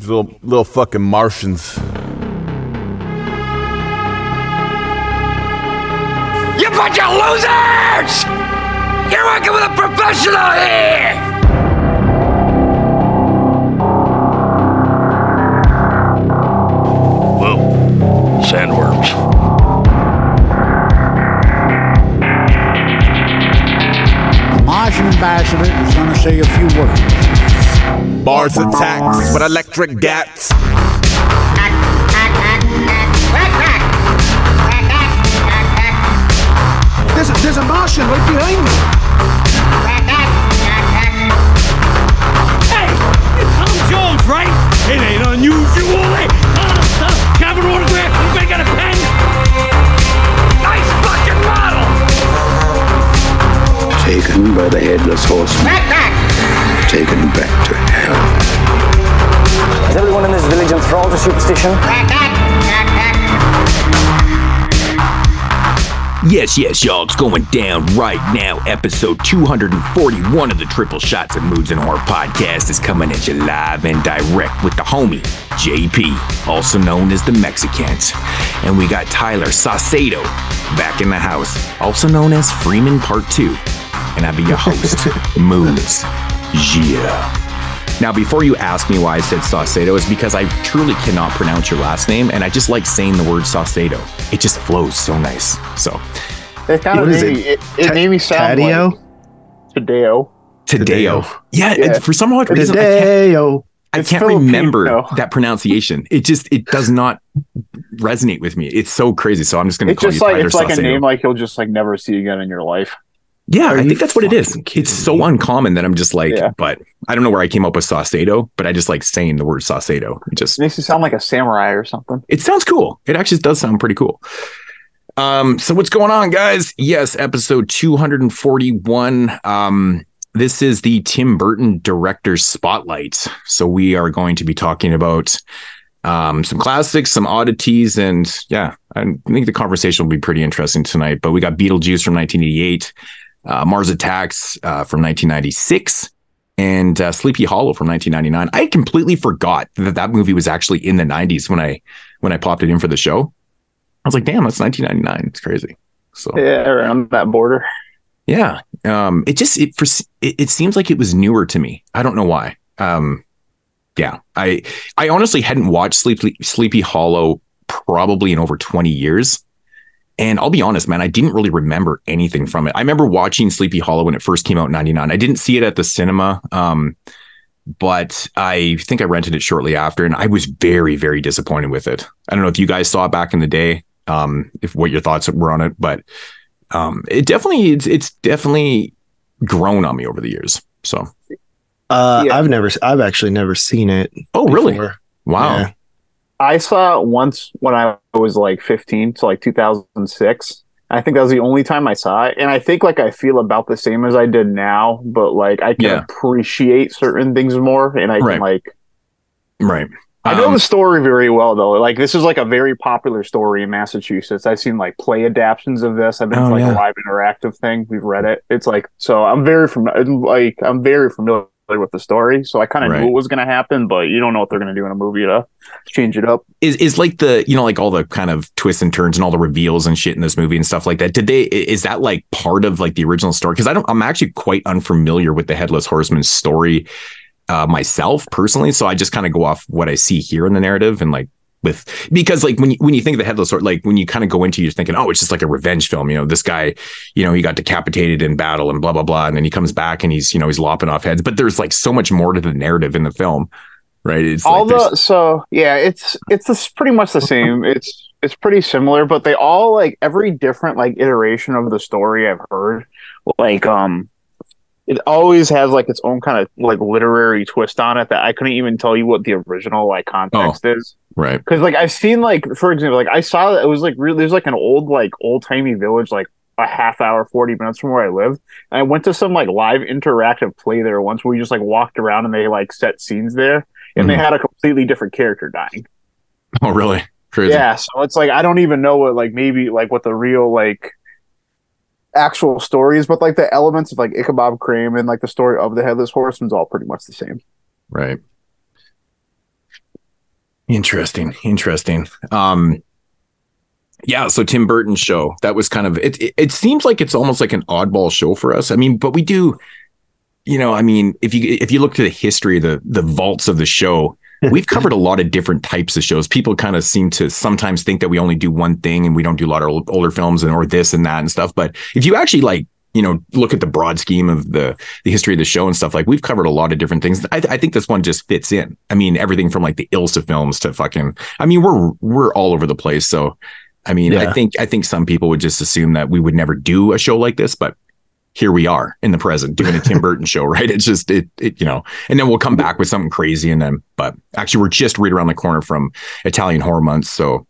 These little little fucking Martians. You bunch of losers! You're working with a professional here! Whoa, sandworms. The Martian ambassador is going to say a few words. Mars attacks with electric gats. There's a, there's a Martian right behind me. Hey, it's Tom Jones, right? It ain't unusual, eh? Uh, uh, Cabin autograph, anybody got a pen? Nice fucking model! Taken by the headless horseman. Taken back to hell. Is everyone in this village enthralled to superstition? Yes, yes, y'all, it's going down right now. Episode 241 of the Triple Shots of Moods and Horror podcast is coming at you live and direct with the homie, JP, also known as the Mexicans. And we got Tyler Saucedo back in the house, also known as Freeman Part 2. And I'll be your host, Moods. Yeah. Now, before you ask me why I said Saucedo, is because I truly cannot pronounce your last name, and I just like saying the word Saucedo. It just flows so nice. So, It kind of What is made it? me, it, it made me sound Taddeo? like Tadeo. Tadeo. Yeah, Yeah. for some odd reason, I can't, Tadeo. I It's can't Filipino. remember that pronunciation. It just it does not resonate with me. It's so crazy. So I'm just going to call just you like Tyler it's like a name like you'll just like never see again in your life. Yeah, Are I think that's what it is. It's so me? uncommon that I'm just like, Yeah. but I don't know where I came up with Saucedo, but I just like saying the word Saucedo. It just It makes you sound like a samurai or something. it sounds cool. It actually does sound pretty cool. Um, so what's going on, guys? Yes, episode 241. Um, this is the Tim Burton director's spotlight. So we are going to be talking about um some classics, some oddities, and yeah, I think the conversation will be pretty interesting tonight. But we got Beetlejuice from 1988, uh, Mars Attacks uh, from 1996 and uh, Sleepy Hollow from 1999. I completely forgot that that movie was actually in the 90s when I when I popped it in for the show. I was like, damn, that's 1999. It's crazy. So Yeah, around that border. yeah, um, it just it for it, it seems like it was newer to me. I don't know why. Um, yeah, I I honestly hadn't watched Sleepy Sleepy Hollow probably in over 20 years. And I'll be honest, man, I didn't really remember anything from it. I remember watching Sleepy Hollow when it first came out in 99. I didn't see it at the cinema. Um, but I think I rented it shortly after and I was very, very disappointed with it. I don't know if you guys saw it back in the day, um, if what your thoughts were on it, but um, it definitely, it's, it's definitely grown on me over the years. So, Uh, Yeah. I've never, I've actually never seen it. oh, really? Wow. Yeah. I saw it once when I was like 15, so like 2006. I think that was the only time I saw it, and I think like I feel about the same as I did now, but like I can Yeah. appreciate certain things more, and I Right. can like Right. I know Um, the story very well though. Like this is like a very popular story in Massachusetts. I've seen like play adaptations of this. I've been Oh, to like yeah. a live interactive thing. We've read it. It's like so I'm very familiar. Like I'm very familiar with the story, so I kind of Right. knew what was going to happen, but you don't know what they're going to do in a movie to change it up. is is like the you know like all the kind of twists and turns and all the reveals and shit in this movie and stuff like that. Did they is that like part of like the original story? Because I don't I'm actually quite unfamiliar with the Headless Horseman story uh, myself personally, so I just kind of go off what I see here in the narrative and like with because like when you when you think of the headless horse like when you kind of go into you're thinking oh it's just like a revenge film you know this guy you know he got decapitated in battle and blah blah blah and then he comes back and he's you know he's lopping off heads but there's like so much more to the narrative in the film right it's all like the so yeah, it's it's this pretty much the same. It's it's pretty similar, but they all like every different like iteration of the story I've heard, like um, it always has like its own kind of like literary twist on it that I couldn't even tell you what the original like context is. right Because like I've seen like for example, like I saw that it was like really there's like an old like old timey village like a half hour, forty minutes from where I live. And I went to some like live interactive play there once where we just like walked around and they like set scenes there and they Mhm. had a completely different character dying. oh really crazy Yeah, so it's like I don't even know what like maybe like what the real like actual stories, but like the elements of like Ichabod Crane and like the story of the Headless Horseman's all pretty much the same. Right. Interesting. Interesting. Um yeah, so Tim Burton's show. That was kind of it, it it seems like it's almost like an oddball show for us. I mean, but we do you know, I mean, if you if you look to the history the the vaults of the show, we've covered a lot of different types of shows. People kind of seem to sometimes think that we only do one thing and we don't do a lot of old- older films and or this and that and stuff. But if you actually like, you know, look at the broad scheme of the the history of the show and stuff, like we've covered a lot of different things. I, I think this one just fits in. I mean, everything from like the Ilsa films to fucking. I mean, we're we're all over the place. So, I mean, I think I think some people would just assume that we would never do a show like this, but here we are in the present doing a Tim Burton show, right? It's just it, it, you know, and then we'll come back with something crazy, and then, but actually, we're just right around the corner from Italian horror month, so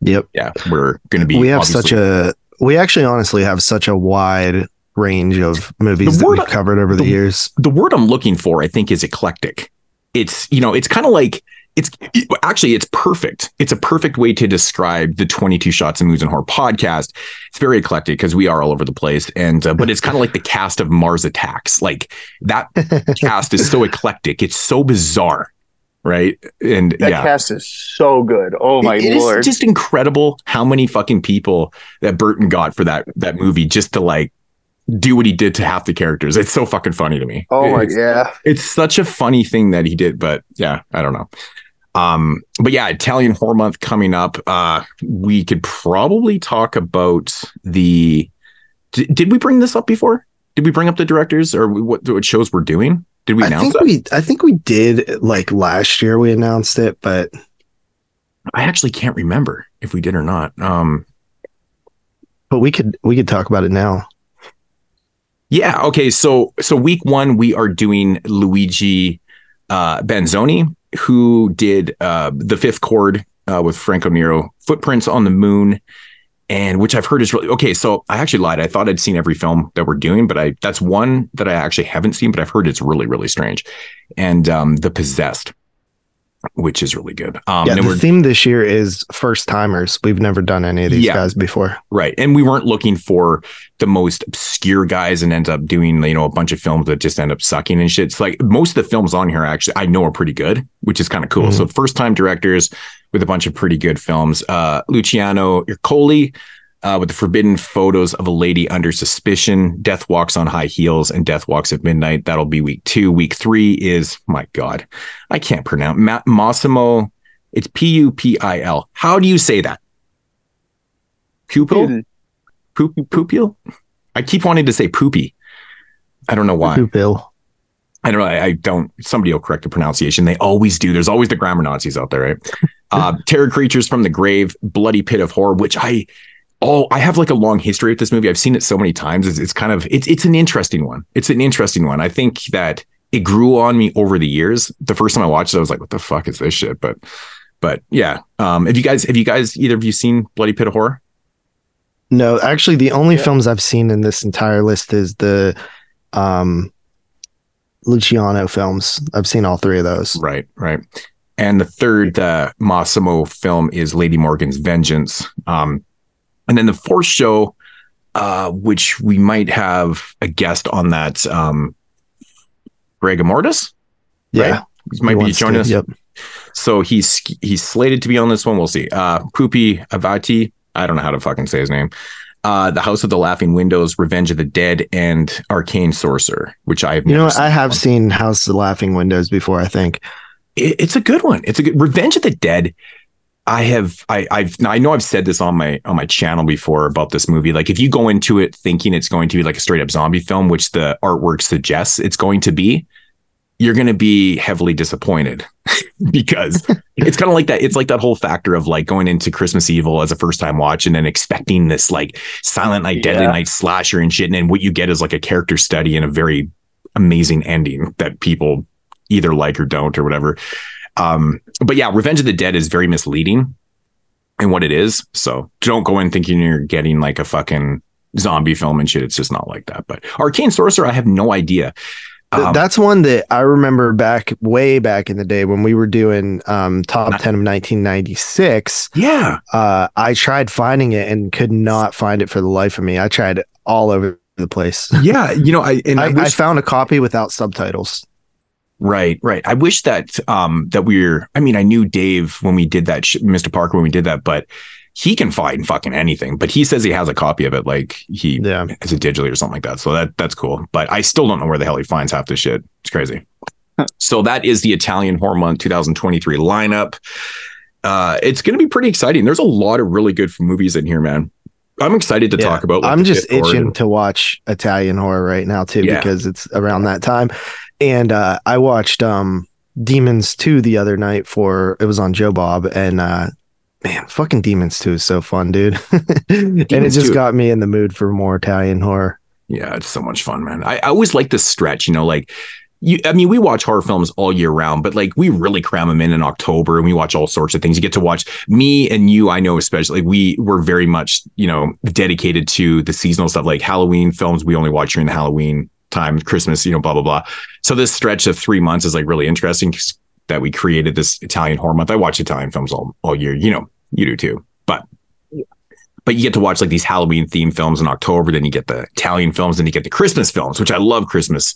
Yep. yeah, we're going to be. we have such a we actually honestly have such a wide range of movies that we've covered over the, the- years. the word I'm looking for, I think, is eclectic. It's you know, it's kind of like it's it- actually it's perfect. It's a perfect way to describe the 22 Shots and Movies and Horror podcast. It's very eclectic because we are all over the place, and uh, but it's kind of like the cast of Mars Attacks. Like that cast is so eclectic. It's so bizarre, right? And That yeah, cast is so good. Oh my It- it is lord! just incredible how many fucking people that Burton got for that that movie just to like do what he did to half the characters. It's so fucking funny to me. oh my It's- yeah. it's such a funny thing that he did, but yeah, I don't know. Um, but yeah, Italian horror month coming up. Uh, we could probably talk about the. D- did we bring this up before? Did we bring up the directors or what, what shows we're doing? Did we I announce think that? we I think we did like last year we announced it, but I actually can't remember if we did or not. Um, but we could we could talk about it now. Yeah. Okay. So so week one we are doing Luigi uh, Bazzoni, who did uh, the Fifth Cord uh, with Franco Nero, Footprints on the Moon, and which I've heard is really okay. So I actually lied. I thought I'd seen every film that we're doing, but I that's one that I actually haven't seen, but I've heard it's really really strange. And um, The Possessed, which is really good. Um, yeah, and the theme this year is first timers. We've never done any of these Yeah. guys before. Right. And we weren't looking for the most obscure guys and end up doing, you know, a bunch of films that just end up sucking and shit. It's like most of the films on here actually I know are pretty good, which is kind of cool. Mhm. So first time directors with a bunch of pretty good films. Uh Luciano Ercoli uh, with the forbidden photos of a lady under suspicion, Death Walks on High Heels, and Death Walks at Midnight. That'll be week two. Week three is my God, I can't pronounce Ma- Massimo. It's P U P I L. How do you say that? Pupil? Poop, poopil? I keep wanting to say poopy. I don't know why. Who, Bill? I don't know. I, I don't. Somebody will correct the pronunciation. They always do. There's always the grammar Nazis out there, right? uh, Terror Creatures from the Grave, Bloody Pit of Horror, which I oh I have like a long history with this movie. I've seen it so many times. It's, it's kind of it's it's an interesting one. It's an interesting one. I think that it grew on me over the years. The first time I watched it, I was like, "What the fuck is this shit?" But but yeah. Um, have you guys have you guys either of you seen Bloody Pit of Horror? No, actually, the only films I've seen in this entire list is the um, Luciano films. I've seen all three of those. Right, right. And the third uh, Massimo film is Lady Morgan's Vengeance. Um, and then the fourth show, uh, which we might have a guest on that, um, Greg Amortis. Yeah, Right? He might he be joining to- us. Yep. So he's he's slated to be on this one. We'll see. Uh, Pupi Avati. I don't know how to fucking say his name. Uh, the House of the Laughing Windows, Revenge of the Dead, and Arcane Sorcerer, which I have. You know, never what? seen. I have seen House of the Laughing Windows before. I think. it, it's a good one. It's a good Revenge of the Dead. I have I I've I know I've said this on my on my channel before about this movie. Like if you go into it thinking it's going to be like a straight up zombie film, which the artwork suggests it's going to be, you're going to be heavily disappointed because it's kind of like that. It's like that whole factor of like going into Christmas Evil as a first time watch and then expecting this like Silent Night, Deadly Yeah. Night slasher and shit, and then what you get is like a character study and a very amazing ending that people either like or don't or whatever. Um, but yeah, Revenge of the Dead is very misleading in what it is. So don't go in thinking you're getting like a fucking zombie film and shit. It's just not like that. But Arcane Sorcerer, I have no idea. Um, That's one that I remember back way back in the day when we were doing um, top Not- ten of 1996. yeah, Uh, I tried finding it and could not find it for the life of me. I tried all over the place. yeah. You know, I and I, I, I found a copy without subtitles. Right, right. I wish that um that we are I mean, I knew Dave when we did that, sh- Mr. Parker when we did that, but he can find fucking anything. But he says he has a copy of it, like he Yeah. has it digitally or something like that. So that that's cool. But I still don't know where the hell he finds half this shit. It's crazy. so that is the Italian Horror Month 2023 lineup. Uh, it's going to be pretty exciting. There's a lot of really good movies in here, man. I'm excited to Yeah. talk about. like, I'm just itching to watch Italian horror right now too Yeah. because it's around that time. And uh, I watched um, Demons 2 the other night for it was on Joe Bob and uh, man, fucking Demons 2 is so fun, dude. and it just 2. got me in the mood for more Italian horror. Yeah, it's so much fun, man. I, I always like this stretch, you know, like you I mean, we watch horror films all year round, but like we really cram them in in October and we watch all sorts of things. You get to watch me and you, I know especially we were very much, you know, dedicated to the seasonal stuff like Halloween films. We only watch during the Halloween time, Christmas, you know, blah blah blah. So this stretch of 3 months is like really interesting that we created this Italian horror month. I watch Italian films all all year, you know, you do too. But but you get to watch like these Halloween themed films in October. Then you get the Italian films, then you get the Christmas films, which I love Christmas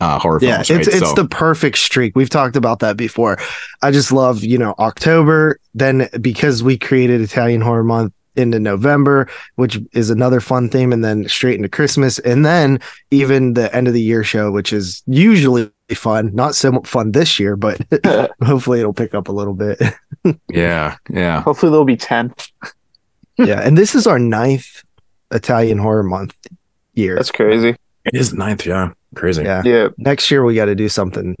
uh, horror Yeah, films. it's right? it's So- the perfect streak. We've talked about that before. I just love, you know, October, then because we created Italian horror month into November, which is another fun theme, and then straight into Christmas, and then even the end of the year show, which is usually fun. Not so fun this year, but hopefully it'll pick up a little bit. yeah, yeah. Hopefully there'll be ten. yeah, and this is our ninth Italian horror month year. That's crazy. It is ninth, yeah. Crazy. yeah. Yeah, Next year we got to do something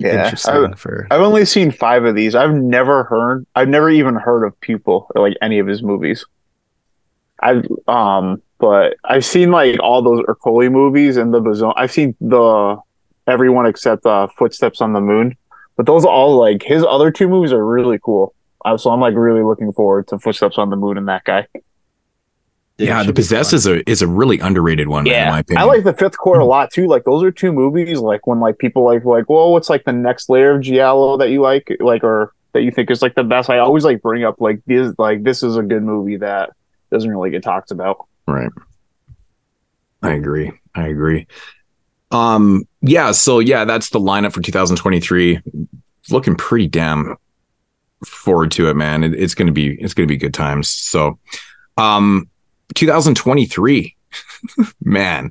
yeah. interesting I, for I've only seen five of these. I've never heard. I've never even heard of Pupil or like any of his movies. I've um, but I've seen like all those Ercoli movies and the Bazzoni. I've seen the everyone except uh, Footsteps on the Moon. But those all like his other two movies are really cool. Uh, so I'm like really looking forward to Footsteps on the Moon and that guy. Yeah, The should Possessed is a is a really underrated one, Yeah, in my opinion. I like the Fifth Cord a lot too. Like those are two movies. Like when like people like like, well, what's like the next layer of Giallo that you like, like or that you think is like the best? I always like bring up like this like this is a good movie that doesn't really get talked about. Right. I agree. I agree. Um, yeah, so yeah, that's the lineup for 2023. Looking pretty damn forward to it, man. It, it's gonna be it's gonna be good times. So um 2023, man.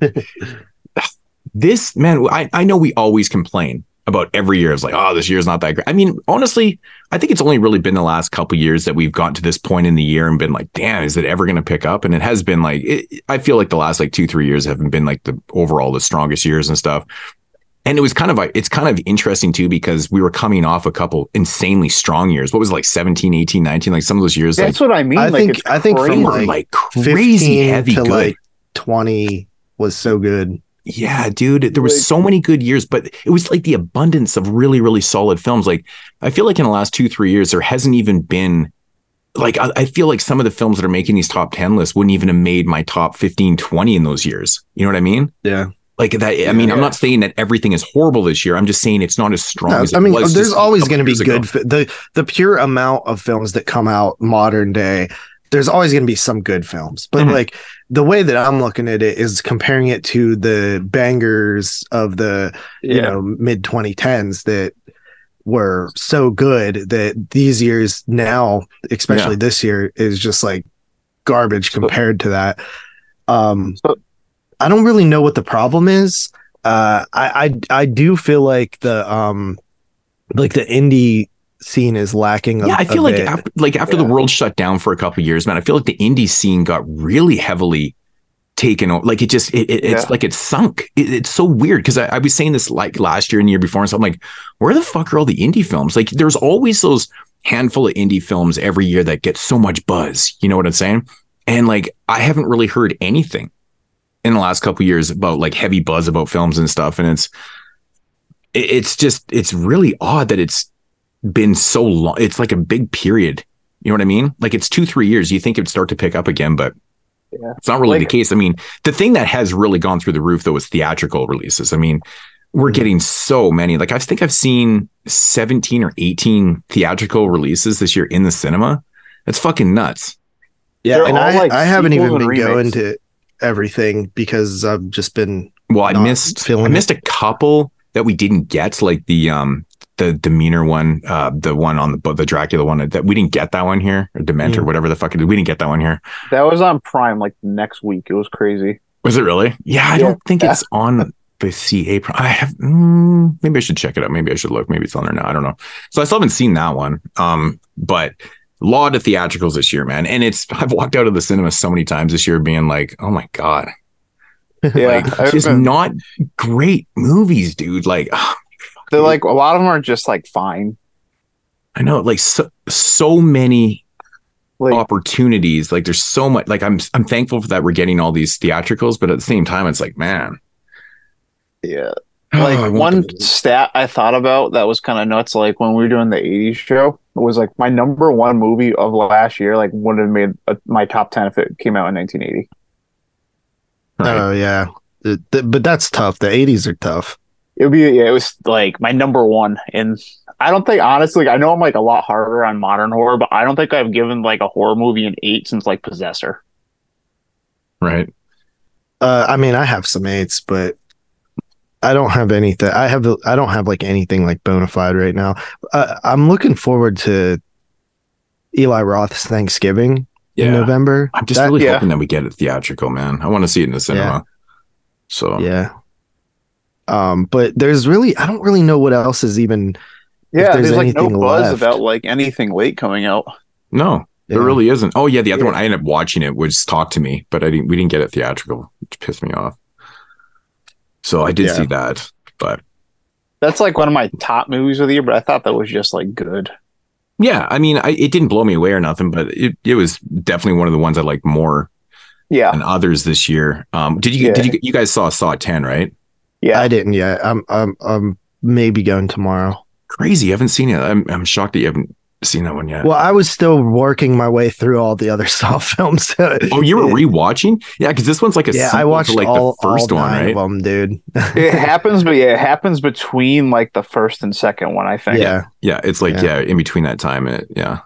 this man, I, I know we always complain about every year. It's like, oh, this year's not that great. I mean, honestly, I think it's only really been the last couple years that we've gotten to this point in the year and been like, damn, is it ever going to pick up? And it has been like, it, I feel like the last like two, three years haven't been like the overall the strongest years and stuff. And it was kind of like, it's kind of interesting too, because we were coming off a couple insanely strong years. What was it, like 17, 18, 19? Like some of those years, like, That's what I mean. I like think- it's I think from, crazy. were like, like crazy heavy to good. like 20 was so good. Yeah, dude, there was so many good years, but it was like the abundance of really, really solid films. Like I feel like in the last two, three years, there hasn't even been like I, I feel like some of the films that are making these top 10 lists wouldn't even have made my top 15, 20 in those years. You know what I mean? Yeah. Like that. I mean, I'm not saying that everything is horrible this year. I'm just saying it's not as strong No, as it I mean, was there's always going to be good. fi- The the pure amount of films that come out modern day, there's always going to be some good films. But Mhm. like the way that I'm looking at it is comparing it to the bangers of the you know mid 2010s that were so good that these years now, especially this year, is just like garbage compared to that. Um, So- I don't really know what the problem is. Uh, I, I I do feel like the um like the indie scene is lacking. A, yeah, I feel like after, like after the world shut down for a couple of years, man, I feel like the indie scene got really heavily taken over. Like it just, it, it- it's Yeah. like it sunk. It, it's so weird because I, I was saying this like last year and the year before, and so I'm like, where the fuck are all the indie films? Like, there's always those handful of indie films every year that get so much buzz. You know what I'm saying? And like, I haven't really heard anything in the last couple of years about like heavy buzz about films and stuff. And it's, it's just, it's really odd that it's been so long. It's like a big period. You know what I mean? Like it's two, three years. You think it'd start to pick up again, but Yeah. it's not really Like- the case. I mean, the thing that has really gone through the roof though is theatrical releases. I mean, we're mm-hmm. getting so many. Like I think I've seen 17 or 18 theatrical releases this year in the cinema. That's fucking nuts. yeah, they're and I like, I haven't even and been going to everything because I've just been Well, I Not missed I feeling it. missed a couple that we didn't get, like the um the demeanor one, uh the one on the the Dracula one that we didn't get that one here, or Dementor, Mm. whatever the fuck it is. We didn't get that one here. That was on Prime like next week. It was crazy. Was it really? Yeah, I Yeah. don't think it's on the CA. Pro- I have mm, maybe I should check it out. Maybe I should look. Maybe it's on there now. I don't know. So I still haven't seen that one. Um, but a lot of theatricals this year, man. And it's I've walked out of the cinema so many times this year, being like, oh my god, Yeah, like just not great movies, dude. Like ah, they're like a lot of them are just like fine. I know, like so so many Like opportunities. Like there's so much. Like I'm I'm thankful for that we're getting all these theatricals, but at the same time, it's like, man, yeah, like want one the- stat I thought about that was kind of nuts. Like when we were doing the '80s show, it was like my number one movie of last year. Like would have made uh my top ten if it came out in 1980. right? Oh yeah, The- the- but that's tough. The '80s are tough. It would be yeah, it was like my number one, and I don't think honestly. I know I'm like a lot harder on modern horror, but I don't think I've given like a horror movie an eight since like Possessor. right. Uh, I mean, I have some eights, but I don't have anything. I have I don't have like anything like bona fide right now. Uh, I'm looking forward to Eli Roth's Thanksgiving in November. I'm just That- really yeah. hoping that we get it theatrical, man. I want to see it in the cinema. Yeah. So yeah. Um, but there's really I don't really know what else is even. Yeah, there's there's, like no anything buzz left. about like anything late coming out. no, there really isn't. Oh yeah, the other Yeah. one I ended up watching it was Talk to Me, but I didn't. We didn't get it theatrical, which pissed me off. So I did Yeah. see that, but That's like one of my top movies of the year, but I thought that was just like good. yeah, I mean, I, it didn't blow me away or nothing, but it, it was definitely one of the ones I liked more Yeah, than others this year. Um, did you Yeah. did you you guys saw Saw ten right? yeah. I didn't yet. I'm I'm I'm maybe going tomorrow. Crazy, I haven't seen it. I'm I'm shocked that you haven't seen that one yet. Well, I was still working my way through all the other Saw films. oh, you were rewatching? Yeah, because this one's like a yeah, I watched to like all, the first all one, right? of them, dude. it happens, but yeah, it happens between like the first and second one. I think. yeah, Yeah, it's like Yeah. yeah, in between that time, it yeah.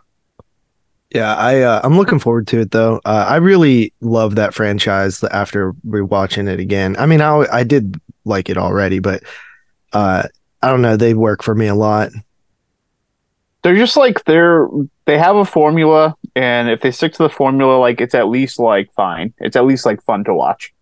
yeah. I uh, I'm looking forward to it though. Uh, I really love that franchise. After rewatching it again, I mean, I I did like it already, but uh, I don't know. They work for me a lot. They're just like they're they have a formula, and if they stick to the formula, like it's at least like fine. It's at least like fun to watch.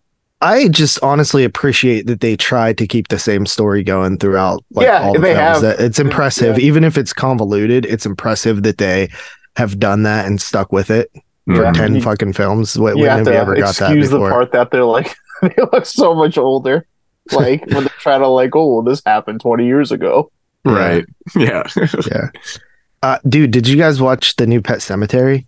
I just honestly appreciate that they tried to keep the same story going throughout. Like, Yeah, all the they films. have. It's impressive, Yeah. even if it's convoluted. It's impressive that they have done that and stuck with it for Yeah. ten You- fucking films. When, you have have to we ever got that excuse the part that they're like they look so much older. Like when they try to like, oh, well, this happened twenty years ago. Yeah. Right. Yeah. yeah. Uh, dude, did you guys watch the new Pet Sematary?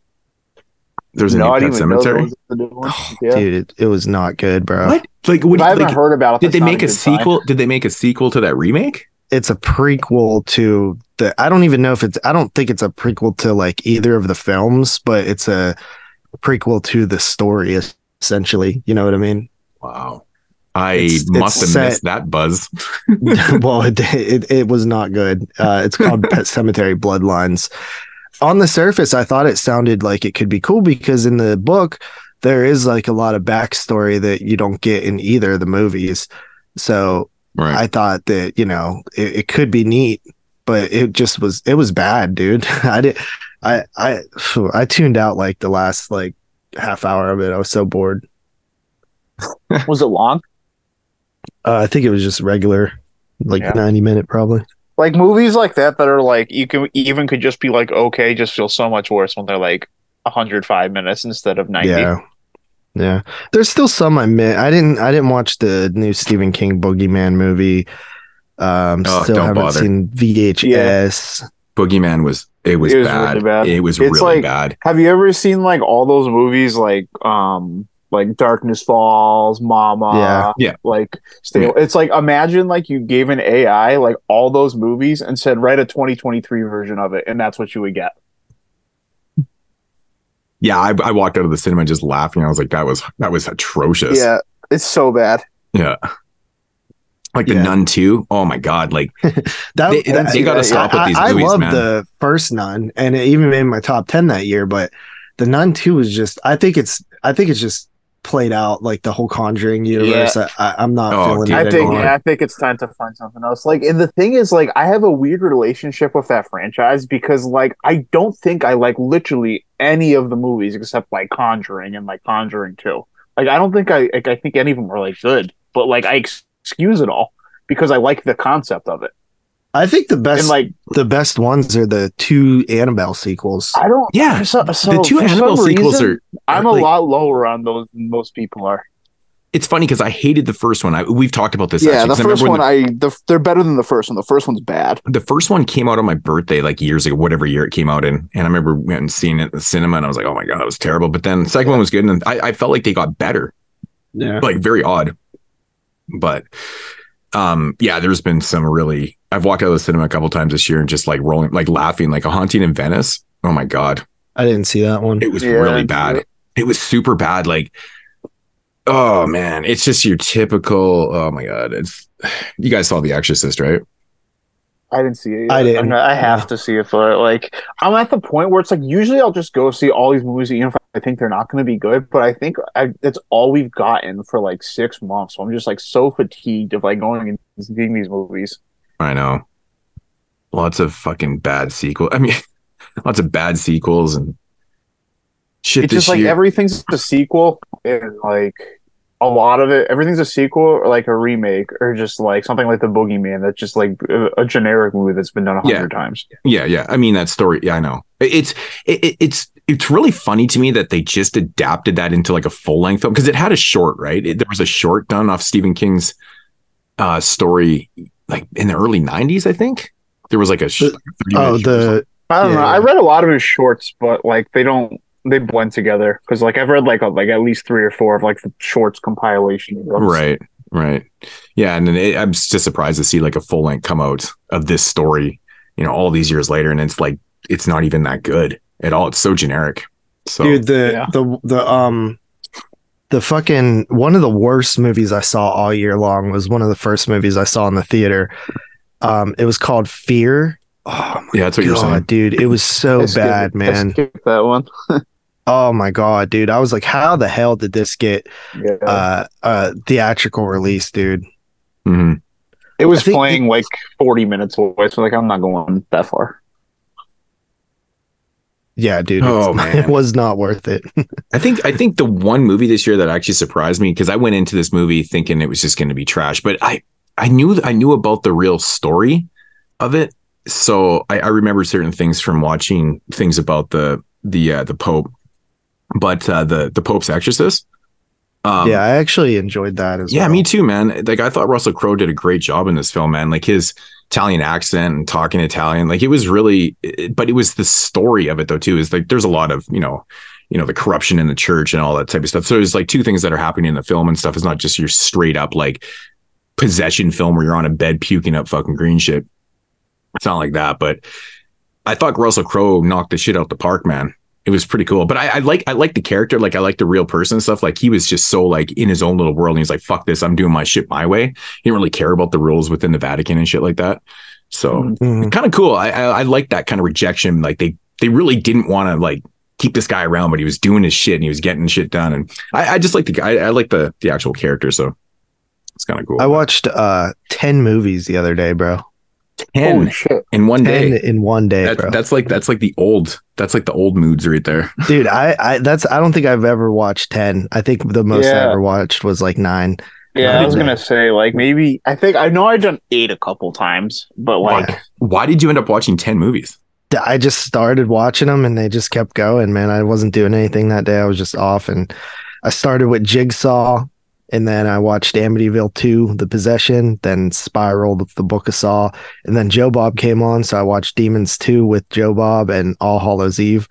There's a No, new pet even know there cemetery. was new one. Yeah. Dude, it, it was not good, bro. What? Like what I haven't like, heard about it. did they make a good sign. sequel? Did they make a sequel to that remake? It's a prequel to the. I don't even know if it's. I don't think it's a prequel to like either of the films, but it's a prequel to the story, essentially. You know what I mean? Wow. I It's- it's must have set- missed that buzz. well, it, it it was not good. Uh, it's called Pet Sematary Bloodlines. On the surface, I thought it sounded like it could be cool because in the book there is like a lot of backstory that you don't get in either of the movies. So Right. I thought that you know it, it could be neat, but it just was it was bad, dude. I did I I I tuned out like the last like half hour of it. I was so bored. Was it long? Uh, I think it was just regular, like Yeah. ninety minute probably. Like movies like that that are like you can even could just be like okay, just feel so much worse when they're like 105 minutes instead of 90. Yeah. Yeah. There's still some I miss. I didn't I didn't watch the new Stephen King Boogeyman movie. Um Oh, still don't haven't bother. seen VHS. Boogeyman was it was, It was bad. really bad. It was It's really like- bad. Have you ever seen like all those movies like um like Darkness Falls, Mama, Yeah. Yeah. like stay Yeah. it's like imagine like you gave an AI like all those movies and said write a 2023 version of it and that's what you would get. Yeah, I, I walked out of the cinema just laughing. I was like, that was that was atrocious. Yeah, it's so bad. Yeah. Like the Yeah. Nun 2. Oh my god. Like That, They- that- they gotta stop with I, these I movies, love man. the first Nun, and it even made my top ten that year. But the Nun Two is just. I think it's. I think it's just played out like the whole Conjuring universe. I, I, I'm not Oh, feeling dude. it I think anymore. I think it's time to find something else. Like, and the thing is, like, I have a weird relationship with that franchise because, like, I don't think I like literally any of the movies except like Conjuring and like Conjuring Two. Like, I don't think I like. I think any of them are like good, but like, I ex- excuse it all because I like the concept of it. I think the best And like, the best ones are the two Annabelle sequels. I don't. Yeah, So, so the two Annabelle sequels reason, are. I'm are, a like- lot lower on those than most people are. It's funny because I hated the first one. I, we've talked about this. yeah, actually, the 'cause I first remember one, when I the, they're better than the first one. The first one's bad. the, the first one came out on my birthday, like years ago, whatever year it came out in, and I remember went and seeing it in the cinema, and I was like, "Oh my god, that was terrible." But then the second one was good, and I, I felt like they got better. Yeah. like very odd. But um yeah, there's been some really I've walked out of the cinema a couple times this year and just like rolling like laughing like a haunting in Venice. Oh my god. I didn't see that one. It was Yeah, really bad. did. It was super bad. Like oh man, it's just your typical oh my god. It's you guys saw The Exorcist, right? I didn't see it. I didn't. Not- I have to see it, but like I'm at the point where it's like usually I'll just go see all these movies, even if I think they're not going to be good. But I think I, that's all we've gotten for like six months. So I'm just like so fatigued of like going and seeing these movies. I know. Lots of fucking bad sequel. I mean, lots of bad sequels and shit It's just like everything's a sequel, and like a lot of it, everything's a sequel or like a remake, or just like something like the Boogeyman that's just like a, a generic movie that's been done a Yeah. hundred times. Yeah, yeah. I mean that story. Yeah, I know. It's it, it- it's it's really funny to me that they just adapted that into like a full length film because it had a short, right? It- there was a short done off Stephen King's uh story like in the early '90s, I think. There was like a sh- The- Oh, minute short or something. the I don't know. I read a lot of his shorts, but like they don't they blend together because like I've read like a, like at least three or four of like the shorts compilation. books. right, right. Yeah, and then it, I'm just surprised to see like a full length come out of this story, you know, all these years later, and it's like it's not even that good at all. It's so generic. So dude the Yeah. the the um the fucking one of the worst movies I saw all year long was one of the first movies I saw in the theater. Um, it was called Fear. Oh my yeah, that's what you're saying. dude, it was so I bad, I man. skipped that one. Oh my god, dude, I was like, how the hell did this get Yeah. uh uh theatrical release, dude? Mhm. it was I think playing like forty minutes away, so like I'm not going that far. Yeah, dude, Oh, man. it was not worth it. I think I think the one movie this year that actually surprised me because I went into this movie thinking it was just going to be trash, but I I knew I knew about the real story of it, so I, I remember certain things from watching things about the the uh, the Pope, but uh, the the Pope's Exorcist. Um, yeah, I actually enjoyed that as yeah, well. Yeah, me too, man. Like I thought Russell Crowe did a great job in this film, man. Like his Italian accent and talking Italian, like it was really. But it was the story of it though too. Is like there's a lot of you know, you know the corruption in the church and all that type of stuff. So there's like two things that are happening in the film and stuff. It's not just your straight up like possession film where you're on a bed puking up fucking green shit. It's not like that, but I thought Russell Crowe knocked the shit out the park, man. It was pretty cool. But I, I like I like the character, like I like the real person and stuff. Like he was just so like in his own little world. And he's like, fuck this, I'm doing my shit my way. He didn't really care about the rules within the Vatican and shit like that. So Mhm. kind of cool. I, I I like that kind of rejection. Like they they really didn't want to like keep this guy around, but he was doing his shit and he was getting shit done. And I, I just like the guy. I like the the actual character. So it's kind of cool. I watched uh 10 movies the other day, bro. Ten in one 10 day. in one day, That's, bro. that's like that's like the old that's like the old moods right there. Dude, I, I that's I don't think I've ever watched 10. I think the most I ever watched was like 9. Yeah, I was Yeah. gonna say like maybe I think I know I've done eight a couple times, but like Yeah. Why did you end up watching ten movies? I just started watching them and they just kept going, man. I wasn't doing anything that day. I was just off and I started with Jigsaw and then I watched Amityville 2, The Possession, then Spiral, The Book of Saw, and then Joe Bob came on, so I watched Demons 2 with Joe Bob and All Hallows Eve.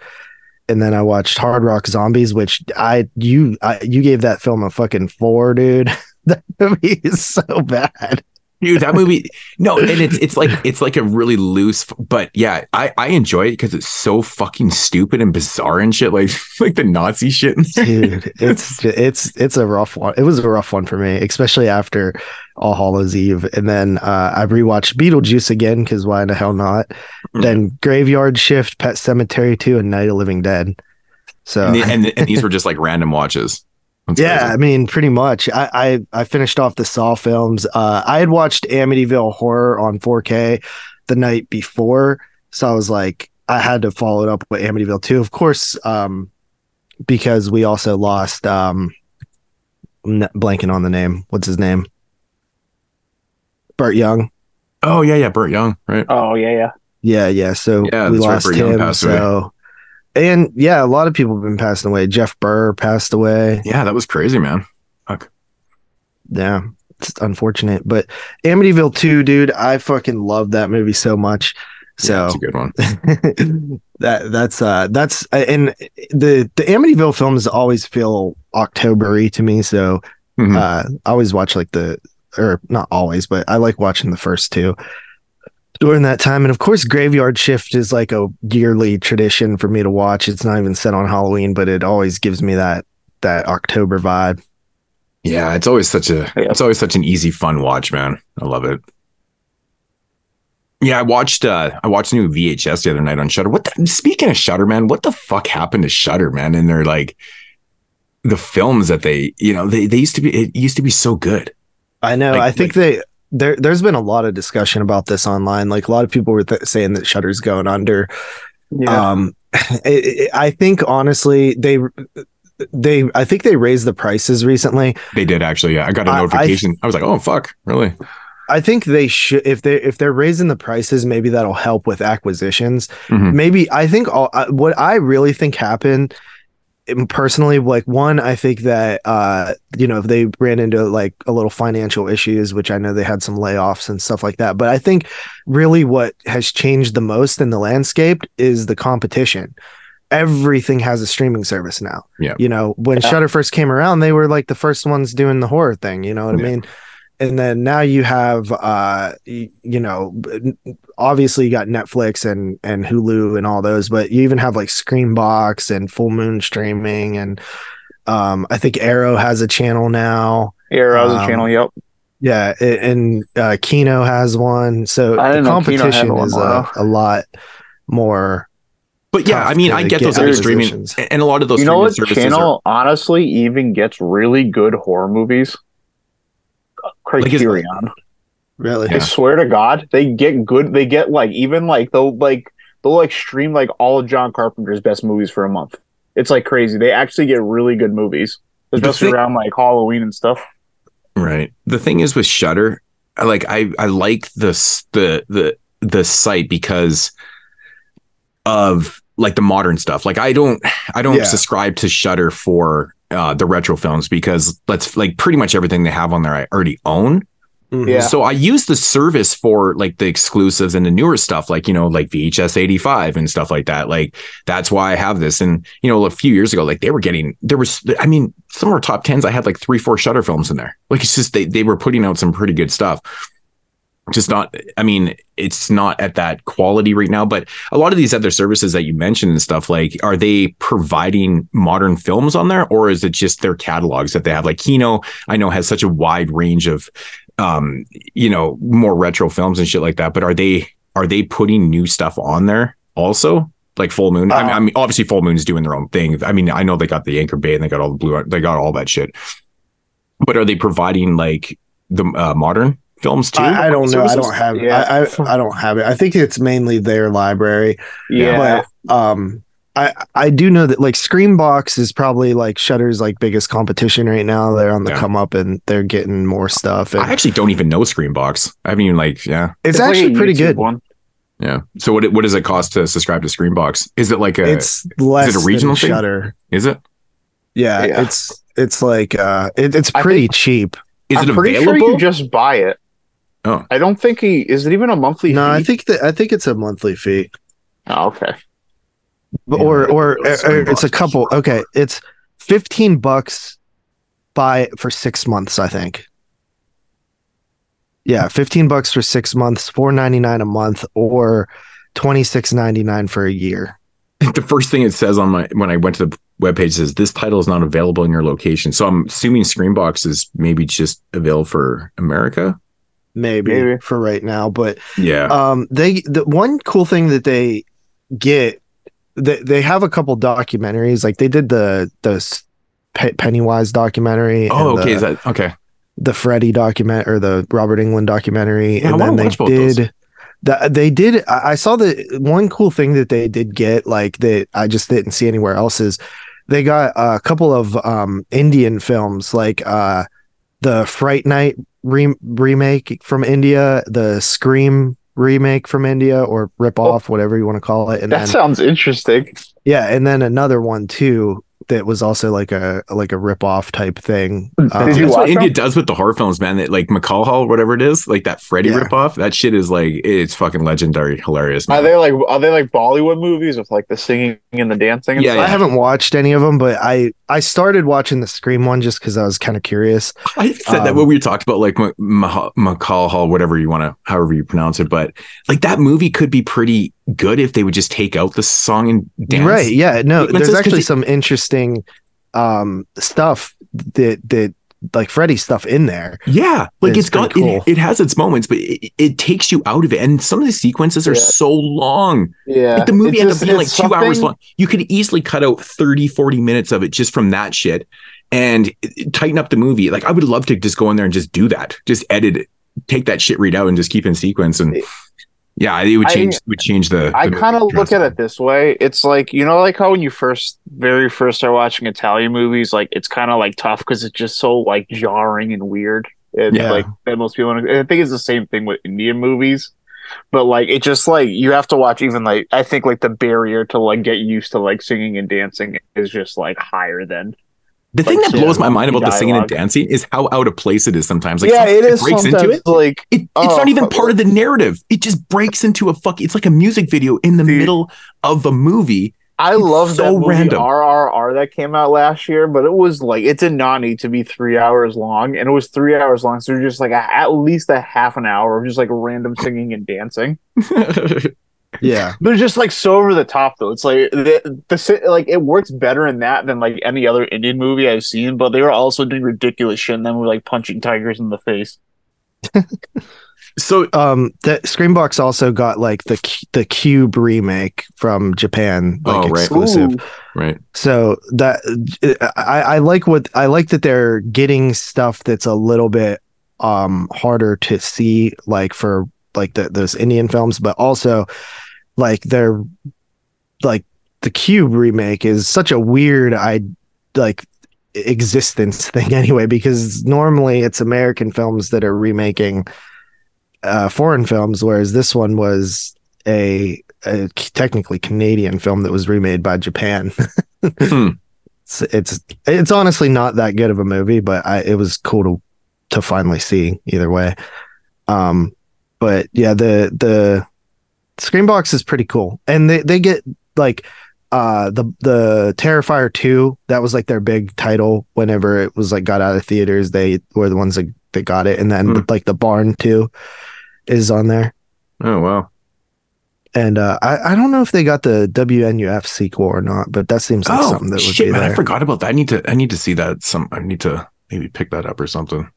And then I watched Hard Rock Zombies, which I you I, you gave that film a fucking 4, dude. that movie is so bad. Dude, that movie no, and it's it's like it's like a really loose but yeah, I I enjoy it because it's so fucking stupid and bizarre and shit like like the Nazi shit. dude it's it's it's a rough one it was a rough one for me especially after all hallows eve and then uh i rewatched beetlejuice again because why the hell not Mm. then graveyard shift pet sematary 2 and night of living dead so and, the- and, and these were just like random watches. That's yeah, crazy. I mean, pretty much. I, I I finished off the Saw films. Uh, I had watched Amityville Horror on 4K the night before, so I was like, I had to follow it up with Amityville 2, of course, um, because we also lost. Um, I'm blanking on the name. What's his name? Burt Young. Oh yeah, yeah, Burt Young, right? Oh yeah, yeah. Yeah, yeah. So Yeah, we that's right, lost him. passed away. So, and yeah, a lot of people have been passing away. Jeff Burr passed away. Yeah, that was crazy, man. Fuck. yeah, it's unfortunate. But Amityville 2, dude, I fucking love that movie so much. Yeah, So it's a good one. that that's uh that's and the the Amityville films always feel Octobery to me. So Mhm. uh I always watch like the or not always, but I like watching the first two during that time. And of course, Graveyard Shift is like a yearly tradition for me to watch. It's not even set on Halloween, but it always gives me that that October vibe. Yeah, it's always such a Yeah. it's always such an easy fun watch, man. I love it. Yeah, I watched uh I watched a new VHS the other night on Shudder. What the, speaking of Shudder, man, what the fuck happened to Shudder, man? And they're like the films that they, you know, they they used to be it used to be so good. I know. Like- I think they there. There's been a lot of discussion about this online. Like a lot of people were th- saying that Shudder's going under. Yeah. Um, I, I think honestly, they they I think they raised the prices recently. They did actually. Yeah, I got a notification. I, was like, oh fuck, really? I think they should if they if they're raising the prices, maybe that'll help with acquisitions. Mhm. Maybe I think all, I- what I really think happened personally like one i think that uh you know if they ran into like a little financial issues which i know they had some layoffs and stuff like that but i think really what has changed the most in the landscape is the competition everything has a streaming service now Yeah. you know when Yeah. shudder first came around they were like the first ones doing the horror thing you know what Yeah. i mean and then now you have uh y- you know obviously you got netflix and and hulu and all those but you even have like screambox and full moon streaming and um i think arrow has a channel now Arrow has um, channel. Yep. yeah a- and uh kino has one so I the didn't know Kino had competition one, is a, a lot more But yeah, I mean, I get get those other streaming and a lot of those You know streaming what services channel honestly even gets really good horror movies? Criterion. really I swear to God, they get good. They get like even like they'll like they'll like stream like all of John Carpenter's best movies for a month. It's like crazy. They actually get really good movies, especially thing- around like Halloween and stuff. Right. The thing is with Shudder, I like I I like this the the the site because of like the modern stuff. Like I don't I don't Yeah. subscribe to Shudder for uh the retro films because let's like pretty much everything they have on there I already own. Mhm. Yeah. So I use the service for like the exclusives and the newer stuff, like, you know, like VHS 85 and stuff like that. Like, that's why I have this. And, you know, a few years ago, like they were getting, there was, I mean, some of our top tens, I had like three, four Shudder films in there. Like, it's just, they, they were putting out some pretty good stuff. Just not, I mean, it's not at that quality right now, but a lot of these other services that you mentioned and stuff, like, are they providing modern films on there or is it just their catalogs that they have? Like Kino, I know has such a wide range of, um you know more retro films and shit like that but are they are they putting new stuff on there also? Like full moon? I, mean, I mean obviously full moon's doing their own thing. I mean i know they got the anchor bay and they got all the blue they got all that shit. But are they providing like the uh, modern films too I, I don't know. I don't have. Yeah. I, I I don't have it. I think it's mainly their library. Yeah. But um, I I do know that like Screambox is probably like Shudder's like biggest competition right now. They're on the Yeah. come up and they're getting more stuff. And i actually don't even know screambox i haven't even like yeah it's, like a actually pretty YouTube good. One. yeah so what what does it cost to subscribe to screambox is it like a It's less a regional than thing? Shudder. is it Yeah, Yeah. it's it's like uh, it, it's I pretty cheap. is I'm it pretty available sure you just buy it. Oh. I don't think he is. It even a monthly? Fee. No, fee? I think that I think it's a monthly fee, Oh, okay. But- Yeah, or or, those or it's a Screambox. couple. Okay, it's fifteen bucks buy for six months. I think. Yeah, fifteen bucks for six months, four ninety nine a month, or twenty six ninety nine for a year. the first thing it says on my when I went to the webpage says this title is not available in your location. So I'm assuming Screambox is maybe just available for America. Maybe, Maybe. for right now, but Yeah. um they the one cool thing that they get they, they have a couple documentaries like they did the the Pe- Pennywise documentary. Oh, and okay. the, Is that okay? the Freddy document or the Robert Englund documentary, Yeah, I and wanna then they watch both those. did. The, they did. I I saw the one cool thing that they did get, like that I just didn't see anywhere else, is they got a couple of um, Indian films, like uh, the Fright Night re- remake from India, the Scream remake from India, or rip oh. off, whatever you want to call it, and That then sounds interesting. yeah, and then another one too that was also like a like a rip off type thing. Did Um, you That's what watch India them? does with the horror films, man. That like McCall Hall, whatever it is, like that Freddy Yeah. ripoff. That shit is like it's fucking legendary, hilarious. Are they like are they like Bollywood movies with like the singing and the dancing? And Yeah, stuff? I haven't watched any of them, but I I started watching the Scream one just because I was kind of curious. I said that Um, when we talked about like M- McCall Hall, whatever you want to, however you pronounce it, but like that movie could be pretty good if they would just take out the song and dance. Right? Yeah. No, there's actually it- some interesting um stuff that that like Freddy stuff in there. Yeah, like It's it's got pretty it, it has its moments, but it, it takes you out of it. And some of the sequences are Yeah. so long. Yeah, Like the movie It's ends just- up being like it's two hours long. You could easily cut out 30, 40 minutes of it just from that shit and tighten up the movie. Like I would love to just go in there and just do that. Just edit it, take that shit read out and just keep in sequence. And yeah, it would I- change would change the. I kind of look at it this way. It's like you know, like how when you first, very first start watching Italian movies, like it's kind of like tough because it's just so like jarring and weird. And Yeah. like that most people. and I think it's the same thing with Indian movies, but like it just like you have to watch even like I think like the barrier to like get used to like singing and dancing is just like higher than. The thing like, that blows my mind about the singing and dancing is how out of place it is sometimes. Like yeah, it is breaks into it. like It, it's Oh, not even part of the narrative. It just breaks into a fuck. It's like a music video in the Dude. middle of a movie. I It's love so that movie random. RRR that came out last year, but it was like it did not need to be three hours long, and it was three hours long. So you're just like a, at least a half an hour of just like random singing and dancing. Yeah. they're just like so over the top though. It's like the, the like it works better in that than like any other Indian movie I've seen. But they were also doing ridiculous shit, and then we're like punching tigers in the face. so Um, the Screambox also got like the the Cube remake from Japan, like Oh, right. exclusive. Ooh. right. So that I, I like what I like that they're getting stuff that's a little bit um harder to see, like for like the, those Indian films, but also like they're like the Cube remake is such a weird I like existence thing anyway because normally it's American films that are remaking uh foreign films whereas this one was a, a technically Canadian film that was remade by Japan. Hmm. it's, it's it's honestly not that good of a movie, but I it was cool to to finally see either way. Um, but yeah, the the Screambox is pretty cool, and they they get like uh the the Terrifier two that was like their big title whenever it was like got out of theaters. They were the ones that, that got it, and then Hmm. like the Barn two is on there. Oh wow. And uh, I, I don't know if they got the WNUF sequel or not, but that seems like oh something that would shit, be man! there. I forgot about that. I need to. I need to see that. Some. I need to maybe pick that up or something.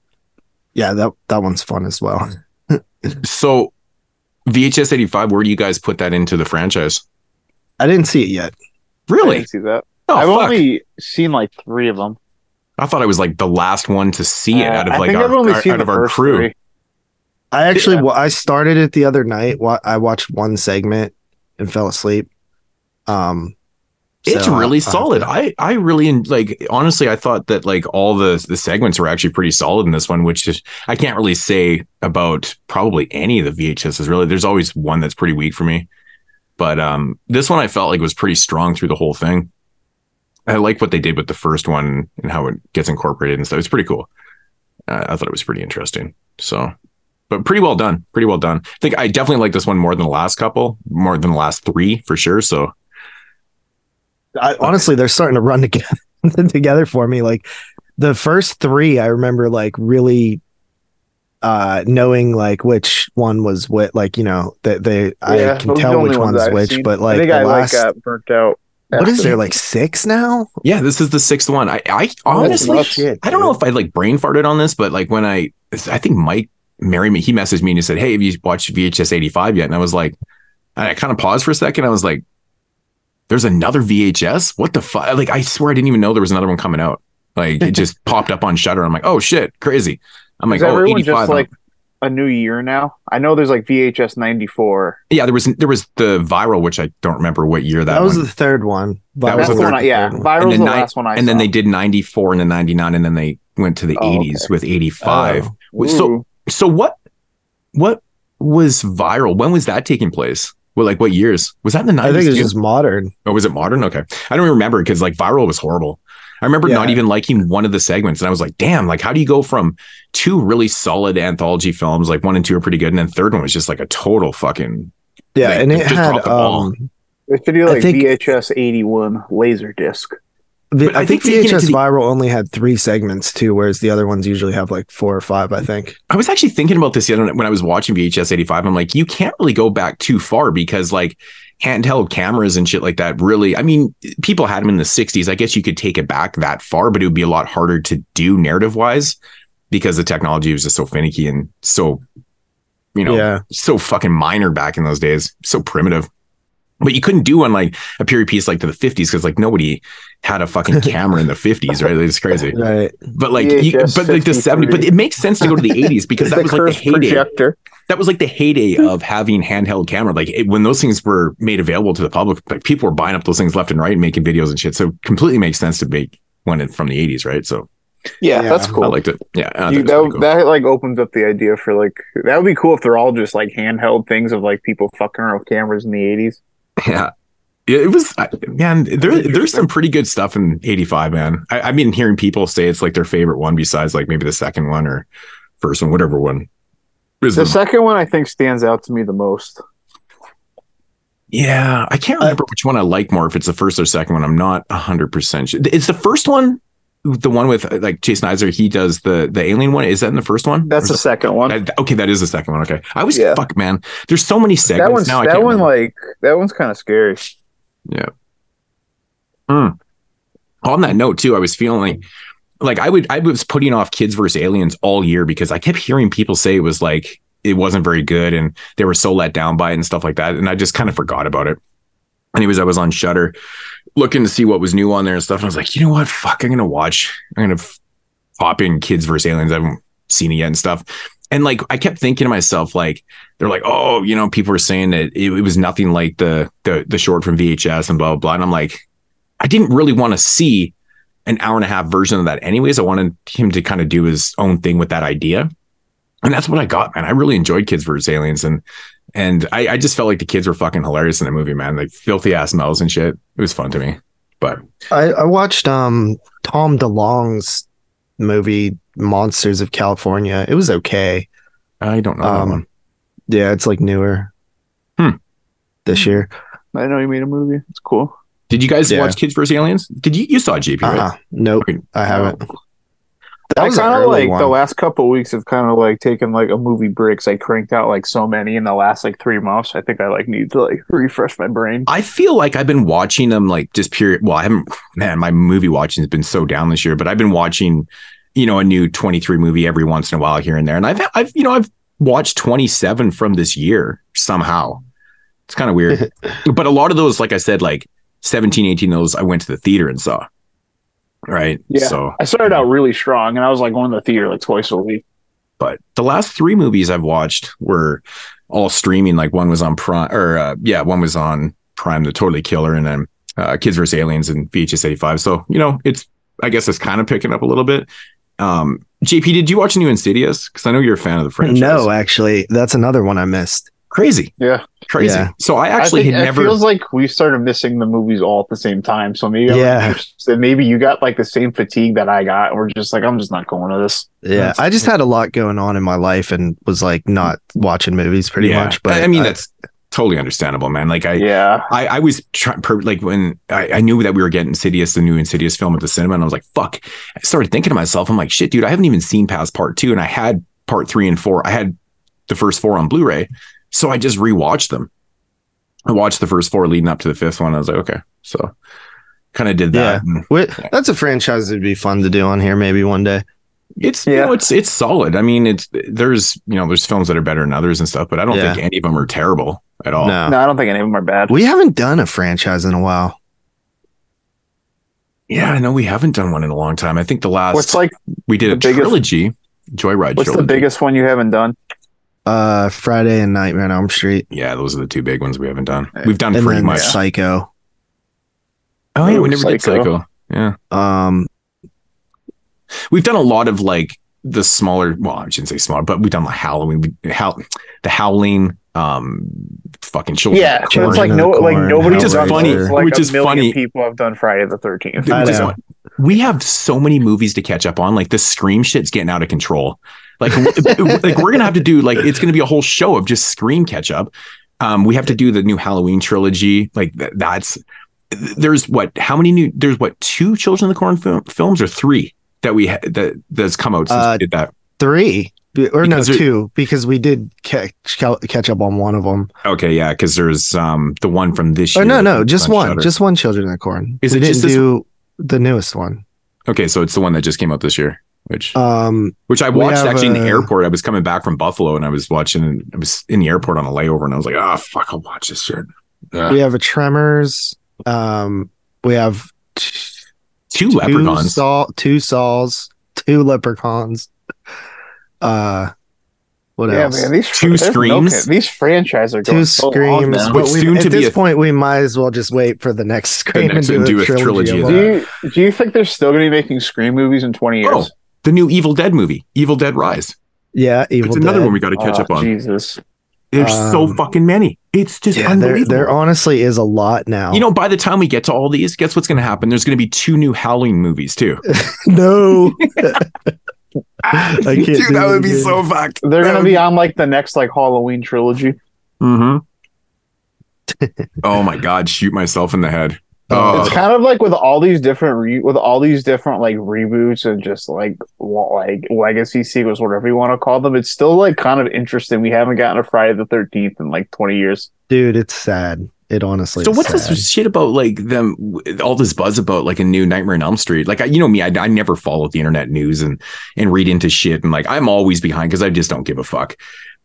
Yeah, that that one's fun as well. So, VHS eighty five. Where do you guys put that into the franchise? I didn't see it yet. I Really? didn't see that. Oh I've fuck! only seen like three of them. I thought I was like the last one to see it Uh, out of like our, our- out of our crew. three. I actually Yeah. wa- I started it the other night. I watched one segment and fell asleep. Um, It's so really I'll solid. I I really like. Honestly, I thought that like all the the segments were actually pretty solid in this one, which is I can't really say about probably any of the VHSs. Really, there's always one that's pretty weak for me, but um, this one I felt like was pretty strong through the whole thing. I like what they did with the first one and how it gets incorporated and stuff. It's pretty cool. Uh, I thought it was pretty interesting. So, but pretty well done. Pretty well done. I think I definitely like this one more than the last couple, more than the last three for sure. So, I, honestly, they're starting to run together together for me. Like the first three, I remember like really uh knowing like which one was what like you know that they I Yeah, can those are the tell which ones one's I've which seen. but I like think the I last like got burnt out. what is there like six now Yeah, this is the sixth one. I, I Oh, honestly, that's shit, I don't know if I like brain farted on this, but like when I, I think Mike married me, he messaged me and he said, "Hey, have you watched VHS eighty five yet?" And I was like, and I kind of paused for a second. I was like, "There's another VHS? What the fuck?" Like, I swear I didn't even know there was another one coming out. Like it just popped up on Shudder. I'm like, oh shit, crazy. I'm like, Is oh, everyone 85. just like a new year now? I know there's like VHS 94. yeah, there was there was the viral, which I don't remember what year that, was. That was one. the third one. That was the third, one. I, yeah, third one. Viral's and the then, ni- last one I and then they did 94 and then 99 and then they went to the Oh, 80s okay. with 85 Oh. so so what what was viral when was that taking place well like what years? Was that in the 90s I think it's too? just modern. or was it modern? Okay. I don't even remember because like viral was horrible. I remember not even liking one of the segments and i was like damn like how do you go from two really solid anthology films like one and two are pretty good and then third one was just like a total fucking Yeah, Like, and it just had dropped the um They should do like think- VHS 81 laser disc. The, I I, think, think VHS the- viral only had three segments too, whereas the other ones usually have like four or five, I think. I was actually thinking about this the other night when I was watching VHS 85. I'm like, you can't really go back too far because like handheld cameras and shit like that really, I mean, people had them in the 60s. I guess you could take it back that far, but it would be a lot harder to do narrative wise because the technology was just so finicky and so, you know, Yeah. so fucking minor back in those days, so primitive. But you couldn't do one like a period piece like to the 50s because like nobody had a fucking camera in the 50s, right? It's crazy. Right. But like, you, VHS but like the 70s, but it makes sense to go to the 80s because that was like the heyday. projector. That was like the heyday of having handheld camera. Like it, when those things were made available to the public, like people were buying up those things left and right and making videos and shit. So completely makes sense to make one in- from the 80s, right? So Yeah, Yeah. that's cool. I liked it. Yeah. I You, it that, pretty cool. that like opens up the idea for like that would be cool if they're all just like handheld things of like people fucking around with cameras in the 80s. Yeah. Yeah, it was man. There, there's some pretty good stuff in '85, man. I, I've been hearing people say it's like their favorite one, besides like maybe the second one or first one, whatever one. is The the- second one I think stands out to me the most. yeah, I can't uh, remember which one I like more. If it's the first or second one, I'm not hundred percent sure. It's the first one, the one with uh, like Jason Eisener. He does the the alien one. Is that in the first one? That's the is second one. uh, okay, that is the second one. Okay, I was Yeah. fuck man. There's so many segments That one's now. I that one remember. like that one's kind of scary. Yeah. Mm. On that note too, I was feeling like like I would I was putting off Kids versus Aliens all year because I kept hearing people say it was like it wasn't very good and they were so let down by it and stuff like that, and I just kind of forgot about it. Anyways, I was on Shudder looking to see what was new on there and stuff. And I was like, you know what? Fuck, I'm gonna watch. I'm gonna f- pop in Kids versus Aliens. I haven't seen it yet and stuff. And like I kept thinking to myself, like they're like, oh, you know, people were saying that it, it was nothing like the the the short from VHS and blah blah blah. And I'm like, I didn't really want to see an hour and a half version of that anyways. I wanted him to kind of do his own thing with that idea. And that's what I got, man. I really enjoyed Kids vs. Aliens and and I, I just felt like the kids were fucking hilarious in the movie, man. Like filthy ass mouths and shit. It was fun to me. But I, I watched um Tom DeLonge's movie Monsters of California. It was okay. I don't know that Um, one. Yeah, it's like newer. Hmm. This year. I know you made a movie. It's cool. Did you guys yeah. watch Kids vs. Aliens? Did you you saw JP, right? Uh-uh. Nope. Okay. I haven't. That I was kind of like one. the last couple weeks have kind of like taken like a movie breaks. I cranked out like so many in the last like three months. I think I like need to like refresh my brain. I feel like I've been watching them like just period. Well, I haven't, man, my movie watching has been so down this year, but I've been watching, you know, a new 23 movie every once in a while here and there. And I've, I've, you know, I've watched 27 from this year somehow. It's kind of weird. but a lot of those, like I said, like 17, 18, those I went to the theater and saw. Right. Yeah. So I started out really strong, and I was like going to the theater like twice a week. but the last three movies I've watched were all streaming. Like one was on Prime, or uh, yeah, one was on Prime, The Totally Killer, and then uh, Kids vs Aliens and VHS 85. So you know, it's I guess it's kind of picking up a little bit. Um, JP, did you watch the new Insidious? Because I know you're a fan of the franchise. No, actually, that's another one I missed. Crazy, Yeah, crazy. Yeah. So I actually I think had it never. feels like we started missing the movies all at the same time. So maybe Yeah. interested. maybe you got like the same fatigue that I got. We're just like I'm just not going to this. Yeah, I just had a lot going on in my life and was like not watching movies pretty yeah. much. But I mean, that's totally understandable, man. Like I, Yeah, I, I was trying, per, like when I, I knew that we were getting Insidious, the new Insidious film at the cinema, and I was like, fuck. I started thinking to myself, I'm like, shit, dude, I haven't even seen past part two, and I had part three and four. I had the first four on Blu-ray, so I just rewatched them. I watched the first four leading up to the fifth one. I was like, okay, so kind of did that. And Wait, that's a franchise that'd be fun to do on here maybe one day. It's you Yeah. know, it's it's solid. I mean, it's there's you know, there's films that are better than others and stuff, but I don't Yeah. think any of them are terrible at all. No, no, I don't think any of them are bad. we haven't done a franchise in a while. Yeah, I know we haven't done one in a long time. I think the last What's like we did the a biggest- trilogy, Joyride what's trilogy. the biggest one you haven't done? Uh, Friday and Nightmare on Elm Street, Yeah, those are the two big ones we haven't done. We've done and pretty then much. Psycho. Oh yeah, we Ooh, never did Psycho. Psycho. Yeah, Um, we've done a lot of like the smaller. Well, I shouldn't say smaller, but we've done like Halloween, we, how the Howling, um, fucking children. Yeah, of so it's like no, Corn, like nobody Which is does funny. Like which a is funny. People have done Friday the Thirteenth. I Which is know. what- we have so many movies to catch up on. Like the Scream shit's getting out of control. Like, like we're gonna have to do like it's gonna be a whole show of just Scream catch up. Um, we have to do the new Halloween trilogy. Like th- that's there's what how many new there's what two Children of the Corn film, films or three that we ha- that that's come out since Uh, we did that. three or no Because there- two because we did catch catch up on one of them. Okay, yeah, because there's um the one from this year. Or no, no, just on one, Shudder. just one. Children of the Corn. Is we it didn't just do the newest one. okay, so it's the one that just came out this year, which Um, which I watched have, actually in the airport. I was coming back from Buffalo and I was watching. I was in the airport on a layover, and I was like, "Oh fuck, I'll watch this shit." Yeah. we have a Tremors. Um, we have t- Two two leprechauns. Saw, two Saws, two Leprechauns. Uh, what Yeah, else? man, these Two there's no Screams. kid- these franchises are going two so screams, now. but we, soon at to be this a- point we might as well just wait for the next scream next and and do, do a a trilogy. trilogy of of Do you do you think they're still going to be making Scream movies in twenty years? Oh, the new Evil Dead movie, Evil Dead Rise. Yeah, Evil it's another Dead. one we got to catch Oh, up on. Jesus. There's so Um, fucking many. It's just Yeah, there, unbelievable. there honestly is a lot now. you know, by the time we get to all these, guess what's going to happen? There's going to be two new Halloween movies too. no. I can't Dude, do that would be again. so fucked. They're going to be on like the next like Halloween trilogy. Mm-hmm. oh my god! Shoot myself in the head. Oh, It's kind of like with all these different re- with all these different like reboots and just like wa- like legacy sequels, whatever you want to call them. It's still like kind of interesting. We haven't gotten a Friday the Thirteenth in like twenty years. dude, it's sad. It honestly. so is what's sad. this shit about like them? All this buzz about like a new Nightmare on Elm Street. Like I, you know me, I, I never follow the internet news and and read into shit and like I'm always behind because I just don't give a fuck.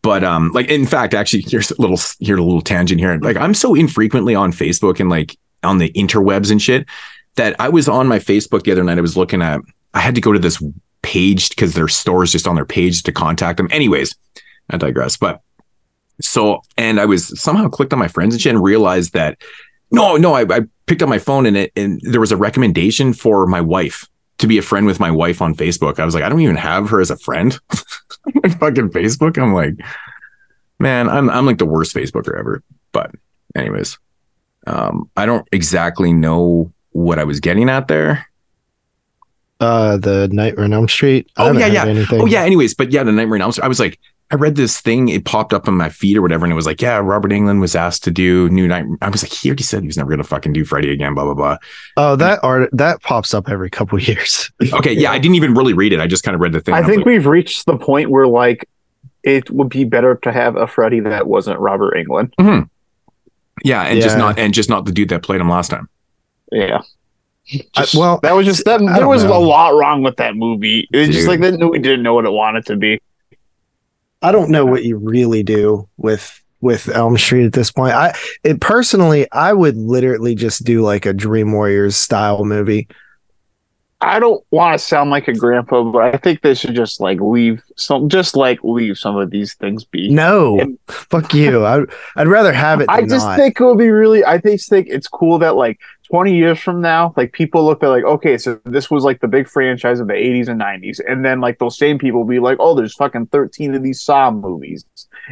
But um, like in fact, actually, here's a little here's a little tangent here. Like I'm so infrequently on Facebook and like on the interwebs and shit that I was on my Facebook the other night. I was looking at. I had to go to this page because their store is just on their page to contact them. Anyways, I digress. But so and I was somehow clicked on my friends and shit and realized that no, no, I, I picked up my phone and it and there was a recommendation for my wife to be a friend with my wife on Facebook. I was like, I don't even have her as a friend. On fucking Facebook. I'm like, man, I'm I'm like the worst Facebooker ever. But anyways, um, I don't exactly know what I was getting at there. uh the Nightmare on Elm Street? I Oh, yeah, yeah. Anything. Oh yeah. Anyways, but yeah, the Nightmare on Elm Street. I was like, I read this thing. It popped up on my feed or whatever, and it was like, yeah, Robert Englund was asked to do New Night. I was like, he already said he was never gonna fucking do Freddy again. Blah blah blah. Oh, that art that pops up every couple years. Okay, yeah, I didn't even really read it. I just kind of read the thing. I and was think like, we've reached the point where like it would be better to have a Freddy that wasn't Robert Englund. Yeah, and just not and just not the dude that played him last time. Yeah. I- well, that was just that. I There was know. a lot wrong with that movie. It was just like that movie didn't know what it wanted to be. I don't know what you really do with with Elm Street at this point. I it personally, I would literally just do like a Dream Warriors style movie. I don't want to sound like a grandpa, but I think they should just like leave some, just like leave some of these things be. No, And- fuck you. I I'd rather have it. I just not. think it would be really. I just think it's cool that like 20 years from now, like people look at like, okay, so this was like the big franchise of the 80s and 90s, and then like those same people be like, oh, there's fucking 13 of these Saw movies,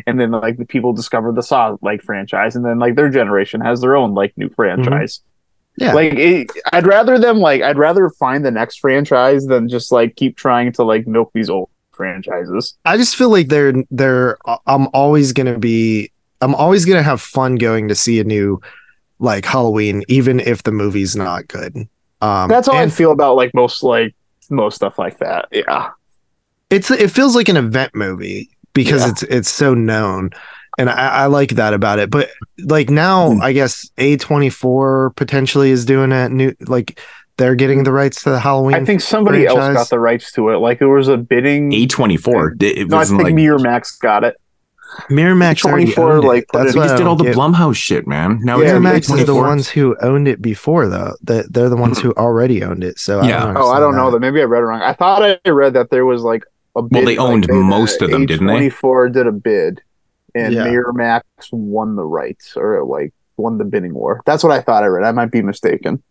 and then like the people discover the Saw like franchise, and then like their generation has their own like new mm-hmm. franchise. Yeah. Like it, I'd rather them like I'd rather find the next franchise than just like keep trying to like milk these old franchises. I just feel like they're they're I'm always gonna be I'm always gonna have fun going to see a new like Halloween, even if the movie's not good. Um That's how I feel about like most like most stuff like that. Yeah. it's it feels like an event movie because Yeah. it's it's so known. And I, I like that about it. But like now Hmm. I guess A24 potentially is doing a new like they're getting the rights to the Halloween. I think somebody else got the rights to it. Like there was a bidding. A twenty four. It no, I think like Miramax got it. Miramax 24, owned it. like, That's They just did all the get. Blumhouse shit, man. Now Yeah, Miramax is the ones who owned it before, though. That they're the ones who already owned it. So Yeah. I don't Oh, I don't know that. Maybe I read it wrong. I thought I read that there was like a bid. they like, owned most of them, didn't they? Twenty four did a bid, and Yeah. Miramax won the rights or like won the bidding war. That's what I thought I read. I might be mistaken.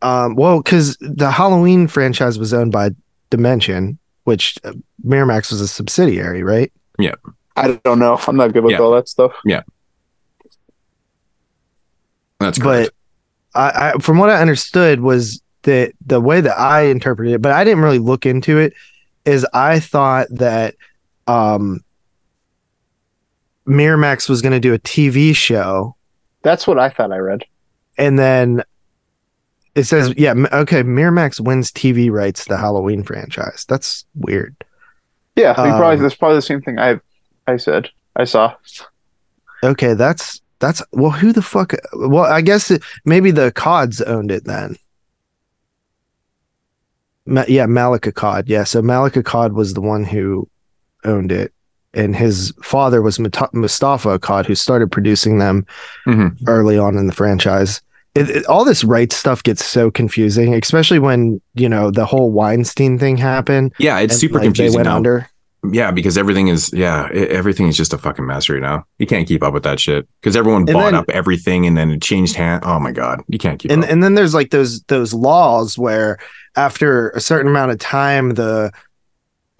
Um, well, because the Halloween franchise was owned by Dimension, which uh, Miramax was a subsidiary, right? Yeah. I don't know. I'm not good with Yeah. all that stuff. Yeah. That's correct. But I, I, from what I understood, was that the way that I interpreted it, but I didn't really look into it. Is I thought that um, Miramax was going to do a TV show, That's what I thought I read. and then it says, "Yeah, okay." Miramax wins TV rights to the Halloween franchise. That's weird. Yeah, think probably Um, that's probably the same thing I I said. I saw. Okay, that's that's well. Who the fuck? Well, I guess it, maybe the Akkads owned it then. Ma- yeah, Malek Akkad. Yeah, so Malek Akkad was the one who owned it, and his father was Moustapha Akkad, who started producing them Mhm. early on in the franchise. It, it- all this right stuff gets so confusing, especially when you know the whole Weinstein thing happened. Yeah, it's and, super like, they confusing went now. under. Yeah, because everything is yeah, everything is just a fucking mess right now. You can't keep up with that shit because everyone And bought then- up everything and then it changed hand. Oh my god, you can't keep and up. and then there's like those those laws where after a certain amount of time the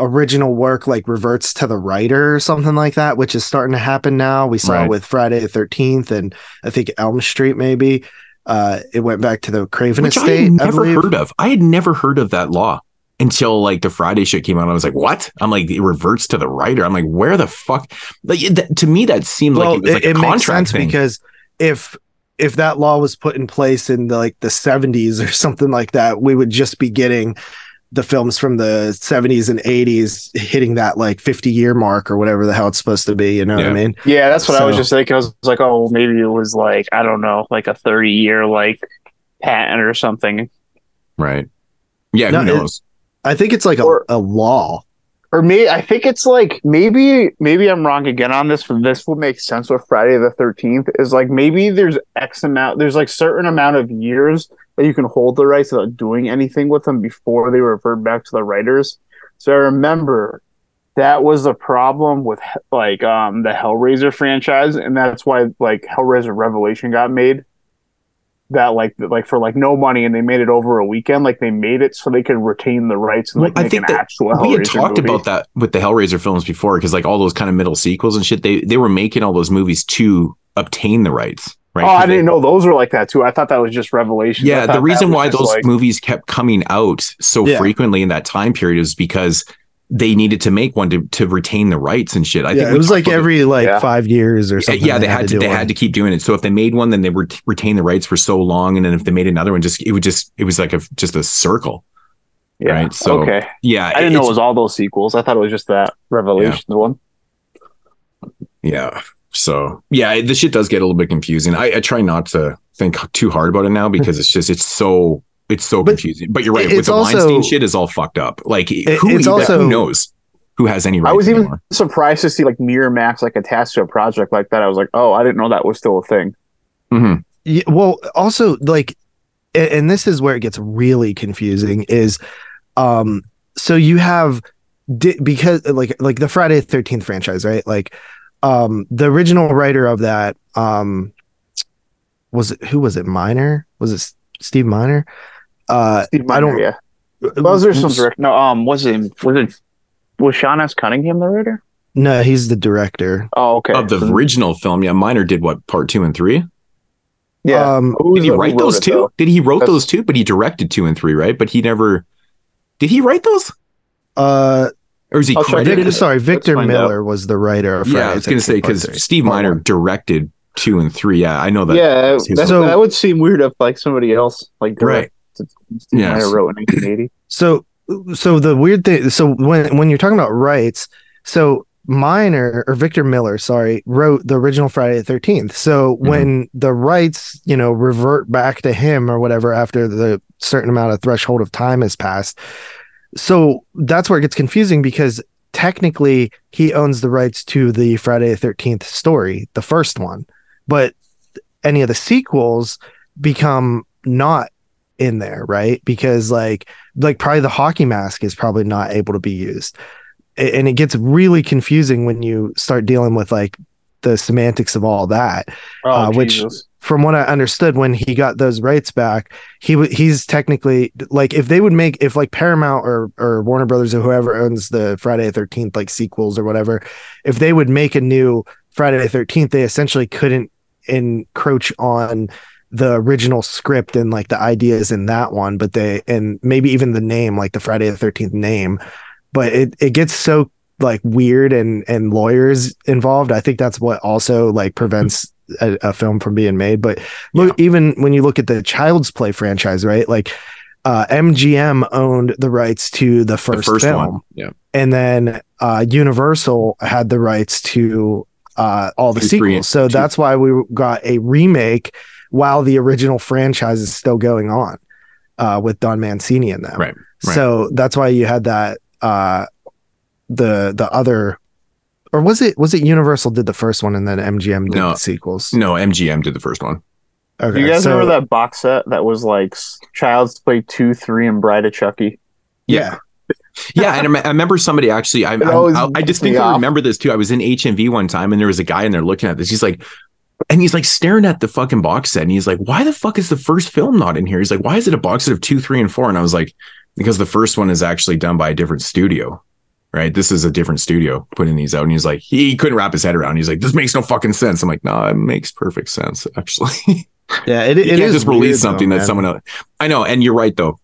original work like reverts to the writer or something like that which is starting to happen now we saw Right. with friday the 13th and i think elm street maybe uh it went back to the craven Which I had I, never believe heard of. I had never heard of that law until like the Friday shit came out. I was like, what? I'm like, it reverts to the writer. I'm like, where the fuck? Like that, to me, that seemed well like it was like it, it makes sense thing. because if if that law was put in place in the, like the 70s or something like that we would just be getting the films from the 70s and 80s hitting that like 50 year mark or whatever the hell it's supposed to be you know what i mean Yeah, that's what I was just thinking. I was like, oh, maybe it was like I don't know, like a thirty year like patent or something, right? Yeah, No, who it- knows? i think it's like a, Or- a law or maybe I think it's like maybe maybe I'm wrong again on this, but this would make sense with Friday the Thirteenth. Is like maybe there's X amount, there's like certain amount of years that you can hold the rights without doing anything with them before they revert back to the writers. So I remember that was a problem with like um the Hellraiser franchise, and that's why like Hellraiser Revelation got made. That like like for like no money, and they made it over a weekend. Like they made it so they could retain the rights and Well, like I make think that we had talked movie. about that with the Hellraiser films before because like all those kind of middle sequels and shit, they they were making all those movies to obtain the rights. Right? Oh, 'Cause I didn't know those were like that too. I thought that was just Revelation. Yeah, the reason why those like, movies kept coming out so Yeah. frequently in that time period is because they needed to make one to, to retain the rights and shit. I yeah think it was like about it. every like Yeah. five years or something yeah, they, had to, do they one. had to keep doing it. So if they made one, then they would retain the rights for so long, and then if they made another one, just it would just it was like a just a circle. yeah. right, so, okay, Yeah, I didn't know it was all those sequels. I thought it was just that Revelation one. Yeah. So yeah, the shit does get a little bit confusing. I, I try not to think too hard about it now because it's just it's so it's so But confusing. But you're right. it's With the also- Weinstein shit is all fucked up. Like who, it's even- also- who knows who has any rights I was even surprised to see like Mirror Miramax like attached to a project like that. I was like, oh, I didn't know that was still a thing. Mhm. Yeah, well, also like, a- and this is where it gets really confusing. Is, um, so you have di- because like like the Friday Thirteenth franchise, right? Like, um, the original writer of that, um, was it who was it? Miner? Was it Steve Miner? Uh, Steve I don't. yeah. Was there some direct? No, um, was it was it was Sean S. Cunningham the writer? No, he's the director. Oh, okay. Of the So- original film, yeah, Miner did what part two and three? yeah. Um, Did he who write wrote those it, two? though? Did he wrote That's- those two? But he directed two and three, right? But he never. Did he write those? uh, Or is he I'll credited? Victor, sorry, Victor find Miller was the writer. Of yeah, Friday I was gonna say because Steve Miner directed two and three. Yeah, I know that. Yeah, that, So- that would seem weird if like somebody else like Right. directed- Steve Yes. Miner wrote in 1980. So so the weird thing so when when you're talking about rights, so Miner or Victor Miller, sorry, wrote the original Friday the 13th. So Mm-hmm. when the rights, you know, revert back to him or whatever after the certain amount of threshold of time has passed. So that's where it gets confusing because technically he owns the rights to the Friday the 13th story, the first one. But any of the sequels become not in there, right? Because like like probably the hockey mask is probably not able to be used. And it gets really confusing when you start dealing with like the semantics of all that. Oh, uh, which Jesus. From what I understood, when he got those rights back, he w- he's technically like if they would make if like Paramount or or Warner Brothers or whoever owns the Friday the Thirteenth like sequels or whatever, if they would make a new Friday the Thirteenth, they essentially couldn't encroach on the original script and like the ideas in that one, but they and maybe even the name, like the Friday the Thirteenth name, but it it gets so like weird and and lawyers involved. I think that's what also like prevents a, a film from being made. But look, even when you look at the Child's Play franchise, right? Like uh, MGM owned the rights to the The first, first film, one. Yeah. and then uh, Universal had the rights to uh, all the Two, sequels. and So two. that's why we got a remake while the original franchise is still going on uh, with Don Mancini in them. Right. right. So that's why you had that uh, the the other or was it was it Universal did the first one and then MGM did No. the sequels? No, MGM did the first one. Okay, you guys so- remember that box set that was like Child's Play 2, 3, and Bride of Chucky? Yeah. Yeah, and I, rem- I remember somebody actually. I, It I, I, I pisses me distinctly off. remember this too. I was in HMV one time, and there was a guy in there looking at this. He's like, and he's like staring at the fucking box set, and he's like, "Why the fuck is the first film not in here?" He's like, "Why is it a box set of two, three, and four? And I was like, "Because the first one is actually done by a different studio." Right, this is a different studio putting these out, and he's like, he couldn't wrap his head around. He's like, "This makes no fucking sense." I'm like, "No, it makes perfect sense, actually." Yeah, it, you it can't is just release weird, though, something that man. someone else. I know, and you're right though.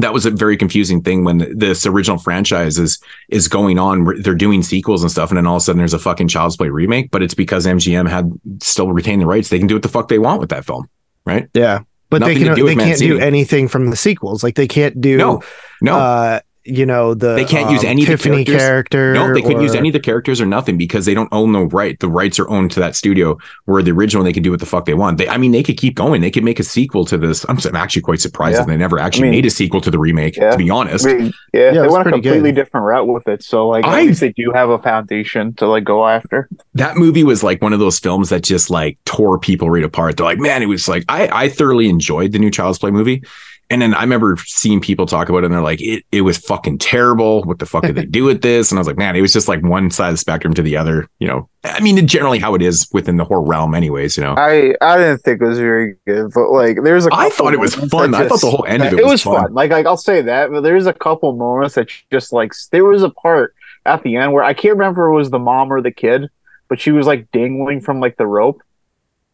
That was a very confusing thing when this original franchise is is going on. They're doing sequels and stuff, and then all of a sudden there's a fucking Child's Play remake. But it's because MGM had still retained the rights. They can do what the fuck they want with that film, right? Yeah, but Nothing they can they can't do anything from the sequels. Like they can't do No, no. uh you know the they can't use um, any of the Tiffany characters. character. No, they couldn't use any of the characters or nothing because they don't own the right. The rights are owned to that studio. Where the original, they can do what the fuck they want. They, I mean, they could keep going. They could make a sequel to this. I'm, I'm actually quite surprised Yeah. that they never actually I mean- made a sequel to the remake. Yeah. To be honest, I mean, yeah, Yeah, it they was went a completely good. different route with it. So, like, at I- least they do have a foundation to like go after. that movie was like one of those films that just like tore people right apart. They're like, man, it was like I I thoroughly enjoyed the new Child's Play movie. And then I remember seeing people talk about it and they're like, it, it was fucking terrible. What the fuck did they do with this? And I was like, man, it was just like one side of the spectrum to the other, you know. I mean, generally how it is within the horror realm, anyways, you know. I I didn't think it was very good, but like, there's a. I thought it was fun. that I thought the whole end of it it was was fun. fun. Like, like I'll say that, but there's a couple moments that just like there was a part at the end where I can't remember if it was the mom or the kid, but she was like dangling from like the rope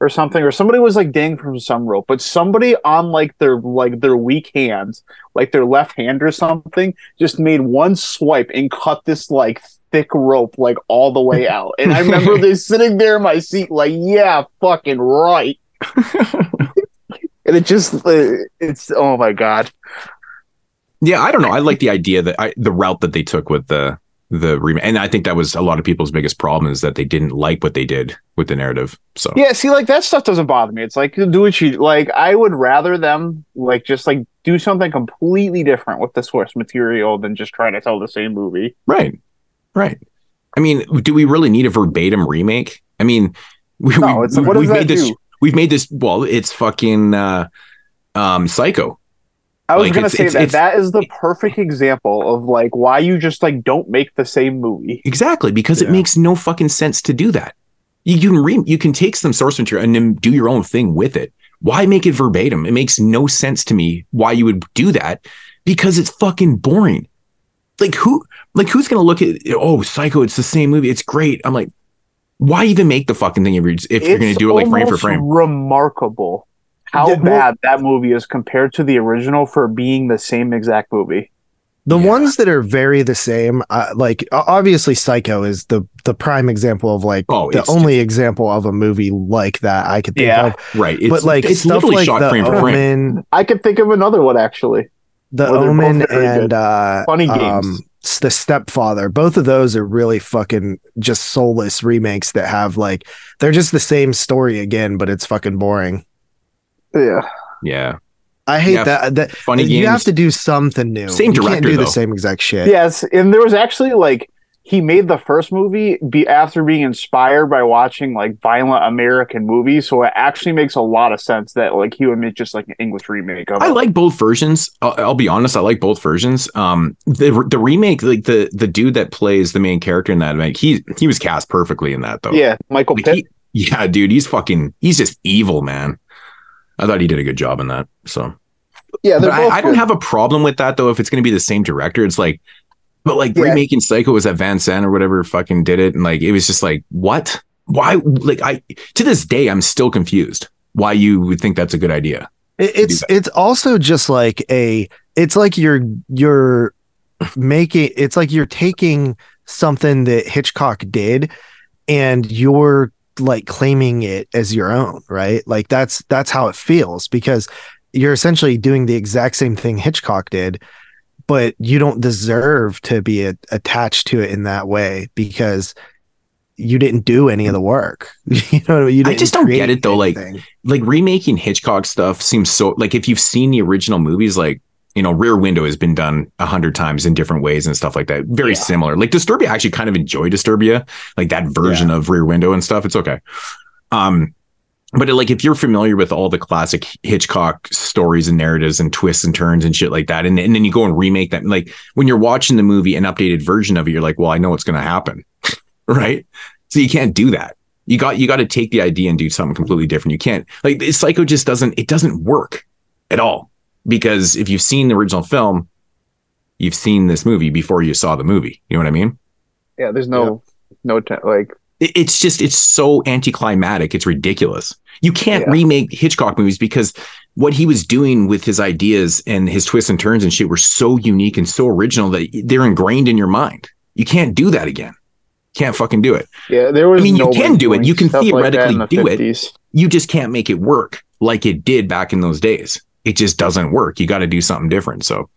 or something, or somebody was like dangling from some rope, but somebody on like their like their weak hands, like their left hand or something, just made one swipe and cut this like thick rope like all the way out. And I remember this sitting there in my seat, like, yeah, fucking right. and it just uh, it's oh my god. Yeah, I don't know. I like the idea that I, the route that they took with the the remake, and I think that was a lot of people's biggest problem is that they didn't like what they did with the narrative. So Yeah, see, like that stuff doesn't bother me. It's like do what you like. I would rather them like just like do something completely different with the source material than just try to tell the same movie. Right. Right. I mean, do we really need a verbatim remake? I mean, we, No, we, it's- what does we've that made this. do? We've made this. Well, it's fucking uh, um, Psycho. I was Like, gonna it's- say it's- that it's- that is the perfect example of like why you just like don't make the same movie. Exactly, because it makes no fucking sense to do that. You, you can re- you can take some source material and then do your own thing with it. Why make it verbatim? It makes no sense to me why you would do that because it's fucking boring. Like who like who's gonna look at oh Psycho? It's the same movie. It's great. I'm like, why even make the fucking thing if you're, if you're gonna do it like frame for frame? Remarkable how Yeah, well- bad that movie is compared to the original for being the same exact movie. The Yeah. ones that are very the same, uh, like obviously Psycho is the the prime example of like Oh, the it's- only example of a movie like that I could think Yeah. of. Right. It's, but like it's stuff literally like shot the frame for frame. Omen, I could think of another one actually. the Well, they're both Omen, and uh, Funny games. um, the Stepfather. Both of those are really fucking just soulless remakes that have like they're just the same story again, but it's fucking boring. Yeah. Yeah. I hate Yeah, that. That Funny you have to do something new. Same you can't director, do the same exact shit. Yes, and there was actually like he made the first movie be after being inspired by watching like violent American movies. So it actually makes a lot of sense that like he would make just like an English remake of I it. like both versions. I'll, I'll be honest. I like both versions. Um, the the remake, like the the dude that plays the main character in that, like he he was cast perfectly in that though. yeah, Michael Like, Pitt. he- yeah, dude, he's fucking. He's just evil, man. I thought he did a good job in that. So yeah, But I, I don't have a problem with that though. If it's going to be the same director, it's like, but like Yeah. remaking Psycho was that Van Sant or whatever fucking did it, and like it was just like what? Why? Like I to this day I'm still confused why you would think that's a good idea. It's it's also just like a it's like you're you're making it's like you're taking something that Hitchcock did and you're like claiming it as your own, right? Like that's that's how it feels because you're essentially doing the exact same thing Hitchcock did, but you don't deserve to be a, attached to it in that way because you didn't do any of the work. you know, you I just don't get it though. Like like remaking Hitchcock stuff seems so like if you've seen the original movies, like you know, Rear Window has been done a hundred times in different ways and stuff like that. Very Yeah. similar. Like Disturbia, I actually kind of enjoy Disturbia, like that version of Rear Window and stuff. It's okay. Um, but like if you're familiar with all the classic Hitchcock stories and narratives and twists and turns and shit like that, and, and then you go and remake that, like when you're watching the movie, an updated version of it, you're like, well, I know what's going to happen, right? So you can't do that. You got you got to take the idea and do something completely different. You can't like Psycho just doesn't it doesn't work at all because if you've seen the original film, you've seen this movie before you saw the movie. You know what I mean? yeah, there's no no t- like It- It's just it's so anticlimactic. It's ridiculous. You can't Yeah. remake Hitchcock movies because what he was doing with his ideas and his twists and turns and shit were so unique and so original that they're ingrained in your mind. You can't do that again. Can't fucking do it. yeah, there was. I mean, you can do it. You can like theoretically the do it. you just can't make it work like it did back in those days. It just doesn't work. You got to do something different. So,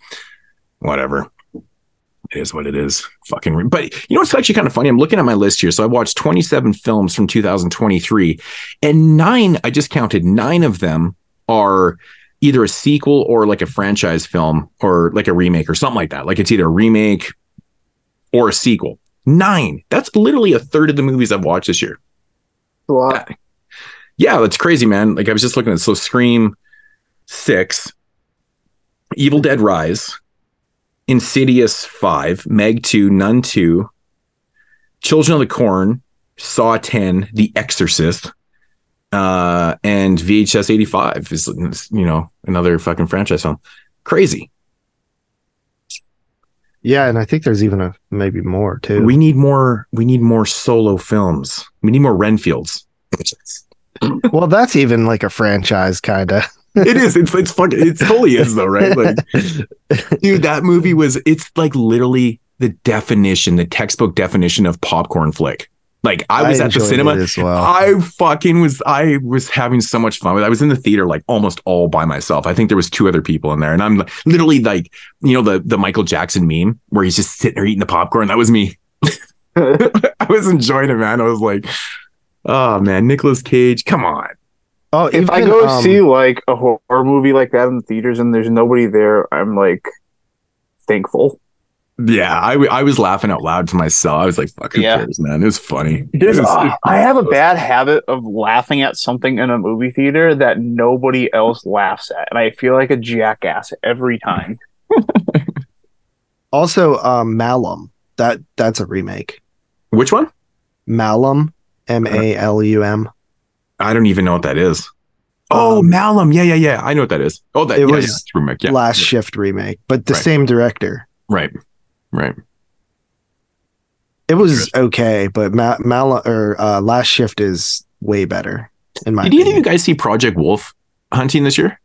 whatever. It is what it is. Fucking. re- But you know what's actually kind of funny? I'm looking at my list here. So I watched 27 films from 2023, and nine. I just counted nine of them are either a sequel or like a franchise film or like a remake or something like that. Like it's either a remake or a sequel. Nine. That's literally a third of the movies I've watched this year lot. yeah, that's crazy, man. Like I was just looking at so Scream six, Evil Dead Rise, Insidious five, Meg two, Nun two, Children of the Corn, Saw ten, The Exorcist, uh, and VHS eighty five is you know another fucking franchise film. Crazy. Yeah, and I think there's even a maybe more too. We need more. We need more solo films. We need more Renfields. well, that's even like a franchise kind of. It is. It's it's fucking. It totally is though, right? Like, dude, that movie was. It's like literally the definition, the textbook definition of popcorn flick. Like I was at the cinema. well. I fucking was. I was having so much fun I was in the theater like almost all by myself. I think there was two other people in there, and I'm like, literally like, you know, the the Michael Jackson meme where he's just sitting there eating the popcorn. That was me. I was enjoying it, man. I was like, oh man, Nicolas Cage, come on. Oh, If I go um, see like a horror movie like that in the theaters and there's nobody there, I'm like thankful. Yeah, I, w- I was laughing out loud to myself. I was like, "Fuck, who Yeah. cares, man?" It was funny. There's, It was- uh, I have a bad habit of laughing at something in a movie theater that nobody else laughs at, and I feel like a jackass every time. also um Malum. That that's a remake. which one? Malum, M A L U M. I don't even know what that is. Oh, Um, Malum. Yeah, yeah, yeah. I know what that is. Oh, that It yeah, was yeah, remake. Yeah, Last Shift remake, but the Right. same director. right, right. It was okay, but Ma- Mal or uh, Last Shift is way better in my Did either of you guys see Project Wolf hunting this year?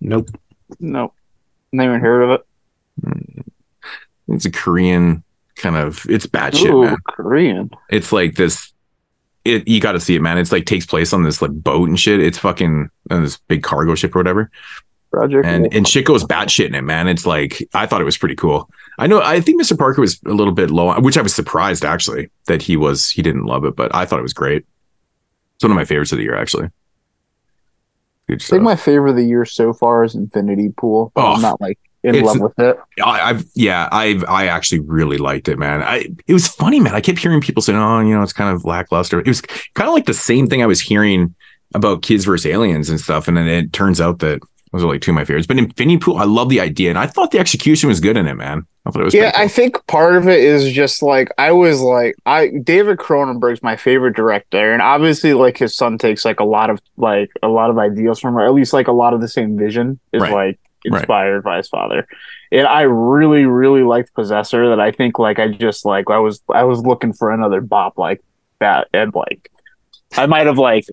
Nope. No, never even heard of it. It's a Korean kind of. It's bad shit, Ooh, man. Korean. It's like this. It you got to see it, man. It's like takes place on this like boat and shit. It's fucking on this big cargo ship or whatever. Project. and and shit goes batshit in it, man. It's like I thought it was pretty cool. I know I think Mr. Parker was a little bit low, which I was surprised actually that he was he didn't love it, but I thought it was great. It's one of my favorites of the year, actually. Good I think stuff. my favorite of the year so far is Infinity Pool. Oh. I'm not like in It's- love with it. I, I've yeah, I've I actually really liked it, man. I it was funny, man. I kept hearing people saying, "Oh, you know, it's kind of lackluster." It was kind of like the same thing I was hearing about Kids vs Aliens and stuff, and then it turns out that those are like two of my favorites. But Infinity Pool, I love the idea, and I thought the execution was good in it, man. I thought it was Yeah, pretty I think part of it is just like I was like I David Cronenberg's my favorite director, and obviously like his son takes like a lot of like a lot of ideas from or at least like a lot of the same vision is Right. like Right. inspired by his father. And I really, really liked Possessor that I think like I just like I was I was looking for another bop like that and like I might have like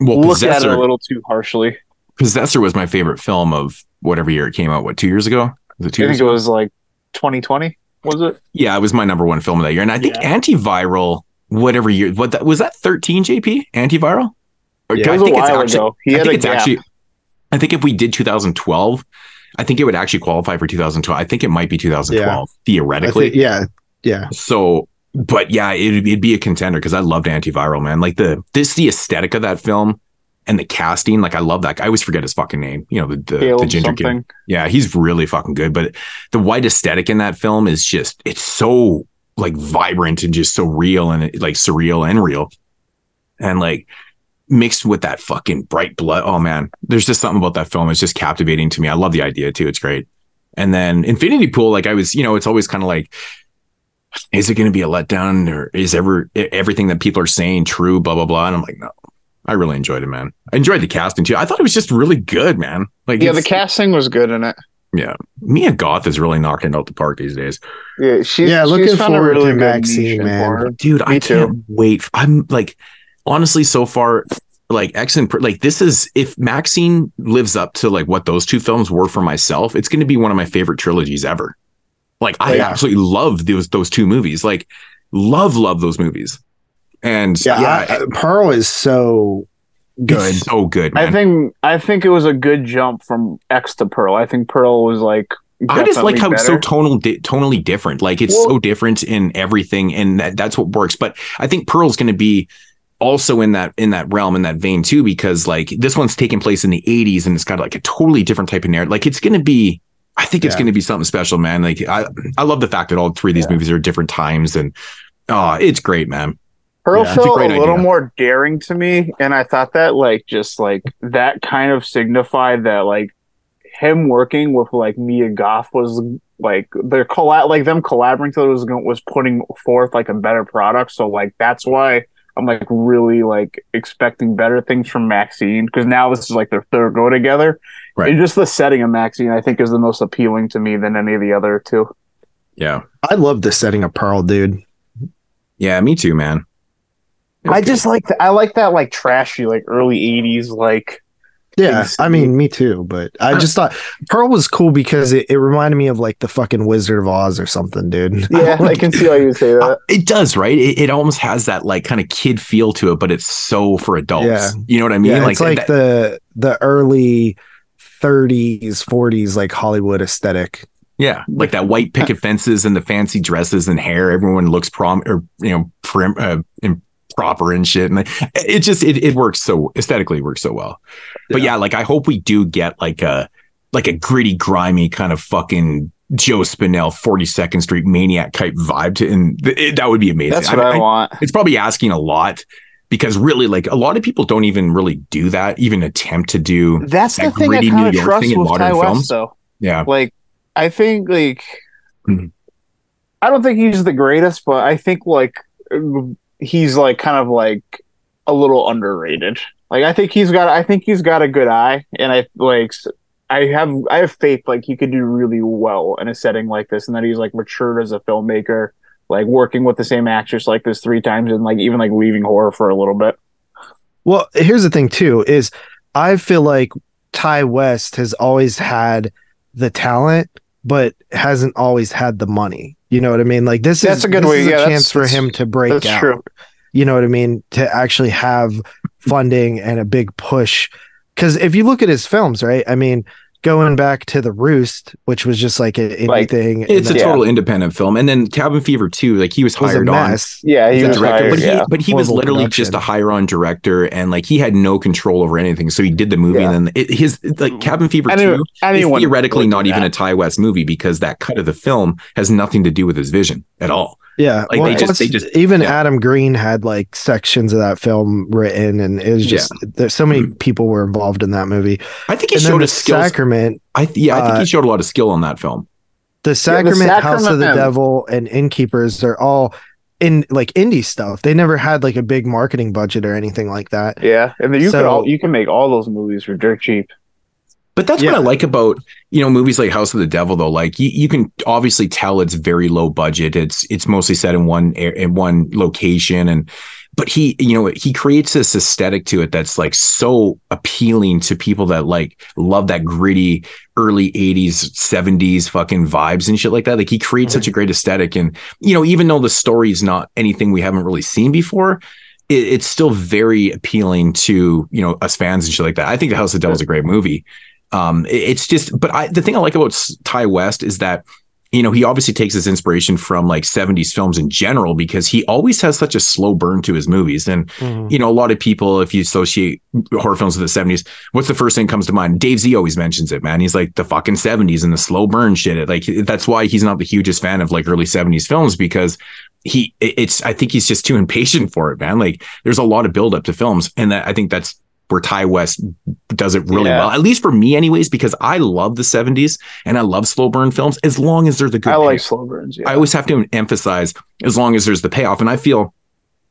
well, looked at it a little too harshly. Possessor was my favorite film of whatever year it came out. What two years ago? Was it two I think it was like 2020, was it? yeah, it was my number one film of that year, and I think Yeah. antiviral, whatever year, what that was that thirteen JP antiviral? Or- Yeah. I think it's while actually, ago. He I had think it's gap. actually, I think if we did 2012, I think it would actually qualify for 2012. I think it might be 2012 I theoretically. think, yeah, yeah. So, but yeah, it'd, it'd be a contender because I loved antiviral, man. Like the this the aesthetic of that film and the casting. Like I love that. guy. I always forget his fucking name. You know the the, the ginger kid. Yeah, he's really fucking good. But the white aesthetic in that film is just it's so like vibrant and just so real and like surreal and real. And like mixed with that fucking bright blood. Oh man, there's just something about that film. It's just captivating to me. I love the idea too. It's great. And then Infinity Pool, like I was, you know, it's always kind of like, is it going to be a letdown or is ever everything that people are saying true? Blah blah blah. And I'm like, no, I really enjoyed it, man. I enjoyed the casting too. I thought it was just really good, man. Like, Yeah, the casting was good in it. yeah, Mia Goth is really knocking it out the park these days, Yeah, she's Yeah, looking found a forward to really good Maxine, man. horror. dude. I Me too. can't wait. I'm like, honestly, so far, like X and like this is if Maxine lives up to like what those two films were for myself, it's going to be one of my favorite trilogies ever. Like I Yeah. absolutely love those those two movies. Like love love those movies. And Yeah, yeah, I- Pearl is so good. so good, man. I think I think it was a good jump from X to Pearl. I think Pearl was like I just like how it's so tonal, di- tonally different. Like it's Well- so different in everything, and that, that's what works. But I think Pearl's going to be also in that in that realm in that vein too, because like this one's taking place in the '80s, and it's got like a totally different type of narrative. Like it's going to be, I think it's Yeah. going to be something special, man. Like I, I love the fact that all three of these movies are different times, and oh, it's great, man. Pearl Yeah, it's a felt a, little idea. more daring to me, and I thought that like just like that kind of signified that like him working with like Mia Goth was like their collab like them collaborating together was was putting forth like a better product. So like that's why I'm like really like expecting better things from Maxine because now this is like their third go together. Right. And just the setting of Maxine, I think, is the most appealing to me than any of the other two. Yeah, I love the setting of Pearl, dude. yeah, me too, man. It was I just like that. I like that like trashy like early '80s like Yeah, Things- I mean, me too. But I just thought Pearl was cool because it, it reminded me of like the fucking Wizard of Oz or something, dude. Yeah, I can see why you would say that. It does, right? It, it almost has that like kind of kid feel to it, but it's so for adults. Yeah. You know what I mean? yeah, it's like that- the the early 30s, 40s, like Hollywood aesthetic. Yeah, like that white picket fences and the fancy dresses and hair. Everyone looks prom or you know prim uh, and proper and shit. And it just it, it works so aesthetically it works so well. But yeah, like I hope we do get like a like a gritty, grimy kind of fucking Joe Spinell, Forty Second Street maniac type vibe to, and th- it, that would be amazing. That's what I, want. It's probably asking a lot because really, like a lot of people don't even really do that, even attempt to do. That's the that thing I kind New of York trust thing with modern Ti West, films. though. Yeah, Like, I think like Mhm. I don't think he's the greatest, but I think like he's like kind of like a little underrated. Like, I think he's got. I think he's got a good eye, and I like. I have I have faith like he could do really well in a setting like this, and that he's like matured as a filmmaker, like working with the same actress like this three times, and like even like leaving horror for a little bit. Well, here's the thing too is I feel like Ti West has always had the talent, but hasn't always had the money. You know what I mean? Like this That's is a good way- yeah, a that's- chance for that's- him to break That's out. true. You know what I mean? To actually have funding and a big push. Because if you look at his films, right? I mean, going back to the Roost, which was just like a Like, anything. It's a and that total independent film. And then Cabin Fever 2, like he was was a hired on. Yeah, he a was director, hired, but he yeah. but he was literally production. just a hire on director and like he had no control over anything. So he did the movie Yeah. and then it, his like Cabin Fever Any- 2 is theoretically would do not even that. a Ti West movie because that cut of the film has nothing to do with his vision at all. Yeah, Like, they just- they just- even yeah. Adam Green had like sections of that film written, and it was just there's so many people were involved in that movie. I think he and showed the his skills. Sacrament, I yeah, I think uh, he showed a lot of skill on that film. the Sacrament, House of the Devil, and Innkeepers are all in like indie stuff. They never had like a big marketing budget or anything like that. Yeah, and then you So- could all you can make all those movies for dirt cheap. But that's Yeah. what I like about you know movies like House of the Devil though. Like you, you can obviously tell it's very low budget. It's it's mostly set in one in one location and but he you know he creates this aesthetic to it that's like so appealing to people that like love that gritty early 80s 70s fucking vibes and shit like that like he creates such a great aesthetic and you know even though the story is not anything we haven't really seen before it, it's still very appealing to you know us fans and shit like that i think the house of the devil is a great movie um it's just but i the thing i like about Ti West is that you know he obviously takes his inspiration from like 70s films in general because he always has such a slow burn to his movies. And you know a lot of people if you associate horror films with the 70s what's the first thing that comes to mind? Dave z always mentions it man. He's like the fucking 70s and the slow burn shit. It like that's why he's not the hugest fan of like early 70s films because he it's i think he's just too impatient for it man. Like there's a lot of build up to films. And that i think that's where Ti West does it really Yeah. well, at least for me, anyways, because I love the 70s and I love slow burn films as long as there's a good. I like slow burns. Yeah. I always have to emphasize as long as there's the payoff. And I feel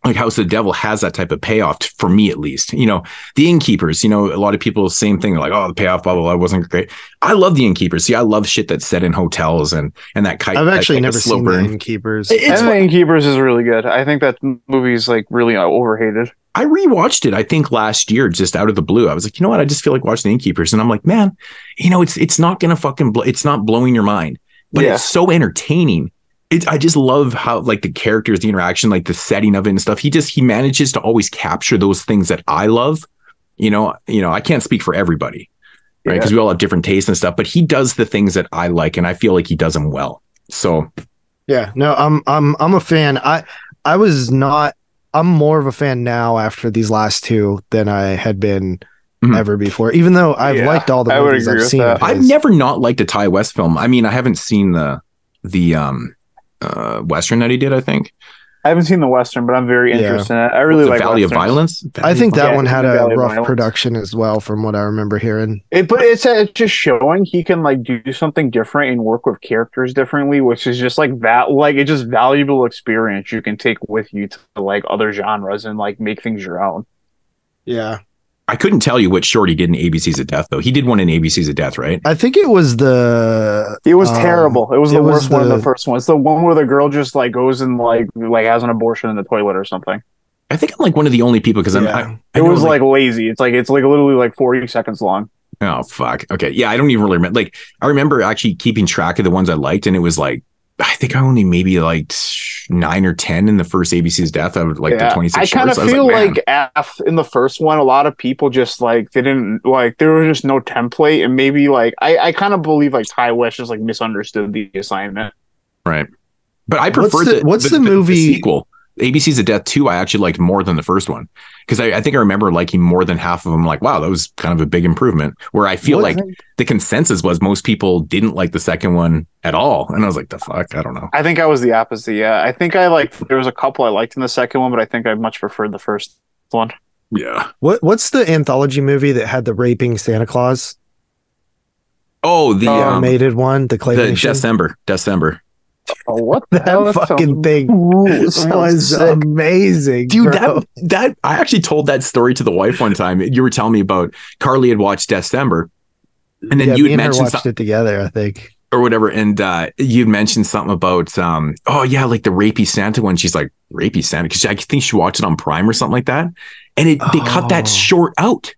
like House of the Devil has that type of payoff for me, at least. You know, the Innkeepers, you know, a lot of people, same thing. Like, oh, the payoff, blah, blah, blah, wasn't great. I love the Innkeepers. See, I love shit that's set in hotels and and that kind I've actually that type never slow seen burn. the Innkeepers. It's and fun. the Innkeepers is really good. I think that movie is like really uh, overhated. I rewatched it, I think last year, just out of the blue. I was like, you know what? I just feel like watching the Innkeepers. And I'm like, man, you know, it's it's not gonna fucking bl- it's not blowing your mind, but Yeah. it's so entertaining. It, I just love how like the characters, the interaction, like the setting of it and stuff. He just he manages to always capture those things that I love. You know, you know, I can't speak for everybody, right? Yeah. Because we all have different tastes and stuff. But he does the things that I like, and I feel like he does them well. So Yeah, no, I'm I'm I'm a fan. I I was not. I'm more of a fan now after these last two than I had been Mhm. ever before. Even though I've Yeah, liked all the I movies I've seen. I've never not liked a Ti West film. I mean, I haven't seen the the um uh western that he did. I think I haven't seen the western, but I'm very Yeah. interested in it. I really the like Valley of westerns. Violence. I think that Yeah, one had a Valley rough Violence. production as well, from what I remember hearing. It, but it's, it's just showing he can like do something different and work with characters differently, which is just like that. Like it's just valuable experience you can take with you to like other genres and like make things your own. Yeah, I couldn't tell you what short he did in ABCs of Death though. He did one in ABCs of Death, right? I think it was the. It was um, terrible. It was it the was worst one of the- the first one. It's the one where the girl just like goes and like like has an abortion in the toilet or something. I think I'm like one of the only people because I'm. Yeah. I, I It know, was like, lazy. It's like it's like literally like forty seconds long. oh fuck. Okay, yeah, I don't even really remember. Like I remember actually keeping track of the ones I liked, and it was like I think I only maybe like nine or ten in the first ABC's Death. I would like the 26 I kind of shorts. I was feel man. like, F in the first one, a lot of people just like they didn't like there was just no template, and maybe like I I kind of believe like Ti West just like misunderstood the assignment. Right. But I What's prefer the- the, what's the movie- sequel. ABC's of Death 2, I actually liked more than the first one. Because I, I think I remember liking more than half of them. Like, wow, that was kind of a big improvement. Where I feel What- like the consensus was most people didn't like the second one at all. And I was like, the fuck? I don't know. I think I was the opposite. Yeah, I think I like there was a couple I liked in the second one, but I think I much preferred the first one. Yeah. What What's the anthology movie that had the raping Santa Claus? Oh, the, The um, animated one, the the. Deathcember. Deathcember. Oh, what that fucking thing was amazing, Dude, bro. that that I actually told that story to the wife one time. You were telling me about Carly had watched Deathcember. And then yeah, you me had mentioned watched something it together. I think. or whatever, and uh, you'd mentioned something about, um, oh yeah, like the rapey Santa one. She's like rapey Santa because I think she watched it on Prime or something like that, and it they cut that Oh. short out.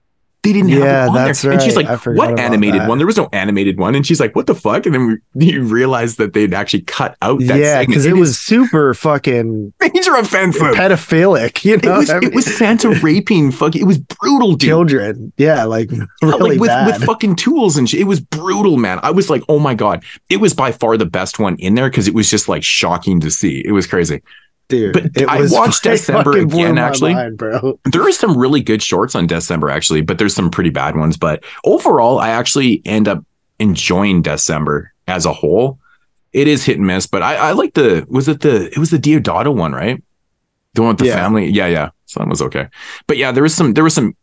They didn't have Yeah, it on that's there. And she's like, what animated that. one? There was no animated one. And she's like, what the fuck? And then we, you realize that they'd actually cut out that yeah, because it, was super fucking major offensive. pedophilic. You It know, was, I mean, it was Santa raping fucking. It was brutal, dude. children. Yeah, like Yeah, oh, really like with, bad. with fucking tools and shit. It was brutal, man. I was like, oh my god, it was by far the best one in there because it was just like shocking to see. It was crazy. Dude, but I watched Deathcember again, actually. mind, bro. There are some really good shorts on Deathcember actually, but there's some pretty bad ones. But overall, I actually end up enjoying Deathcember as a whole. It is hit and miss, but I, I like the was it the it was the Diodato one, right? The one with the Yeah. family. Yeah, yeah. So that was okay. But yeah, there was some there was some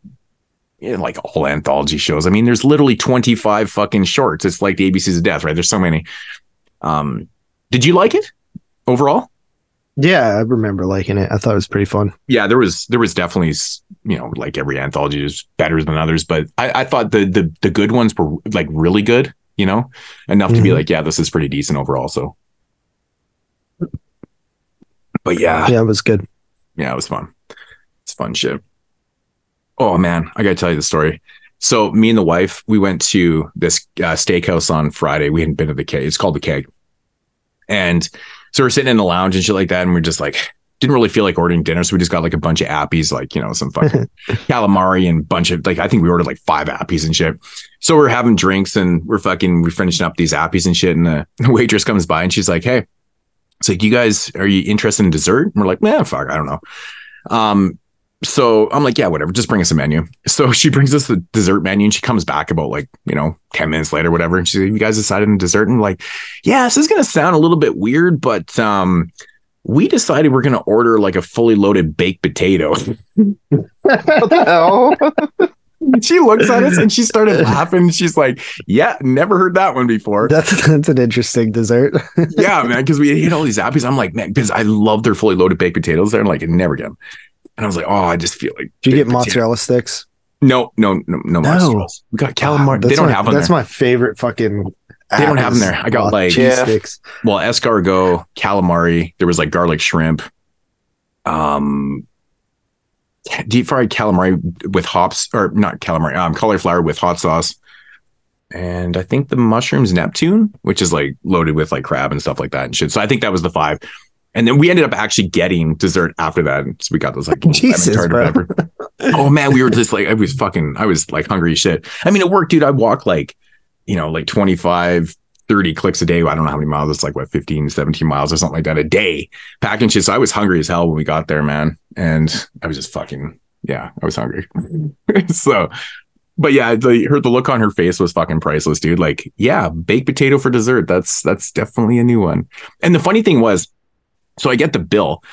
like all anthology shows. I mean, there's literally 25 fucking shorts. It's like the ABCs of death, right? There's so many. Um did you like it overall? Yeah, I remember liking it. I thought it was pretty fun. yeah, there was there was definitely you know like every anthology is better than others, but I, I thought the the the good ones were like really good, you know, enough to be Mhm. like, yeah, this is pretty decent overall. So, but yeah, Yeah, it was good. yeah, it was fun. It's fun shit. Oh man, I gotta tell you the story. So me and the wife, we went to this uh, steakhouse on Friday. We hadn't been to the keg. It's called the keg, and so we're sitting in the lounge and shit like that, and we're just like didn't really feel like ordering dinner, so we just got like a bunch of appies, like you know some fucking calamari and bunch of like I think we ordered like five appies and shit. So we're having drinks and we're fucking we're finishing up these appies and shit, and the waitress comes by and she's like, "Hey, it's like you guys are you interested in dessert?" And we're like, "Man, fuck, I don't know." Um, so I'm like, yeah, whatever, just bring us a menu. So she brings us the dessert menu and she comes back about like, you know, 10 minutes later, whatever. And she's like, you guys decided on dessert? And like, yeah, this is gonna sound a little bit weird, but um we decided we're gonna order like a fully loaded baked potato. What she looks at us and she started laughing. She's like, Yeah, never heard that one before. That's that's an interesting dessert. yeah, man, because we ate all these appies. I'm like, man, because I love their fully loaded baked potatoes. They're like, never get them. And I was like, oh, I just feel like. Did you get potato- mozzarella sticks? No, no, no, no, No. mozzarella. We got calamari. That's they don't my, have them That's there. my favorite fucking. They don't have 'em apples. there. I got, like- cheese Yeah. sticks. well, escargot, calamari. There was like garlic shrimp, um, deep fried calamari with hops or not calamari, um, cauliflower with hot sauce, and I think the mushrooms Neptune, which is like loaded with like crab and stuff like that and shit. So I think that was the five. And then we ended up actually getting dessert after that. So we got those like Jesus, lemon tart or bro. oh man, we were just like I was fucking I was like hungry shit. I mean, it worked, dude, I walk like, you know, like 25, 30 clicks a day. I don't know how many miles. It's like what 15, 17 miles or something like that a day packing shit. So I was hungry as hell when we got there, man. And I was just fucking yeah, I was hungry. so but yeah, the her the look on her face was fucking priceless, dude. Like, yeah, baked potato for dessert. That's that's definitely a new one. And the funny thing was, so I get the bill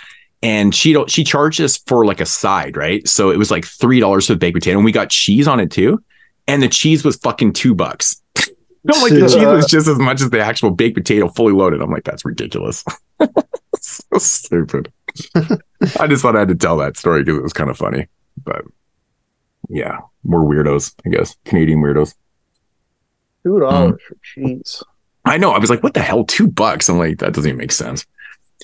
and she don't she charged us for like a side, right? So it was like three dollars for the baked potato, and we got cheese on it too. And the cheese was fucking two bucks. I'm like the cheese was just as much as the actual baked potato fully loaded. I'm like, that's ridiculous. so stupid. I just thought I had to tell that story because it was kind of funny. But yeah, we're weirdos, I guess. Canadian weirdos. Two dollars mm. for cheese. I know. I was like, what the hell? Two bucks. I'm like, that doesn't even make sense.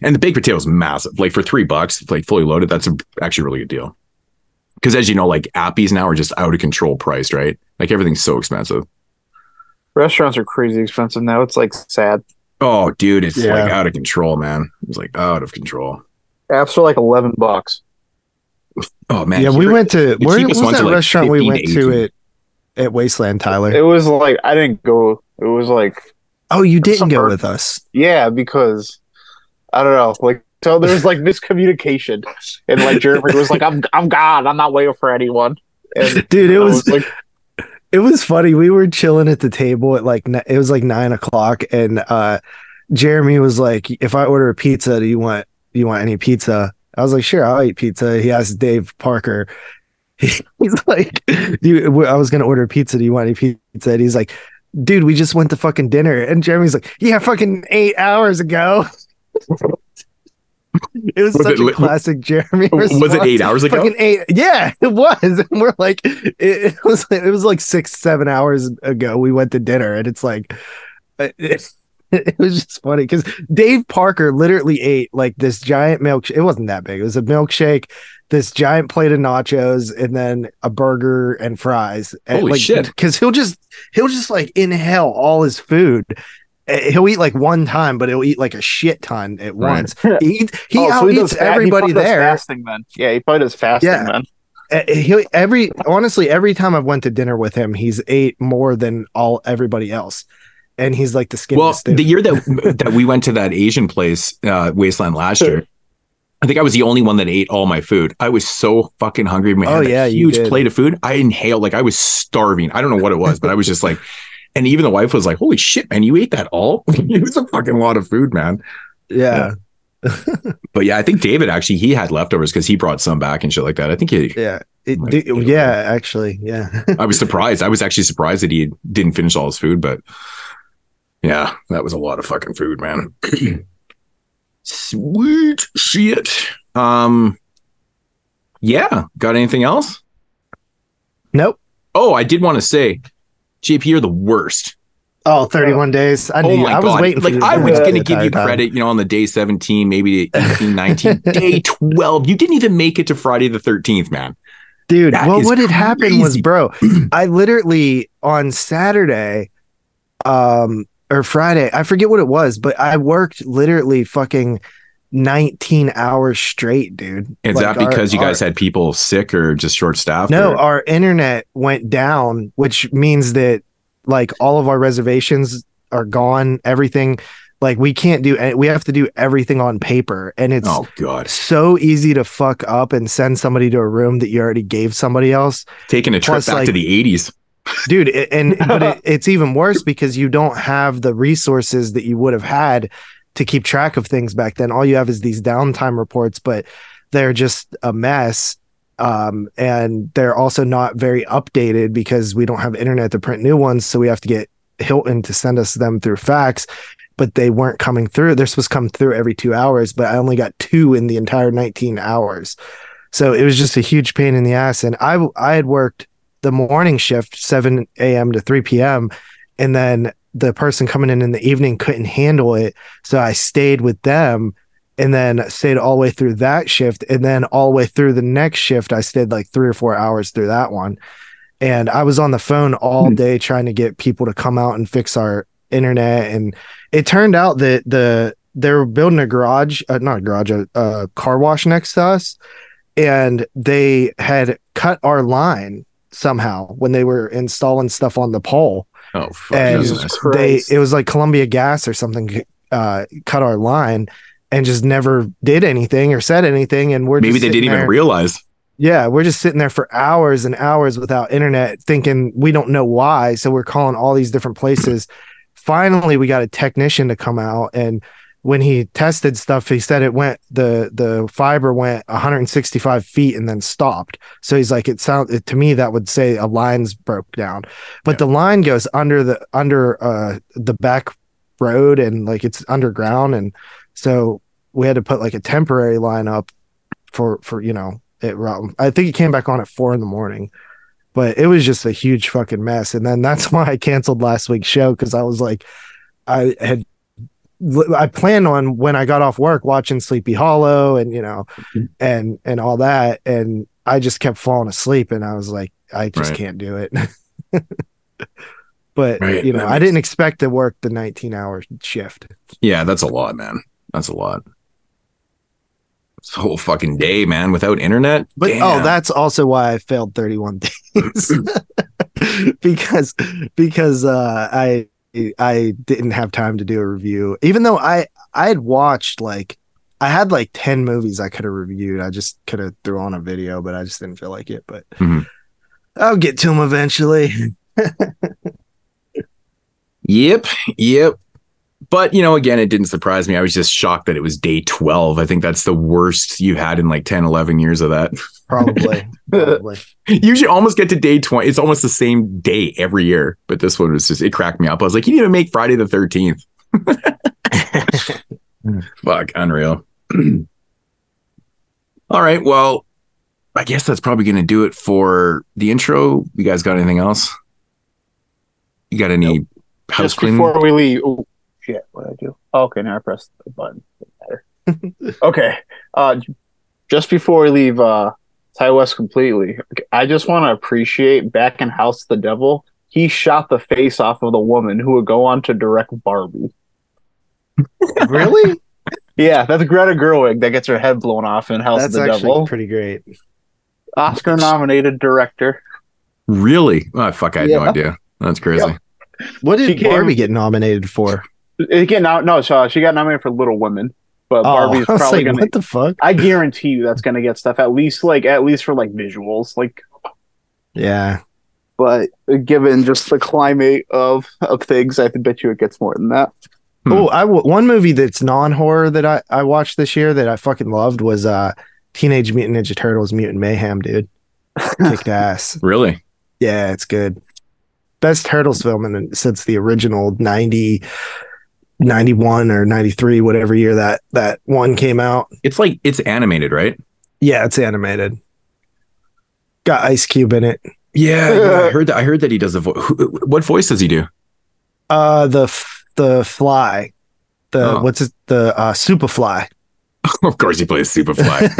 And the baked potato is massive. Like for three bucks, like fully loaded, that's a, actually a really good deal. Because as you know, like appies now are just out of control priced, right? Like everything's so expensive. Restaurants are crazy expensive now. It's like sad. Oh, dude, it's Yeah. like out of control, man. It's like out of control. Apps are like eleven bucks. Oh man. yeah, we here- went to where was that like, restaurant we went to to 18. at at Wasteland, Tyler? It was like I didn't go. It was like oh, you didn't some go with us. yeah, because I don't know. Like so, there was like miscommunication, and like Jeremy was like, "I'm I'm God. I'm not waiting for anyone." And Dude, it I was like, it was funny. We were chilling at the table at like it was like nine o'clock, and uh Jeremy was like, "If I order a pizza, do you want do you want any pizza?" I was like, "Sure, I'll eat pizza." He asked Dave Parker. He's like, do you, "I was gonna order pizza. Do you want any pizza?" And he's like, "Dude, we just went to fucking dinner." And Jeremy's like, "Yeah, fucking eight hours ago." It was, Was such it a classic Jeremy. Was it eight hours ago? Fucking eight. Yeah, it was. And we're like, it, it was. It was like six, seven hours ago. We went to dinner, and it's like, it, uh, it was just funny because Dave Parker literally ate like this giant milkshake. It wasn't that big. It was a milkshake, this giant plate of nachos and then a burger and fries. And, Holy like, shit. Because he'll just he'll just like inhale all his food. Eh, He'll eat like one time, but he'll eat like a shit ton at Right. once. He eat, he Oh, out so eats does fa- he everybody probably there. Fasting then. Yeah, he probably does fasting Yeah. then. Uh, He every honestly every time I've went to dinner with him, he's ate more than all everybody else, and he's like the Well, skinniest. dude. the year that that we went to that Asian place, uh, Wasteland last year, I think I was the only one that ate all my food. I was so fucking hungry. Man, Oh, had a yeah, huge did. plate of food. I inhaled like I was starving. I don't know what it was, but I was just like, and even the wife was like, "Holy shit, man, you ate that all? it was a fucking lot of food, man." yeah, But yeah, I think David actually he had leftovers because he brought some back and shit like that. I think he. yeah, It, Like, you know, yeah. Actually, yeah. I was surprised. I was actually surprised that he didn't finish all his food, but yeah, that was a lot of fucking food, man. Sweet shit. Um yeah, got anything else? nope. Oh, I did want to say, JP, you're the worst. Oh, 31 days. I oh my I was god. waiting. like I was gonna give you credit, you know, on the day 17, maybe 18, 19, day 12. You didn't even make it to Friday the 13th, man. dude. That well, what had happened was, bro, I literally on Saturday, um, or Friday, I forget what it was, but I worked literally fucking 19 hours straight, dude. Is Like, that our- because you guys our- had people sick or just short staffed? No, or- our internet went down, which means that like all of our reservations are gone. Everything, like we can't do. We have to do everything on paper, and it's oh god. so easy to fuck up and send somebody to a room that you already gave somebody else, Taking a trip Plus, back like- to the 80s. dude. and but it, it's even worse because you don't have the resources that you would have had to keep track of things back then. All you have is these downtime reports, but they're just a mess. Um, and they're also not very updated because we don't have internet to print new ones. So we have to get Hilton to send us them through fax, but they weren't coming through. They're supposed to come through every two hours, but I only got two in the entire 19 hours. So it was just a huge pain in the ass. And I, I had worked the morning shift, 7 a.m. to 3 p.m. And then the person coming in in the evening couldn't handle it. So I stayed with them and then stayed all the way through that shift. And then all the way through the next shift, I stayed like three or four hours through that one. And I was on the phone all Hmm. day trying to get people to come out and fix our internet. And it turned out that the they were building a garage, uh, not a garage, a, a car wash next to us. And they had cut our line somehow when they were installing stuff on the pole Oh fuck. and Jesus Christ. they it was like Columbia Gas or something uh cut our line and just never did anything or said anything and we're Maybe they didn't even realize. yeah we're just sitting there for hours and hours without internet thinking we don't know why so we're calling all these different places finally we got a technician to come out and when he tested stuff he said it went the the fiber went 165 feet and then stopped. So he's like it sound it, to me that would say a line's broke down. But the line goes under the under uh the back road and like it's underground. And so we had to put like a temporary line up for for you know it i think it came back on at four in the morning. But it was just a huge fucking mess. And then that's why i canceled last week's show because i was like i had I planned on when I got off work watching Sleepy Hollow and you know and and all that and I just kept falling asleep and I was like I just Right. can't do it. but Right, you know, that I didn't expect to work the 19 hour shift. Yeah, that's a lot, man. That's a lot. It's a whole fucking day, man, without internet. But Damn. oh, that's also why I failed 31 days. because because uh I I didn't have time to do a review. Even though I I had watched like I had like 10 movies I could have reviewed. I just could have threw on a video, but I just didn't feel like it. But Mhm. I'll get to them eventually. Yep, yep. But you know, again, it didn't surprise me. I was just shocked that it was day 12. I think that's the worst you've had in like 10, 11 years of that. Probably. probably. You usually almost get to day 20. It's almost the same day every year. But this one was just, it cracked me up. I was like, you need to make Friday the 13th. Fuck, unreal. All right. Well, I guess that's probably going to do it for the intro. You guys got anything else? You got any house Just cleaning? before we leave. Oh, shit. What did I do? Oh, okay, now I pressed the button. Doesn't matter. okay. Uh, just before we leave uh, Ti West completely, I just want to appreciate back in House the Devil, he shot the face off of the woman who would go on to direct Barbie. really? Yeah, that's Greta Gerwig that gets her head blown off in House That's of the actually Devil. pretty great. Oscar nominated director. Really? Oh, fuck, I had no idea. That's crazy. What did She came- Barbie get nominated for? Again, no, no, so she got nominated for Little Women, but Oh, Barbie's I probably like, gonna. what the fuck? I guarantee you that's gonna get stuff at least like at least for like visuals, like. Yeah. But given just the climate of of things, I bet you it gets more than that. Hmm. Oh, I w- one movie that's non-horror that I I watched this year that I fucking loved was uh Teenage Mutant Ninja Turtles Mutant Mayhem, dude. Kicked ass. Really? Yeah, it's good. Best Turtles film in, since the original 90 91 or 93 whatever year that that one came out. It's like it's animated, right? Yeah, it's animated. Got Ice Cube in it. Yeah, yeah, I heard that. I heard that he does a voice. What voice does he do? Uh the f- the fly. The Oh. what's it the uh Superfly. of course, he plays Superfly.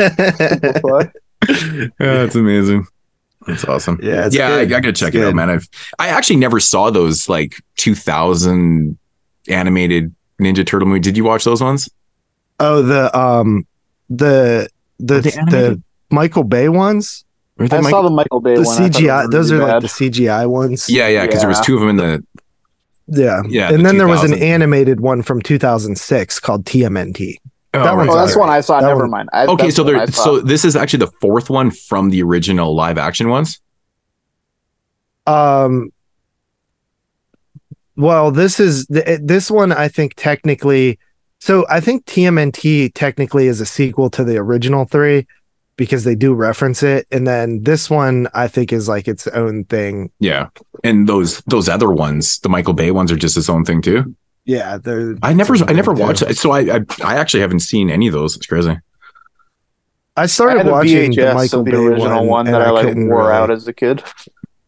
Yeah, that's amazing. That's awesome. Yeah, it's yeah, I, I gotta check It's it out, man. I've I actually never saw those like 2000 animated Ninja Turtle movie. Did you watch those ones? Oh, the um, the the Were the? Michael Bay ones, I they might- saw the Michael Bay the one. I thought it CGI. was Those are really like the CGI ones. yeah, yeah, because there was two of them in the yeah, Yeah, And the then there was an animated one from 2006 called TMNT. Oh, That one's Oh, that's one I saw. That Never one- mind. I, Okay, so there so this is actually the fourth one from the original live action ones. Um, well, this is eh, this one. I think technically, so I think TMNT technically is a sequel to the original three because they do reference it, and then this one I think is like its own thing. Yeah. And those those other ones, the Michael Bay ones are just its own thing too. Yeah, they're. I never I never they're- watched it. So I, I I actually haven't seen any of those. It's crazy. I I started had a watching the Michael of the Bay original one, and that I like couldn't wore really- out as a kid.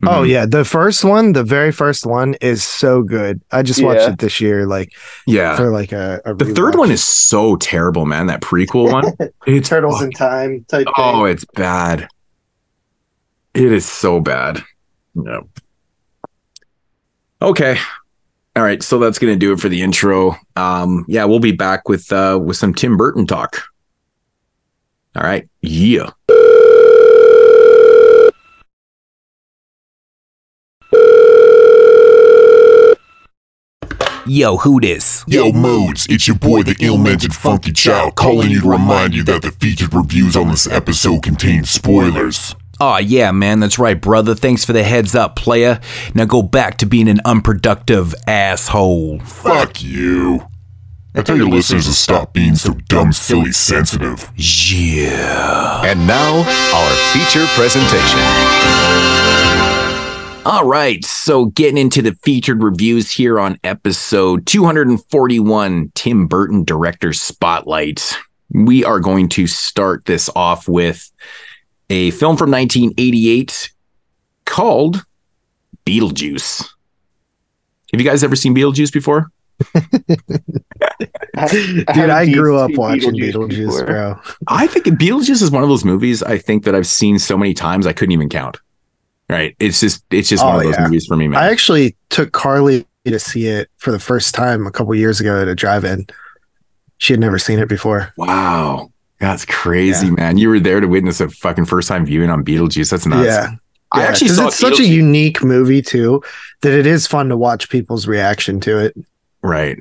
Oh Mhm. yeah, the first one, the very first one, is so good. I just watched Yeah. it this year, like Yeah. for like a. a The third one is so terrible, man. That prequel one. It's Turtles in Time type. Oh, thing. it's bad. It is so bad. No. Okay. All right. So that's gonna do it for the intro. Um, yeah, we'll be back with uh with some Tim Burton talk. All right. Yeah. Yo, who this? Yo, Modes, it's your boy, the ill-mannered Funky Child, calling you to remind you that the featured reviews on this episode contain spoilers. Aw, yeah, man, that's right, brother. Thanks for the heads up, player. Now go back to being an unproductive asshole. Fuck you. I tell your listeners to stop being so dumb, silly, sensitive. Yeah. And now, our feature presentation. All right. So getting into the featured reviews here on episode 241, Tim Burton Director Spotlight. We are going to start this off with a film from 1988 called Beetlejuice. Have you guys ever seen Beetlejuice before? Dude, I grew up watching Beetlejuice Beetlejuice, bro. I think Beetlejuice is one of those movies I think that I've seen so many times I couldn't even count. Right? It's just it's just oh, one Oh, of those yeah. movies for me, man. I actually took Carly to see it for the first time a couple years ago at a drive-in. She had never seen it before. Wow. That's crazy, man. You were there to witness a fucking first time viewing on Beetlejuice. That's nuts. Yeah. I Yeah, actually saw it's such a unique movie too that it is fun to watch people's reaction to it. Right.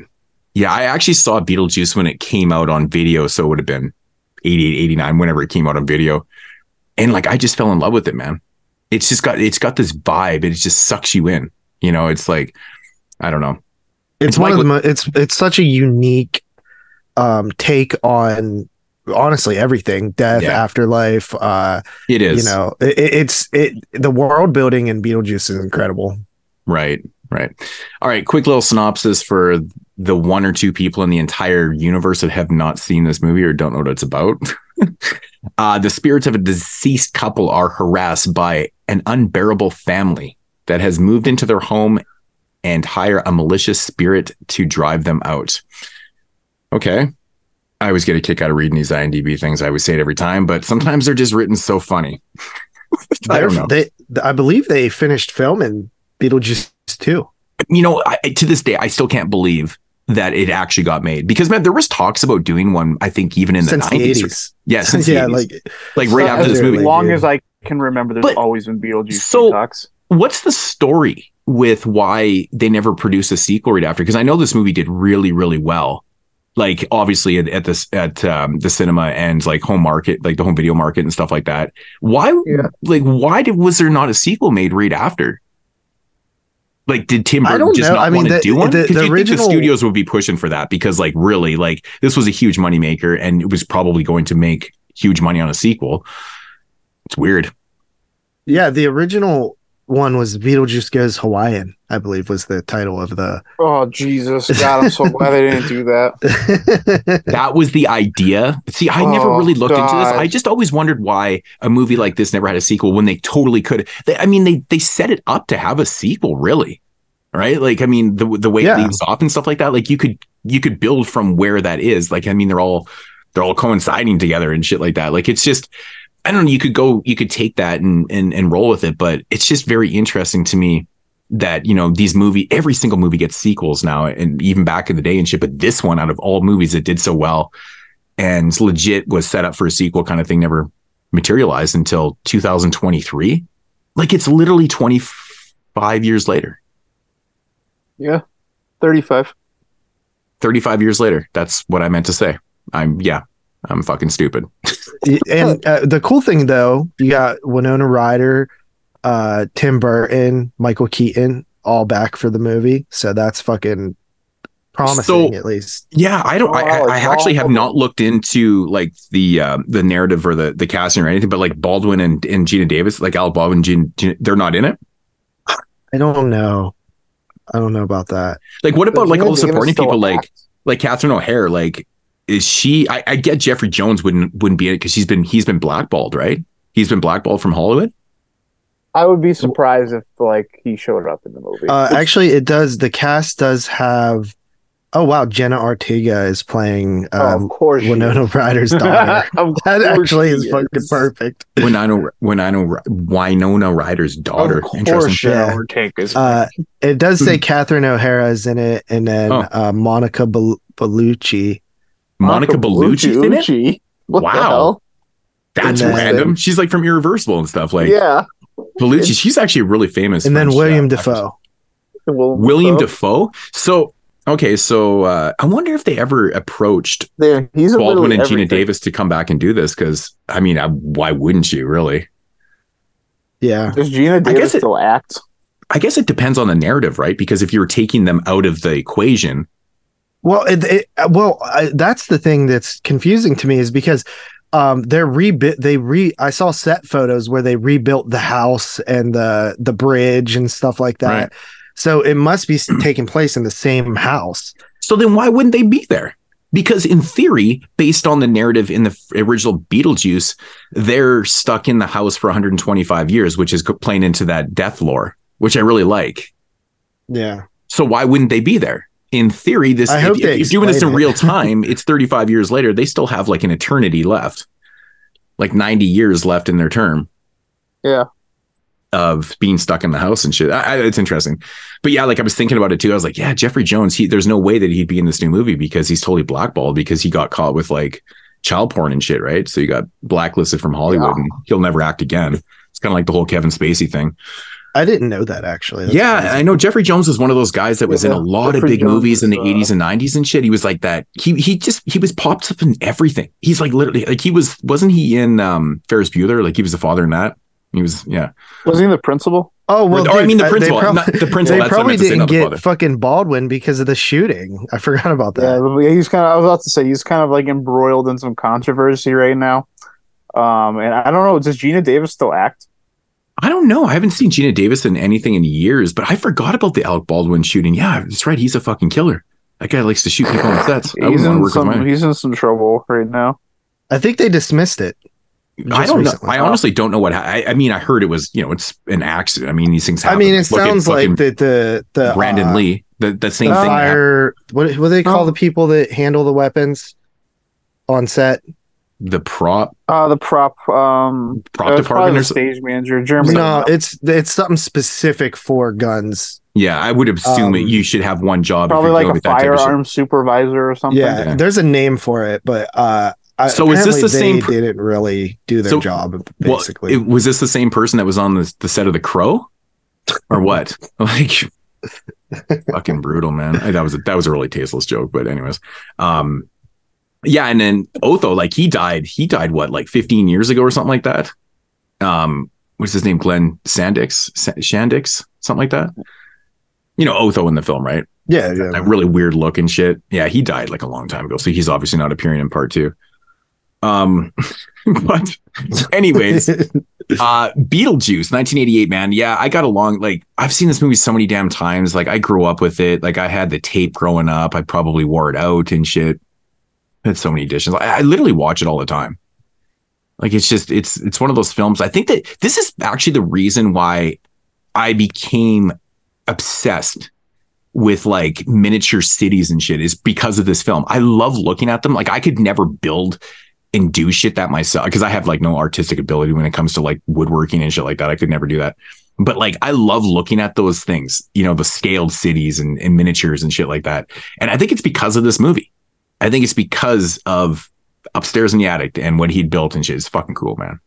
Yeah, I actually saw Beetlejuice when it came out on video. So it would have been 88, 89, whenever it came out on video. And like, I just fell in love with it, man. It's just got, it's got this vibe. It just sucks you in. You know, it's like, I don't know. It's, It's one like of the mo- it's it's such a unique um take on honestly everything death Yeah. afterlife uh It is. you know it, it's it the world building in beetlejuice is incredible Right, right. All right, quick little synopsis for the one or two people in the entire universe that have not seen this movie or don't know what it's about. uh, the spirits of a deceased couple are harassed by an unbearable family that has moved into their home and hire a malicious spirit to drive them out. Okay. I always get a kick out of reading these IMDb things. I always say it every time, but sometimes they're just written so funny. I don't know. They, I believe they finished filming Beetlejuice 2. you know, I, to this day, I still can't believe that it actually got made because man, there was talks about doing one. I think even in the nineties, yeah, since the yeah, 80s. like like right after this movie. as movie. long as I can remember, there's But- always been Beetlejuice so- talks. What's the story with why they never produced a sequel right after? Because I know this movie did really, really well. Like obviously at, at this at um, the cinema and like home market, like the home video market and stuff like that. Why, like, why did was there not a sequel made right after? Like, did Tim Burton just know. not I mean, want to do one? the- Because the you original- think the studios would be pushing for that because, like, really, like this was a huge moneymaker and it was probably going to make huge money on a sequel. It's weird. Yeah, the original one was Beetlejuice Goes Hawaiian, I believe was the title of the. Oh Jesus, God! I'm so glad they didn't do that. that was the idea. See, I never Oh, really looked into this. I just always wondered why a movie like this never had a sequel when they totally could. They, I mean, they they set it up to have a sequel, really, right? Like, I mean, the the way Yeah. it leaves off and stuff like that. Like, you could you could build from where that is. Like, I mean, they're all they're all coinciding together and shit like that. Like, it's just. I don't know. You could go, you could take that and, and and roll with it, but it's just very interesting to me that you know these movie every single movie gets sequels now and even back in the day and shit but this one out of all movies that did so well and legit was set up for a sequel kind of thing never materialized until 2023 like it's literally 25 years later. Yeah, thirty-five. 35 years later. That's what i meant to say. I'm yeah i'm fucking stupid and uh, the cool thing though, you got Winona Ryder, uh, Tim Burton, Michael Keaton, all back for the movie. So that's fucking promising, So- at least. Yeah, I don't. I, I, Oh, I actually have not looked into like the uh, the narrative or the the casting or anything, but like Baldwin and, and Geena Davis, like Alec Baldwin, Geena, Geena, they're not in it. I don't know. I don't know about that. Like, what about like Geena all the supporting still people, like like Catherine O'Hara? Like, is she? I, I get Jeffrey Jones wouldn't wouldn't be in it because he's been he's been blackballed, right? He's been blackballed from Hollywood. I would be surprised if like he showed up in the movie. Uh, actually, it does. The cast does have. Oh wow, Jenna Ortega is playing Oh, um, of course, Winona. Ryder's daughter. Of that course actually she is fucking is. perfect. Winona Winona Winona Ryder's daughter. Of course, Interesting. Jenna Yeah. Ortega's Uh, it does say Catherine O'Hara is in it, and then Oh. uh, Monica Bel- Bellucci. Monica Bellucci's in it. Bellucci. What the Wow. hell? That's then- random. She's like from Irreversible and stuff. Like yeah. Bellucci, she's actually really famous. and then William uh. Dafoe. Willem William Dafoe. Defoe. So okay, so uh, I wonder if they ever approached There, he's Baldwin and literally Geena. Davis to come back and do this because I mean, I, why wouldn't you really? Yeah, Does Geena guess Davis it- still act? I guess it depends on the narrative, right? Because if you're taking them out of the equation, Well, it, it, well, I, that's the thing that's confusing to me is because um, they're rebuilt. They re. I saw set photos where they rebuilt the house and the the bridge and stuff like that. Right. So it must be taking place in the same house. so then why wouldn't they be there? Because in theory, based on the narrative in the original Beetlejuice, they're stuck in the house for 125 years, which is playing into that death lore, which I really like. Yeah. So why wouldn't they be there? In theory, this I if, hope if they you're doing this in real time, it's 35 years later. They still have like an eternity left, like 90 years left in their term Yeah. of being stuck in the house and shit. I, I- it's interesting, but yeah, like I was thinking about it too. I was like, yeah, Jeffrey Jones. He there's no way that he'd be in this new movie because he's totally blackballed because he got caught with like child porn and shit, right? So he got blacklisted from Hollywood Yeah. and he'll never act again. It's kind of like the whole Kevin Spacey thing. I didn't know that actually. That's yeah, crazy. I know Jeffrey Jones was one of those guys that was in a lot Jeffrey of big Jones movies in the uh, 80s and 90s and shit. He was like that. He he just he was popped up in everything. He's like literally like he was wasn't he in um Ferris Bueller? Like he was the father in that. He was yeah. Wasn't he the principal? Oh well, Or, I mean, the uh, principal, prob- not the principal, They that's what I probably meant to say, didn't not the get fucking Baldwin because of the shooting. I forgot about that. but he's kind of. I was about to say he's kind of like embroiled in some controversy right now. Um, and I don't know. Does Geena Davis still act? I don't know. I haven't seen Geena Davis in anything in years, but I forgot about the Alec Baldwin shooting. Yeah, that's right. He's a fucking killer. That guy likes to shoot people on sets. I He's wouldn't want to in work some. mine. He's in some trouble right now. I think they dismissed it. I don't know. I honestly don't know what. I, I mean, I heard it was you know it's an accident. I mean, these things happen. I mean, it Look sounds like the the the Brandon uh, Lee. The the same the thing. happened. fire. What what do they call Oh. the people that handle the weapons? on set? The prop Uh, the prop, um, Prop uh, department or stage manager, Jeremy. No, it's it's something specific for guns. Yeah, I would assume it, Um, you should have one job. if probably you like a with that type of shit. firearm supervisor or something. Yeah, Yeah. there's a name for it, but uh, I, So is this apparently the same They per- didn't really do their So- job, Well, basically. it- was this the same person that was on the, the set of The Crow, or what? like, fucking brutal, man. I- That was a, that was a really tasteless joke, but anyways, um, yeah. And then Otho, like he died. He died what, like 15 years ago or something like that. Um, what's his name? Glenn Sandix, Sa- Shandix, something like that. You know Otho in the film, right? yeah, yeah. that really weird look and shit. Yeah, he died like a long time ago, so he's obviously not appearing in part two. Um, but anyways, uh, Beetlejuice, 1988, man. Yeah, I got along. Like, I've seen this movie so many damn times. Like, I grew up with it. Like, I had the tape growing up. I probably wore it out and shit. So many editions. I, I literally watch it all the time. Like, it's just, it's, it's one of those films. I think that this is actually the reason why I became obsessed with like miniature cities and shit is because of this film. I love looking at them. Like I could never build and do shit that myself because I have like no artistic ability when it comes to like woodworking and shit like that. I could never do that. But like I love looking at those things, you know, the scaled cities and, and miniatures and shit like that. And I think it's because of this movie. I think it's because of upstairs in the attic and what he'd built and shit. It's fucking cool, man.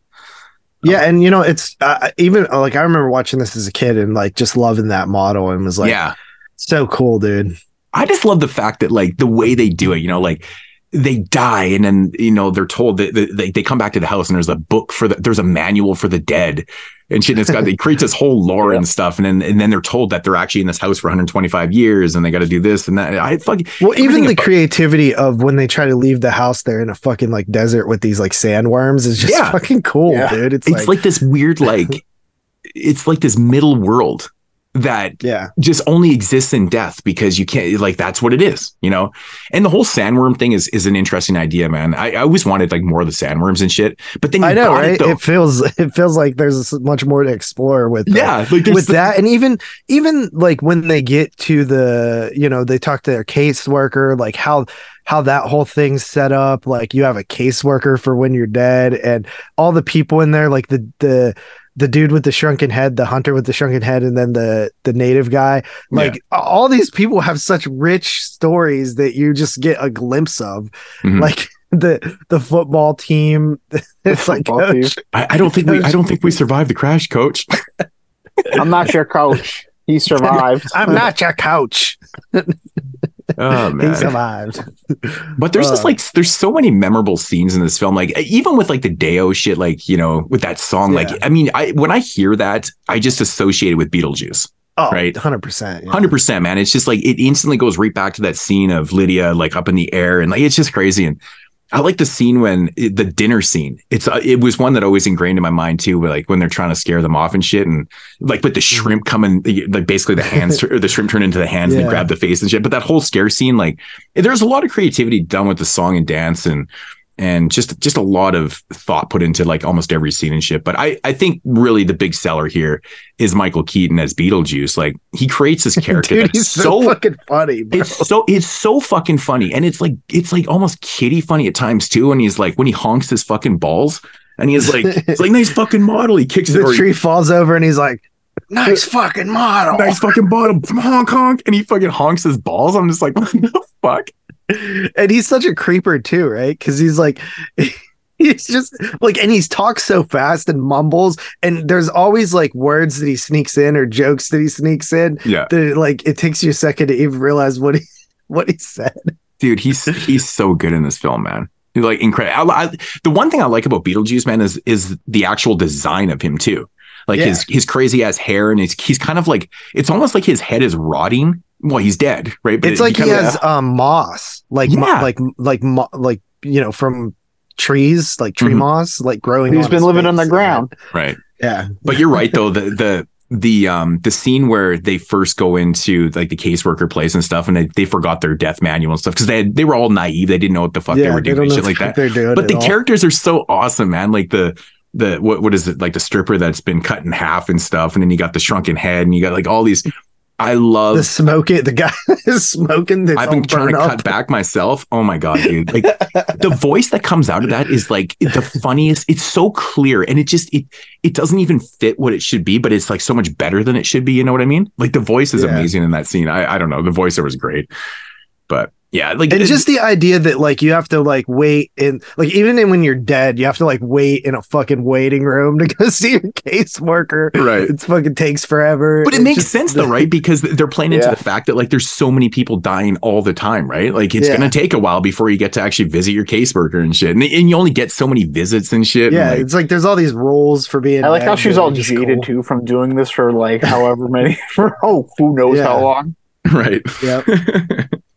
Yeah, and you know, it's uh, even like I remember watching this as a kid and like just loving that model and was like, yeah. so cool, dude. I just love the fact that like the way they do it, you know, like they die and then you know they're told that that they, they come back to the house and there's a book for the there's a manual for the dead and shit. And it's got they create this whole lore and stuff, and then and then they're told that they're actually in this house for 125 years and they got to do this and that. I fucking Well, even the about- creativity of when they try to leave the house, they're in a fucking like desert with these like sandworms is just Yeah. fucking cool, Yeah. dude. It's, it's like, like this weird like it's like this middle world that yeah, just only exists in death because you can't like that's what it is you know? And the whole sandworm thing is is an interesting idea man. I, I always wanted like more of the sandworms and shit but then you I know, right? it. It feels it feels like there's much more to explore with the- yeah like with the- that. And even even like when they get to the you know they talk to their caseworker like how how that whole thing's set up. Like you have a caseworker for when you're dead and all the people in there like the the the dude with the shrunken head the hunter with the shrunken head and then the the native guy like all these people have such rich stories that you just get a glimpse of Mhm. like the the football team it's like team. I, I don't think we i don't think we survived the crash coach I'm not your coach. He survived. i'm not your couch oh he survived But there's just Uh, like there's so many memorable scenes in this film. Like even with like the Day-O shit, like you know, with that song. Like I mean, I when I hear that, I just associate it with Beetlejuice. Oh, Right. 100%. Hundred percent, man. It's just like it instantly goes right back to that scene of Lydia like up in the air, and like it's just crazy. And I like the scene when the dinner scene. It's uh, it was one that always ingrained in my mind too. But like when they're trying to scare them off and shit, and like with the Mm-hmm. shrimp coming, like basically the hands or the shrimp turn into the hands and they grab the face and shit. But that whole scare scene, like there's a lot of creativity done with the song and dance and and just just a lot of thought put into like almost every scene and shit. But I I think really the big seller here is Michael Keaton as Beetlejuice. Like he creates this character Dude, that's he's so, so fucking funny. Bro. it's so it's so fucking funny, and it's like it's like almost kitty funny at times too. And he's like when he honks his fucking balls, and he's like it's like nice fucking model. He kicks the or he- tree falls over and he's like, nice fucking model. nice fucking bottom honk honk, and he fucking honks his balls. I'm just like what the fuck. And he's such a creeper too, right? Because he's like, he's just like, and he's talks so fast and mumbles, and there's always like words that he sneaks in or jokes that he sneaks in. Yeah, That like it takes you a second to even realize what he what he said. dude, he's he's so good in this film, man. He's like incredible. I, I, the one thing I like about Beetlejuice, man, is is the actual design of him too. Like Yeah. his his crazy ass hair, and he's he's kind of like it's almost like his head is rotting. Well, he's dead, right? But it's like he kinda- has um moss, like mo- like like mo- like you know from trees, like tree Mhm. moss, like growing. He's been living on the ground. right. Yeah, But you're right though. The the the um the scene where they first go into like the caseworker place and stuff, and they, they forgot their death manual and stuff because they had, they were all naive. They didn't know what the fuck they were doing, don't and know shit like that. Doing, But the all. characters are so awesome, man. Like the the what what is it like the stripper that's been cut in half and stuff, and then you got the shrunken head, and you got like all these. I love the smoke it. The guy is smoking. I've been trying to burned cut back myself. Oh my god, dude! Like the voice that comes out of that is like the funniest. It's so clear, and it just it it doesn't even fit what it should be, but it's like so much better than it should be. You know what I mean? Like the voice is Yeah. amazing in that scene. I I don't know. The voiceover was great, but yeah, like and just the idea that like you have to like wait in like even in when you're dead, you have to like wait in a fucking waiting room to go see your caseworker. Right. It fucking takes forever. But it It's makes just- sense though, right? Because they're playing into Yeah. the fact that like there's so many people dying all the time, right? Like it's Yeah. gonna take a while before you get to actually visit your caseworker and shit, and, and you only get so many visits and shit. and, Yeah, like- it's like there's all these rules for being. I like how she's all are jaded cool. too from doing this for like however many for oh who knows Yeah. how long. right. Yep.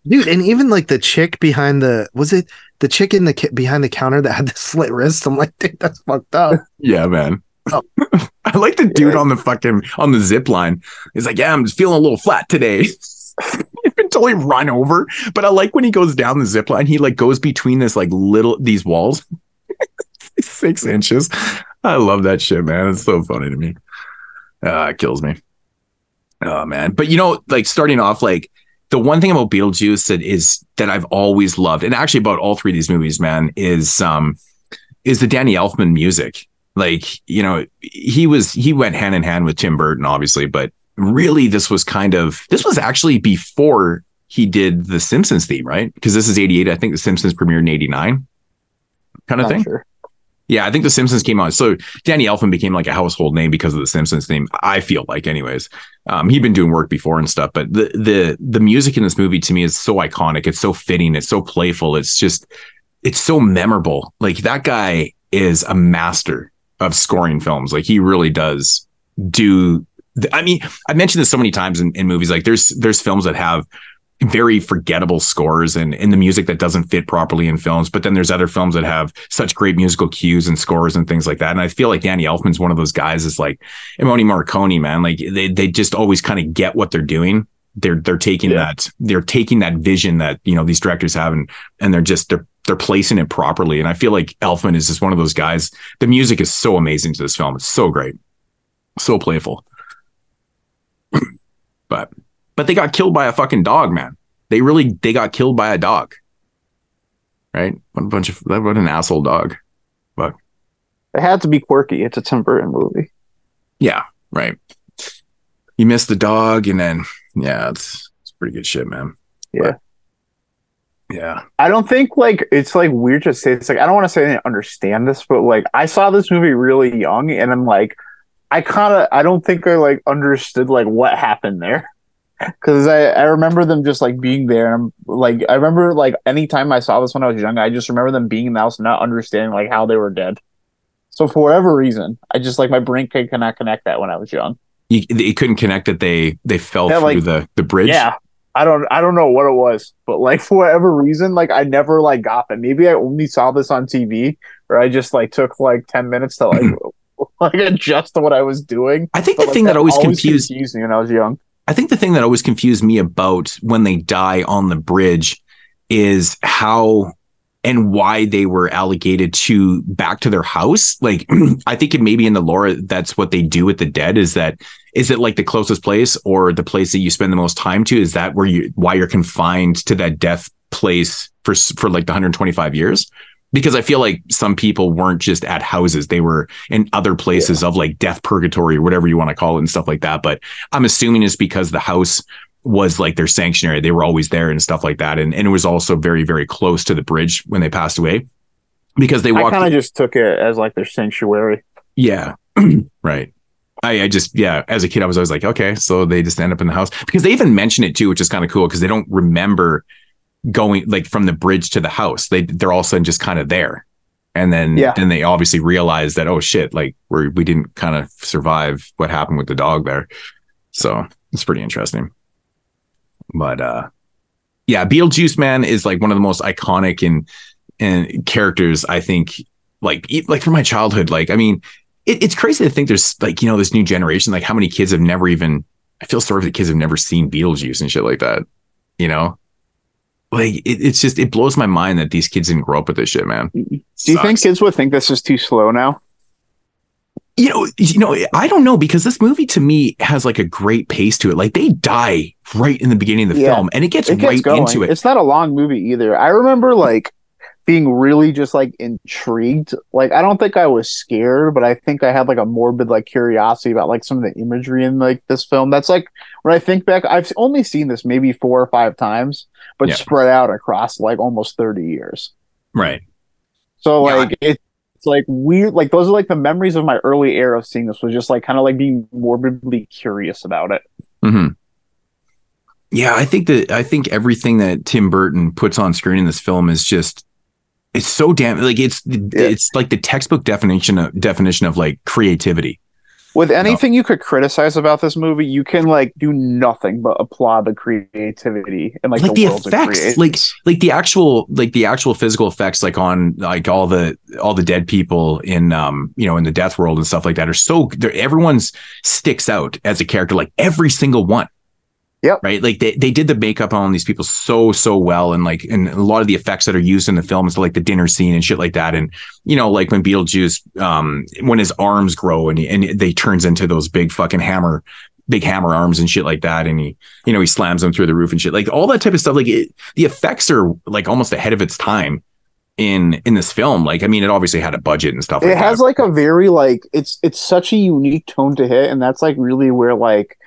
Dude, and even like the chick behind the was it the chick in the ki- behind the counter that had the slit wrist? I'm like, dude, that's fucked up. Yeah, man. Oh. I like the dude on the fucking on the zip line. He's like, yeah, I'm just feeling a little flat today. He's been totally run over. But I like when he goes down the zip line, he like goes between this like little these walls. Six inches. I love that shit, man. It's so funny to me. Uh, it kills me. Oh man. But you know, like starting off, like the one thing about Beetlejuice that is that I've always loved, and actually about all three of these movies, man, is um is the Danny Elfman music. Like, you know, he was he went hand in hand with Tim Burton, obviously, but really this was kind of this was actually before he did the Simpsons theme, right? Because this is 88. I think the Simpsons premiered in 89. Kind of Not thing. sure. Yeah, I think The Simpsons came out. So Danny Elfman became like a household name because of The Simpsons theme. I feel like, anyways. Um, he'd been doing work before and stuff, but the the the music in this movie to me is so iconic. It's so fitting. It's so playful. It's just it's so memorable. Like that guy is a master of scoring films. Like he really does do. I mean, I mentioned this so many times in, in movies. Like there's there's films that have very forgettable scores and in the music that doesn't fit properly in films. But then there's other films that have such great musical cues and scores and things like that. And I feel like Danny Elfman's one of those guys. Is like Ennio Morricone, man. Like they they just always kind of get what they're doing. They're they're taking that they're taking that vision that you know these directors have and and they're just they're they're placing it properly. And I feel like Elfman is just one of those guys. The music is so amazing to this film. It's so great, so playful. But but they got killed by a fucking dog, man. They really they got killed by a dog. Right? What a bunch of what an asshole dog. Fuck. It had to be quirky. It's a Tim Burton movie. yeah, right. You miss the dog, and then yeah, it's it's pretty good shit, man. Yeah. Yeah. I don't think like it's like weird to say it's like I don't want to say I didn't understand this, but like I saw this movie really young and I'm like I kind of I don't think I like understood like what happened there. Cause I, I remember them just like being there and I'm like I remember like anytime I saw this when I was young, I just remember them being in the house and not understanding like how they were dead. So for whatever reason, I just like my brain could cannot connect that when I was young. You, it couldn't connect that they they fell Yeah, through like- the the bridge. Yeah. I don't I don't know what it was, but like for whatever reason, like I never like got that. Maybe I only saw this on TV or I just like took like 10 minutes to like like adjust to what I was doing. I think But, the like, thing that always confused confused me when I was young. I think the thing that always confused me about when they die on the bridge is how and why they were allocated to back to their house. Like I think it maybe in the lore that's what they do with the dead is that is it like the closest place or the place that you spend the most time to? Is that where you why you're confined to that death place for for like the 125 years? Because I feel like some people weren't just at houses; they were in other places of like death purgatory or whatever you want to call it and stuff like that. But I'm assuming it's because the house was like their sanctuary; they were always there and stuff like that, and and it was also very very close to the bridge when they passed away because they I walked. kind of just took it as like their sanctuary. Yeah. right. I, I just, yeah, as a kid, I was always like, okay, so they just end up in the house because they even mention it too, which is kind of cool because they don't remember going like from the bridge to the house. They, they're all of a sudden just kind of there. And then, Yeah. then they obviously realize that, oh shit, like we're, we didn't kind of survive what happened with the dog there. So it's pretty interesting. But, uh, yeah, Beetlejuice man is like one of the most iconic and, and characters, I think, like, like from my childhood, like, I mean, it, it's crazy to think there's like you know this new generation like how many kids have never even i feel sorry for the kids have never seen beetlejuice and shit like that you know like it, it's just it blows my mind that these kids didn't grow up with this shit man mm-hmm. Do you think kids would think this is too slow now? you know, you know, I don't know because this movie to me has like a great pace to it. Like they die right in the beginning of the Yeah. film, and it gets, It gets right going. into it. It's not a long movie either. I remember like being really just like intrigued. Like I don't think I was scared, but I think I had like a morbid like curiosity about like some of the imagery in like this film. That's like when I think back, I've only seen this maybe four or five times, but Yeah. spread out across like almost 30 years. right. So Yeah. like it's like weird like those are like the memories of my early era of seeing this was just like kind of like being morbidly curious about it. hmm Yeah, I think that I think everything that Tim Burton puts on screen in this film is just it's so damn like it's it's like the textbook definition of definition of like creativity. With anything you could criticize about this movie, you can like do nothing but applaud the creativity and like, Like, the, it effects, like like the actual like the actual physical effects, like on like all the all the dead people in um you know in the death world and stuff like that are so everyone's sticks out as a character, like every single one. Yep. Right. Like they, they did the makeup on these people so, so well. And like, and a lot of the effects that are used in the film is like the dinner scene and shit like that. And, you know, like when Beetlejuice, um, when his arms grow and, and they turns into those big fucking hammer, big hammer arms and shit like that. And he, you know, he slams them through the roof and shit like all that type of stuff. Like it, the effects are like almost ahead of its time in, in this film. Like, I mean, it obviously had a budget and stuff it like has that. like a very like it's it's such a unique tone to hit, and that's like really where like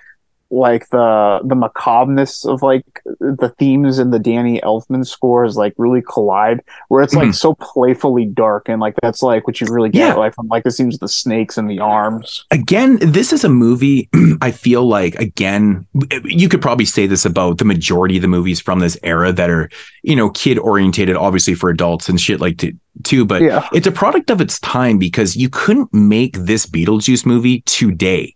like the the macabreness of like the themes in the Danny Elfman scores like really collide where it's like Mhm. so playfully dark and like that's like what you really get Yeah. like from like the scenes of the snakes and the arms. again this is a movie i feel like again you could probably say this about the majority of the movies from this era that are you know kid orientated obviously for adults and shit like t- too but Yeah. it's a product of its time because you couldn't make this beetlejuice movie today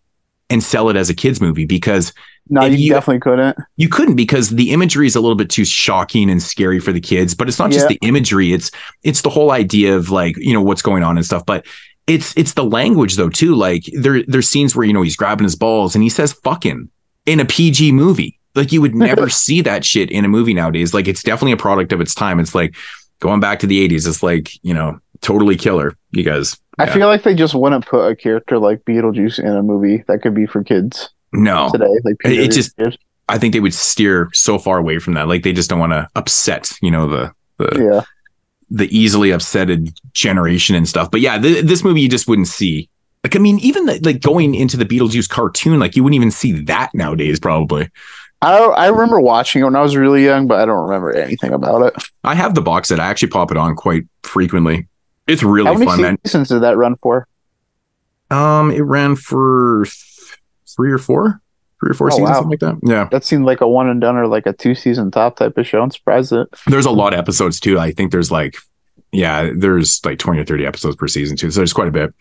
and sell it as a kids movie because No, if you, definitely couldn't. you couldn't because the imagery is a little bit too shocking and scary for the kids but it's not just the imagery it's it's the whole idea of like you know what's going on and stuff but it's it's the language though too like there there's scenes where you know he's grabbing his balls and he says fucking in a PG movie. Like you would never see that shit in a movie nowadays. Like it's definitely a product of its time. It's like going back to the 80s it's like you know totally killer you guys I feel like they just wouldn't put a character like Beetlejuice in a movie that could be for kids no today. Like It- it just- kids. I think they would steer so far away from that. Like they just don't want to upset, you know, the the yeah. the easily upsetted generation and stuff. But yeah, th- this movie you just wouldn't see. Like I mean, even the, like going into the Beetlejuice cartoon, like you wouldn't even see that nowadays. Probably. I I remember watching it when I was really young, but I don't remember anything about it. I have the box set. I actually pop it on quite frequently. It's really How many fun, man. seasons did that run for? Um, it ran for th- three or four, three or four Oh, seasons, wow. something like that. Yeah. That seemed like a one and done or like a two season top type of show. I'm surprised it. There's a lot of episodes too. I think there's like, yeah, there's like 20 or 30 episodes per season too. So there's quite a bit.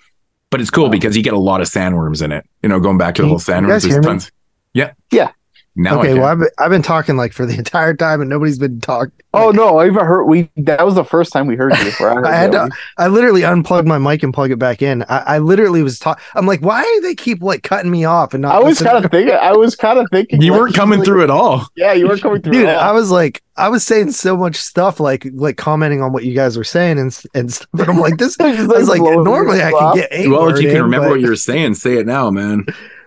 But it's cool because you get a lot of sandworms in it. You know, going back to the whole you- you guys sandworms, there's tons. Yeah. Yeah. Now okay, can. well, I've been, I've been talking like for the entire time, and nobody's been talking. Oh no, I even heard we that was the first time we heard you. Where I, heard I had to, I literally unplugged my mic and plug it back in. I, I literally was talking. I'm like, why do they keep like cutting me off and not? I was kind of thinking I was kind of thinking you like, weren't coming like- through at all. Yeah, you weren't coming through. dude at all. i was like i was saying so much stuff like like commenting on what you guys were saying and and stuff and i'm like this i was like normally i can get a Well, if you can in, remember but- what you were saying, say it now, man.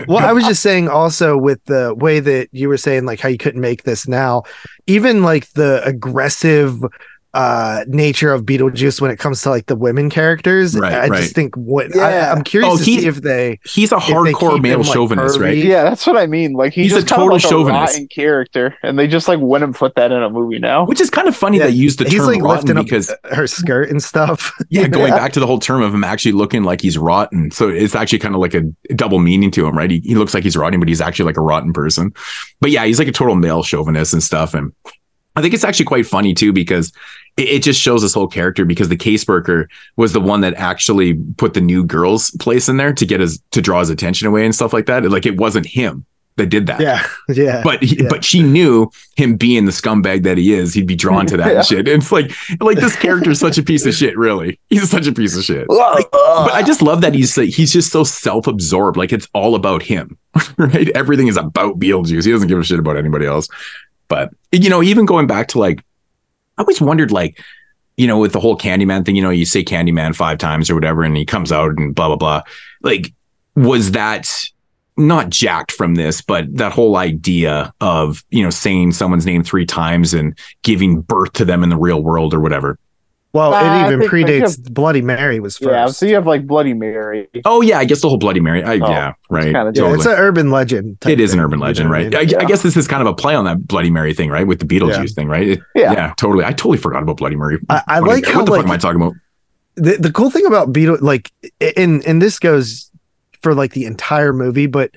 Well i was just saying also with the way that you were saying like how you couldn't make this now even like the aggressive uh nature of beetlejuice when it comes to like the women characters Right, i right. just think what Yeah. I, i'm curious Oh, to he- see if they He's a hardcore male him, like, chauvinist, right? Yeah, that's what I mean. Like he's, He's a just kind of total like chauvinist. a rotten character, and they just like wouldn't put that in a movie now. Which is kind of funny Yeah, they use the he's term like rotten because her skirt and stuff yeah, going Yeah. back to the whole term of him actually looking like he's rotten. So it's actually kind of like a double meaning to him, right? He, he looks like he's rotten, but he's actually like a rotten person. But yeah, he's like a total male chauvinist and stuff. And I think it's actually quite funny too because it, it just shows this whole character because the caseworker was the one that actually put the new girl's place in there to get his to draw his attention away and stuff like that. Like it wasn't him that did that. yeah yeah But he, Yeah. but she knew him being the scumbag that he is, he'd be drawn to that Yeah. shit. And it's like like this character is such a piece of shit, really. He's such a piece of shit. Like, but I just love that he's like he's just so self-absorbed. Like it's all about him. Right? Everything is about Beetlejuice. He doesn't give a shit about anybody else. But you know, even going back to like I always wondered like you know, with the whole Candyman thing, you know, you say Candyman five times or whatever, and he comes out and blah blah blah. Like, was that not jacked from this, but that whole idea of you know saying someone's name three times and giving birth to them in the real world or whatever? Well, Uh, it even think- I think predates Bloody Mary was first. Yeah, so you have like Bloody Mary. Oh yeah, I guess the whole Bloody Mary. I, Oh, yeah, right. kinda Yeah, totally. it's an urban legend. type It is an urban legend, know what I right? I, I guess this is kind of a play on that Bloody Mary thing, right? With the Beetlejuice Yeah. thing, right? It- Yeah. totally. I totally forgot about Bloody Mary. I, I Bloody like Mary. how what the like fuck am I talking about? the, the cool thing about Beetle, like, and and this goes for like the entire movie, but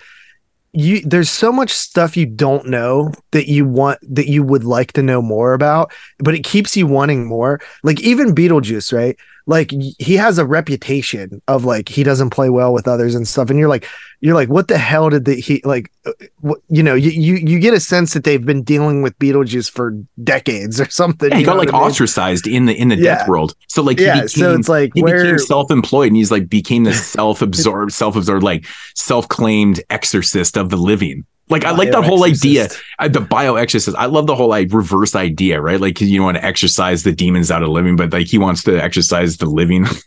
you there's so much stuff you don't know that you want that you would like to know more about, but it keeps you wanting more. Like even Beetlejuice, right? Like he has a reputation of like he doesn't play well with others and stuff, and you're like you're like what the hell did the, he like? uh, What, you know, you, you you get a sense that they've been dealing with Beetlejuice for decades or something. Yeah, he you got like I mean? ostracized in the in the Yeah. death world. So like Yeah, he became, so it's like he where- became self-employed and he's like became the self-absorbed, self-absorbed, like self-claimed exorcist of the living. Like I like that whole idea, Bioexorcist. uh, the bio-exorcist. I love the whole like reverse idea, right? Like you don't want to exercise the demons out of living, but like he wants to exercise the living from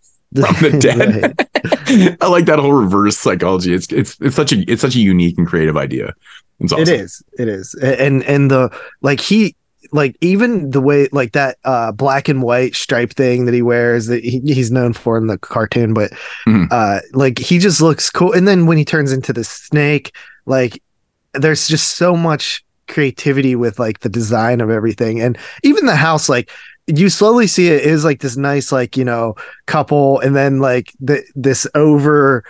the dead. I like that whole reverse psychology. It's it's it's such a it's such a unique and creative idea. It's awesome. It is. It is. And and the like he like even the way like that uh black and white stripe thing that he wears that he, he's known for in the cartoon but Mhm. uh like he just looks cool and then when he turns into the snake like there's just so much creativity with like the design of everything. And even the house like you slowly see it is like this nice like you know couple and then like the this over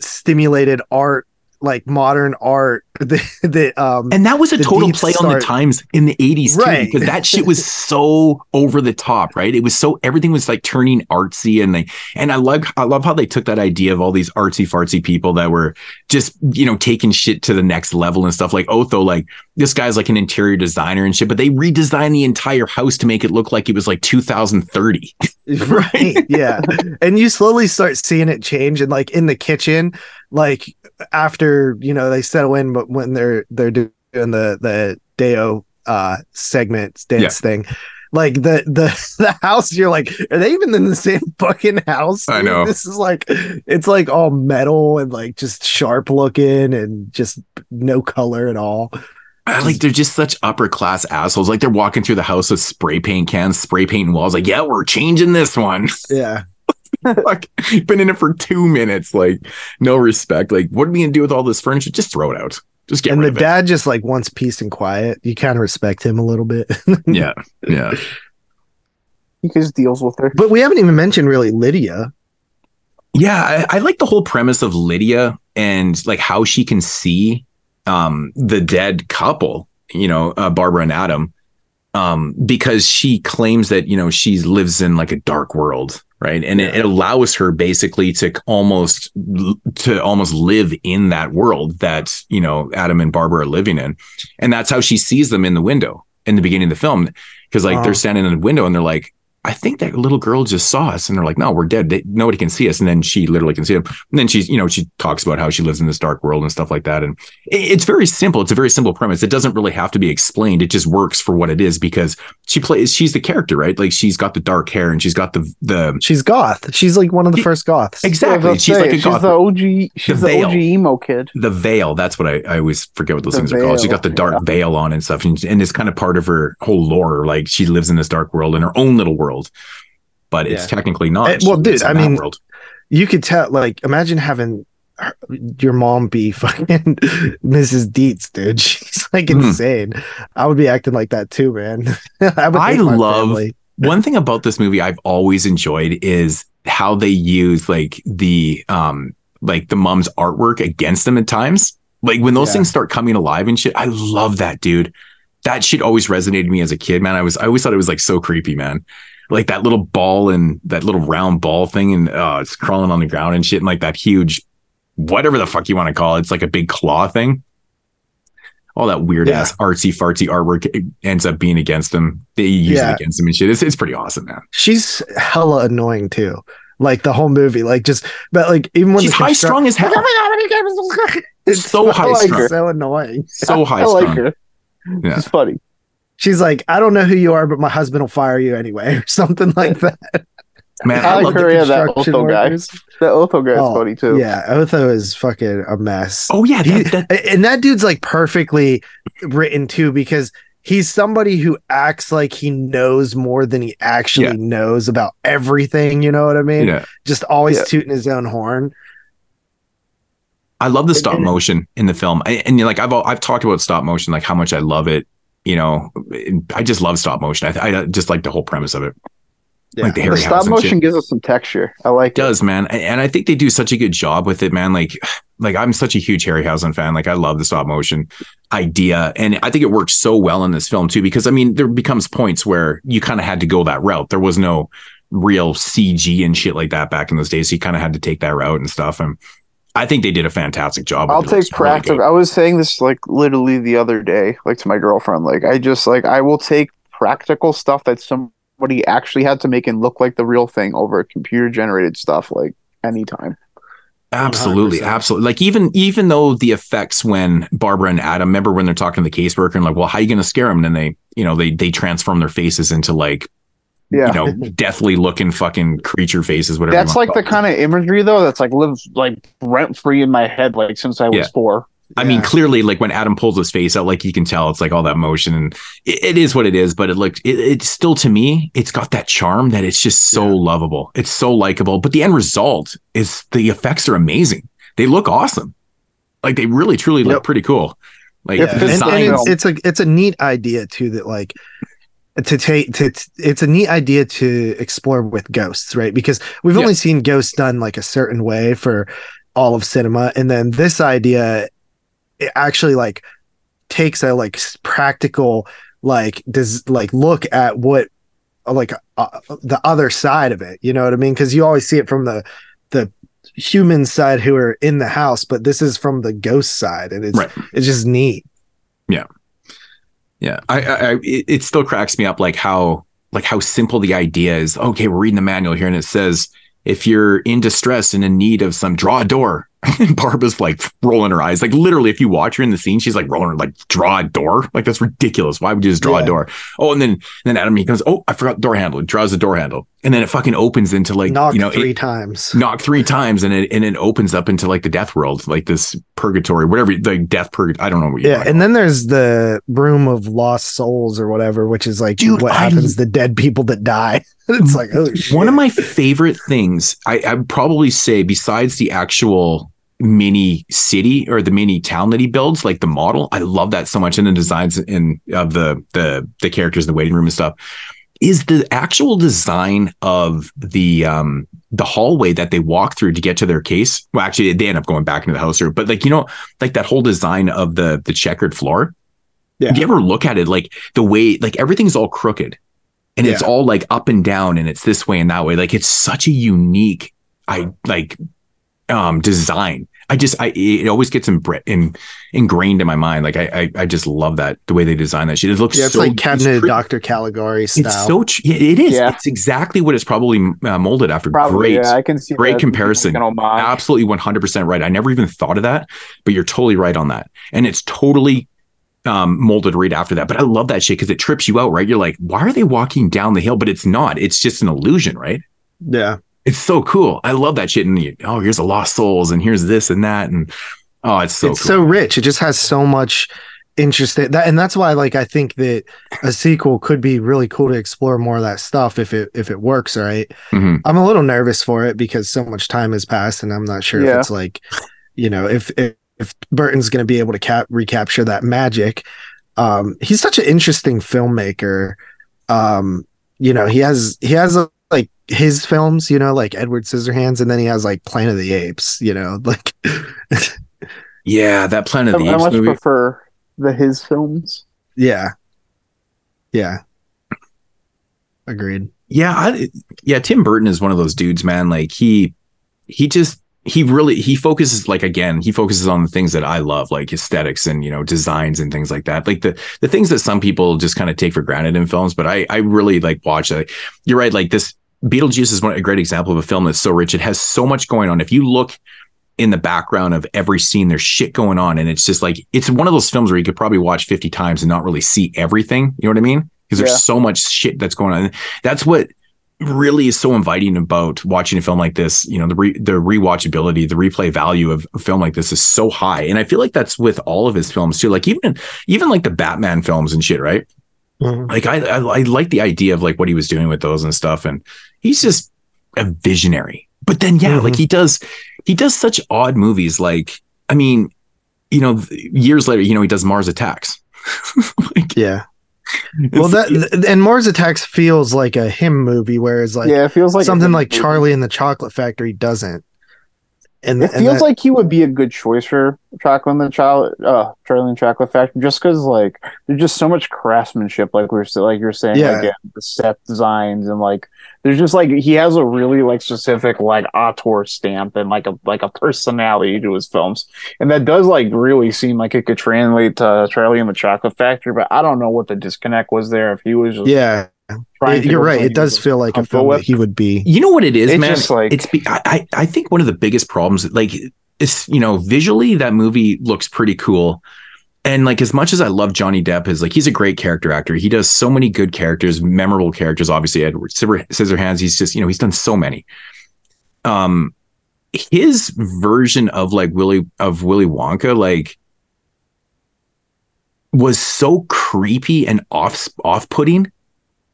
stimulated art like modern art that, that um And that was a total play on the times in the 80s too, Right. because that shit was so over the top, right? It was so everything was like turning artsy and they and I love I love how they took that idea of all these artsy fartsy people that were just, you know, taking shit to the next level and stuff like Otho, like this guy's like an interior designer and shit, but they redesigned the entire house to make it look like it was like 2030. right yeah and you slowly start seeing it change and like in the kitchen like after you know they settle in but when they're they're doing the the Day-O uh segment dance thing like the the the house you're like are they even in the same fucking house I know. this is like it's like all metal and like just sharp looking and just no color at all I like they're just such upper class assholes. Like they're walking through the house with spray paint cans, spray painting walls. Like, yeah, we're changing this one. yeah like you've been in it for two minutes. Like no respect. Like what are we gonna do with all this furniture? Just throw it out. Just get and rid the of dad just like wants peace and quiet you kind of respect him a little bit. Yeah, yeah. He just deals with her. But we haven't even mentioned really Lydia. Yeah, I, I like the whole premise of Lydia and like how she can see um the dead couple, you know, uh, Barbara and Adam, um, because she claims that you know she lives in like a dark world, right? And it, it allows her basically to almost to almost live in that world that you know Adam and Barbara are living in, and that's how she sees them in the window in the beginning of the film, because like Oh. they're standing in the window and they're like. I think that little girl just saw us, and they're like, "No, we're dead. They, nobody can see us." And then she literally can see them. And then she's, you know, she talks about how she lives in this dark world and stuff like that. And it- it's very simple. It's a very simple premise. It doesn't really have to be explained. It just works for what it is because she plays. She's the character, right? Like she's got the dark hair and she's got the the She's goth. She's like one of the first goths. exactly. She's about to like a goth. she's the OG. She's the, veil. OG emo kid. the veil. That's what I, I always forget what those The things are called. She's veil, got the dark veil on and stuff, and, and it's kind of part of her whole lore. Like she lives in this dark world in her own little world, but it's technically not. Eh, well, dude, I mean, world. You could tell. Like, imagine having her- your mom be fucking Mrs. Deetz, dude. She's like Mhm. insane. I would be acting like that too, man. I, would I love family. one thing about this movie I've always enjoyed is how they use like the um like the mom's artwork against them at times. Like when those Yeah. things start coming alive and shit, I love that, dude. That shit always resonated with me as a kid, man. I was I always thought it was like so creepy, man. Like that little ball and that little round ball thing, and uh, it's crawling on the ground and shit, and like that huge, whatever the fuck you want to call it, it's like a big claw thing. All that weird ass artsy fartsy artwork ends up being against them. They use Yeah. it against them and shit. It's, it's pretty awesome, man. She's hella annoying too. Like the whole movie, like just but like even when She's high construct- strong as hell. it's So high like strung. so annoying. So high I like strung. her. Yeah. She's funny. She's like, I don't know who you are, but my husband will fire you anyway, or something like that. Man, I, I like love Yeah, that Otho guy. That Otho guy is Oh, funny too. Yeah, Otho is fucking a mess. Oh yeah, He- that, that, and that dude's like perfectly written too because he's somebody who acts like he knows more than he actually Yeah. knows about everything. You know what I mean? yeah. Just always Yeah. tooting his own horn. I love the stop motion in the film, I- and, like I've I've talked about stop motion, like how much I love it. You know, I just love stop motion. I, I just like the whole premise of it. Like the The Harry stop motion gives us some texture. I like it. does, man, and I think they do such a good job with it, man. Like, like I'm such a huge Harryhausen fan. Like, I love the stop motion idea, and I think it works so well in this film too. Because I mean, there becomes points where you kind of had to go that route. There was no real CG and shit like that back in those days. So you kind of had to take that route and stuff. And I think they did a fantastic job. I'll with it. It was take practical. good. I was saying this like literally the other day, like to my girlfriend. Like I just like I will take practical stuff that somebody actually had to make and look like the real thing over computer generated stuff like anytime. Absolutely, 100%. absolutely. Like even even though the effects when Barbara and Adam, remember when they're talking to the caseworker and like, well, how are you going to scare them? And then they, you know, they they transform their faces into like, Yeah. you know, deathly looking fucking creature faces, whatever. That's like the kind of imagery though that's like lives like rent free in my head like since I was Yeah. four. I mean, clearly, like when Adam pulls his face out, like you can tell it's like all that motion, and it, it is what it is. But it looked, it, it's still to me, it's got that charm that it's just so lovable. It's so likable. But the end result is the effects are amazing. They look awesome. Like they really, truly look pretty cool. Like If And, and it's, it's a it's a neat idea too that like to take to it's a neat idea to explore with ghosts, right? Because we've Yeah. only seen ghosts done like a certain way for all of cinema, and then this idea it actually like takes a like practical like does like look at what like uh, the other side of it you know what i mean because you always see it from the the human side who are in the house but this is from the ghost side and it's Right. it's just neat Yeah, I, I, I it, it still cracks me up like how like how simple the idea is. Okay, we're reading the manual here, and it says if you're in distress and in need of some, draw a door. And Barbara's like rolling her eyes, like literally. If you watch her in the scene, she's like rolling her like draw a door. Like that's ridiculous. Why would you just draw Yeah. a door? Oh, and then and then Adam he comes, oh, I forgot door handle. He draws the door handle, and then it fucking opens into like knock you know three it, times knock three times, and it and it opens up into like the death world, like this purgatory, whatever the death purg. I don't know what you yeah and then there's the room of lost souls or whatever which is like Dude, what I- happens to dead people that die it's like oh shit. One of my favorite things, I, I would probably say, besides the actual mini city or the mini town that he builds, like the model, I love that so much, and the designs and of the the the characters in the waiting room and stuff. Is the actual design of the um the hallway that they walk through to get to their case? Well, actually, they end up going back into the house, or but like you know, like that whole design of the the checkered floor. Yeah. Do you ever look at it like the way like everything's all crooked? and it's all like up and down and it's this way and that way like it's such a unique i like um design i just i it always gets imbr- in, ingrained in my mind. Like I, I i just love that the way they design that shit. It looks yeah it's so like cabinet of dr caligari style. it's so ch- yeah, it is. Yeah. it's exactly what it's probably uh, molded after. Probably, great yeah, I can see great that. comparison. Like an homage. absolutely 100% right. I never even thought of that but you're totally right on that. And it's totally um, molded right after that. But i love that shit because it trips you out right? You're like why are they walking down the hill? But it's not. It's just an illusion right? Yeah it's so cool. I love that shit. And you, oh here's the lost souls and here's this and that. And oh it's so it's cool. so rich. It just has so much interesting that and that's why like i think that a sequel could be really cool to explore more of that stuff if it if it works right? Mhm. i'm a little nervous for it because so much time has passed and i'm not sure if it's like you know if if, if burton's going to be able to cap recapture that magic. Um he's such an interesting filmmaker. Um you know he has he has a, like his films you know like edward scissorhands and then he has like planet of the apes you know like yeah that planet of the I apes much movie prefer the his films. Yeah. Yeah. Agreed. yeah I, yeah tim burton is one of those dudes man like he he just he really he focuses like again he focuses on the things that i love like aesthetics and you know designs and things like that like the the things that some people just kind of take for granted in films but i i really like watch like you're right like this beetlejuice is one a great example of a film that's so rich it has so much going on if you look in the background of every scene. There's shit going on, and it's just like it's one of those films where you could probably watch 50 times and not really see everything. You know what I mean? Because there's Yeah. so much shit that's going on. That's what really is so inviting about watching a film like this. You know, the re- the rewatchability, the replay value of a film like this is so high, and I feel like that's with all of his films too. Like even even like the Batman films and shit, right? Mm-hmm. Like I, I I like the idea of like what he was doing with those and stuff, and he's just a visionary. But then yeah, like mm-hmm. he does he does such odd movies. Like I mean, you know, years later, you know, he does Mars Attacks. yeah. Well, that and Mars Attacks feels like a him movie, whereas like Yeah, it feels like something like movie. Charlie and the Chocolate Factory doesn't. And It and feels that- like he would be a good choice for Chocolate and the Child, uh, Charlie and Chocolate Factory, just because like there's just so much craftsmanship, like we are like you're saying, Yeah. like the set designs and like there's just like he has a really like specific like auteur stamp and like a like a personality to his films, and that does like really seem like it could translate to Charlie and the Chocolate Factory, but I don't know what the disconnect was there if he was just yeah, trying It- to you're right. It does feel like a film with. that he would be. You know what it is, It's man? just like- it's be, I, I I think one of the biggest problems, like it's you know visually that movie looks pretty cool, and like as much as I love Johnny Depp, is like he's a great character actor. He does so many good characters, memorable characters. Obviously, Edward Scissorhands. Scissorhands. He's just you know he's done so many. Um, his version of like Willy of Willy Wonka, like was so creepy and off off putting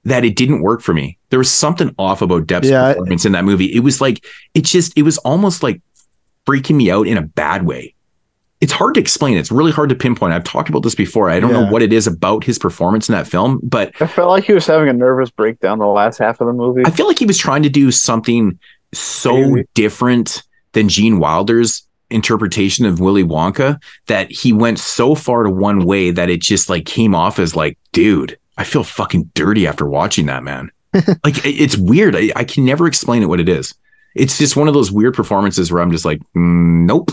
that it didn't work for me. There was something off about Depp's Yeah, I- performance in that movie. It was like it just it was almost like freaking me out in a bad way. It's hard to explain. It's really hard to pinpoint. I've talked about this before. I don't know what it is about his performance in that film, but I felt like he was having a nervous breakdown the last half of the movie. I feel like he was trying to do something so Maybe. different than Gene Wilder's interpretation of Willy Wonka that he went so far to one way that it just like came off as like, dude, I feel fucking dirty after watching that, man. like it's weird. I, I can never explain it what it is. It's just one of those weird performances where I'm just like, mm, nope,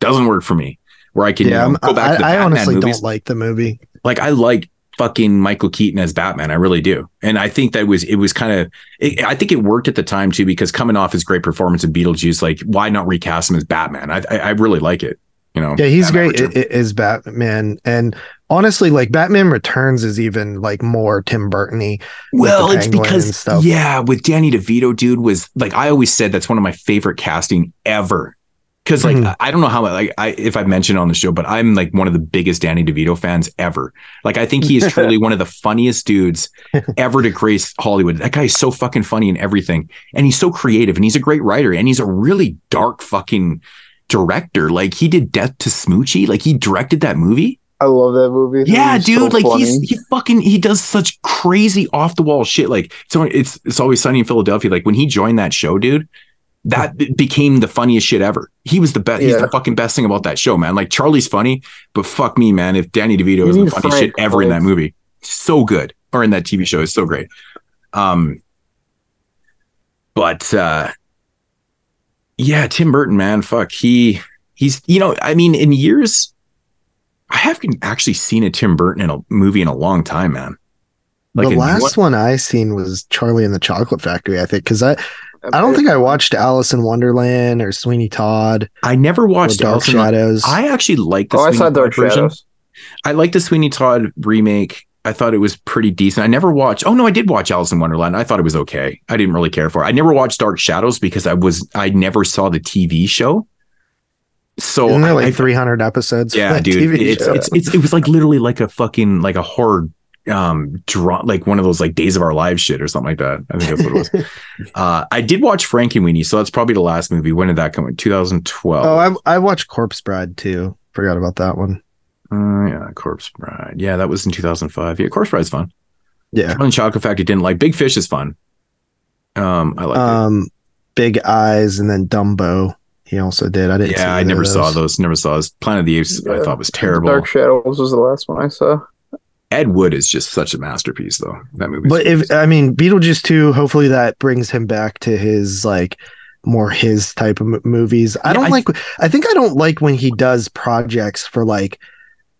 doesn't work for me. Where I can you know, go back I, to the I Batman honestly movies don't like the movie. like I like fucking Michael Keaton as Batman. I really do, and I think that was it was kind of. It, I think it worked at the time too because coming off his great performance in Beetlejuice, like why not recast him as Batman? I I, I really like it. You know, Yeah, he's Batman great Returns. i- i- as Batman, and honestly, like Batman Returns is even like more Tim Burton-y. Well, it's because stuff. yeah, with Danny DeVito, dude was like I always said that's one of my favorite casting ever. Because like Mhm. I- I don't know how like I if I've mentioned on the show, but I'm like one of the biggest Danny DeVito fans ever. Like I think he is truly one of the funniest dudes ever to grace Hollywood. That guy is so fucking funny in everything, and he's so creative, and he's a great writer, and he's a really dark fucking director. Like he did Death to Smoochy, like he directed that movie. I love that movie. That Yeah, dude, so like he's he fucking he does such crazy off the wall shit. Like so it's it's always sunny in Philadelphia. Like when he joined that show, dude, that became the funniest shit ever. He was the best. He's Yeah. the fucking best thing about that show, man. Like Charlie's funny, but fuck me, man. If Danny DeVito is the funniest Frank shit ever in that movie, so good, or in that TV show, is so great. Um, but uh, yeah, Tim Burton, man, fuck, he he's you know, I mean, in years, I haven't actually seen a Tim Burton in a movie in a long time, man. the last what- one I seen was Charlie and the Chocolate Factory, I think, because I I don't think I watched Alice in Wonderland or Sweeney Todd. I never watched Dark Alice in Shadows. I actually like the Oh, I Sweeney saw Todd Dark version. Shadows. I like the Sweeney Todd remake. I thought it was pretty decent. I never watched. Oh no, I did watch Alice in Wonderland. I thought it was okay. I didn't really care for it. I never watched Dark Shadows because I was I never saw the TV show. So Isn't there like I, 300 episodes? yeah, dude, it's, it's it's it was like literally like a fucking like a horror um draw like one of those like Days of Our Lives shit or something like that. I think that's what it was. uh, I did watch Frankenweenie, so that's probably the last movie. When did that come? in? 2012. oh, I I watched Corpse Bride too. Forgot about that one. Uh, yeah, Corpse Bride. Yeah, that was in 2005. Yeah, Corpse Bride's fun. Yeah. Charlie and Chocolate Factory didn't like. Big Fish is fun. Um, I like it. Um, Big Eyes and then Dumbo. He also did. I didn't. see Yeah, I never of saw those. those. Never saw those. Planet of the Apes. I thought was terrible. Dark Shadows was the last one I saw. Ed Wood is just such a masterpiece, though. That movie. But if I mean Beetlejuice two, hopefully that brings him back to his like more his type of m- movies. I Yeah, don't I- like. I think I don't like when he does projects for like,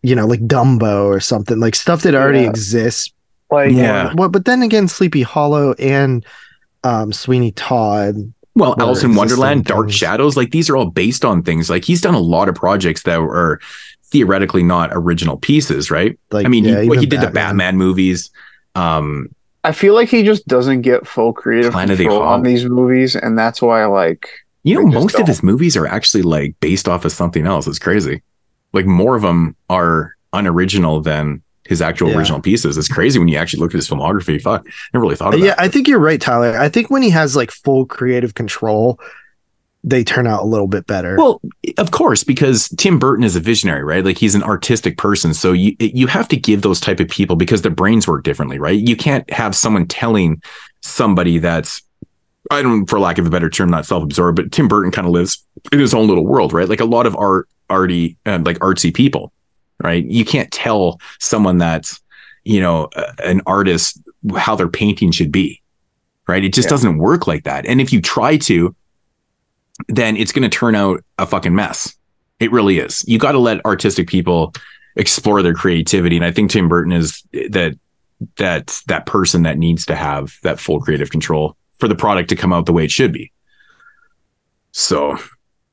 you know, like Dumbo or something like stuff that already Yeah. exists. Like Yeah. Well, but then again, Sleepy Hollow and um Sweeney Todd. Well, Alice in Wonderland, existing Dark things. Shadows, like these are all based on things. Like he's done a lot of projects that are theoretically not original pieces, right? Like, I mean, yeah, he, well, he even did the Batman. Batman movies. Um, I feel like he just doesn't get full creative Planet of the control on these movies, and that's why like you know, most of don't. his movies are actually like based off of something else. It's crazy. Like more of them are unoriginal than his actual Yeah. original pieces. It's crazy when you actually look at his filmography. Fuck, never really thought of it. yeah, that. I think you're right, Tyler. I think when he has like full creative control, they turn out a little bit better. Well, of course, because Tim Burton is a visionary, right? Like he's an artistic person, so you you have to give those type of people because their brains work differently, right? You can't have someone telling somebody that's I don't, for lack of a better term, not self-absorbed, but Tim Burton kind of lives in his own little world, right? Like a lot of art, arty, uh, like artsy people, right? You can't tell someone that's you know an artist how their painting should be, right? It just Yeah. doesn't work like that. And if you try to, then it's going to turn out a fucking mess. It really is. You got to let artistic people explore their creativity, and I think Tim Burton is that that that person that needs to have that full creative control for the product to come out the way it should be. So,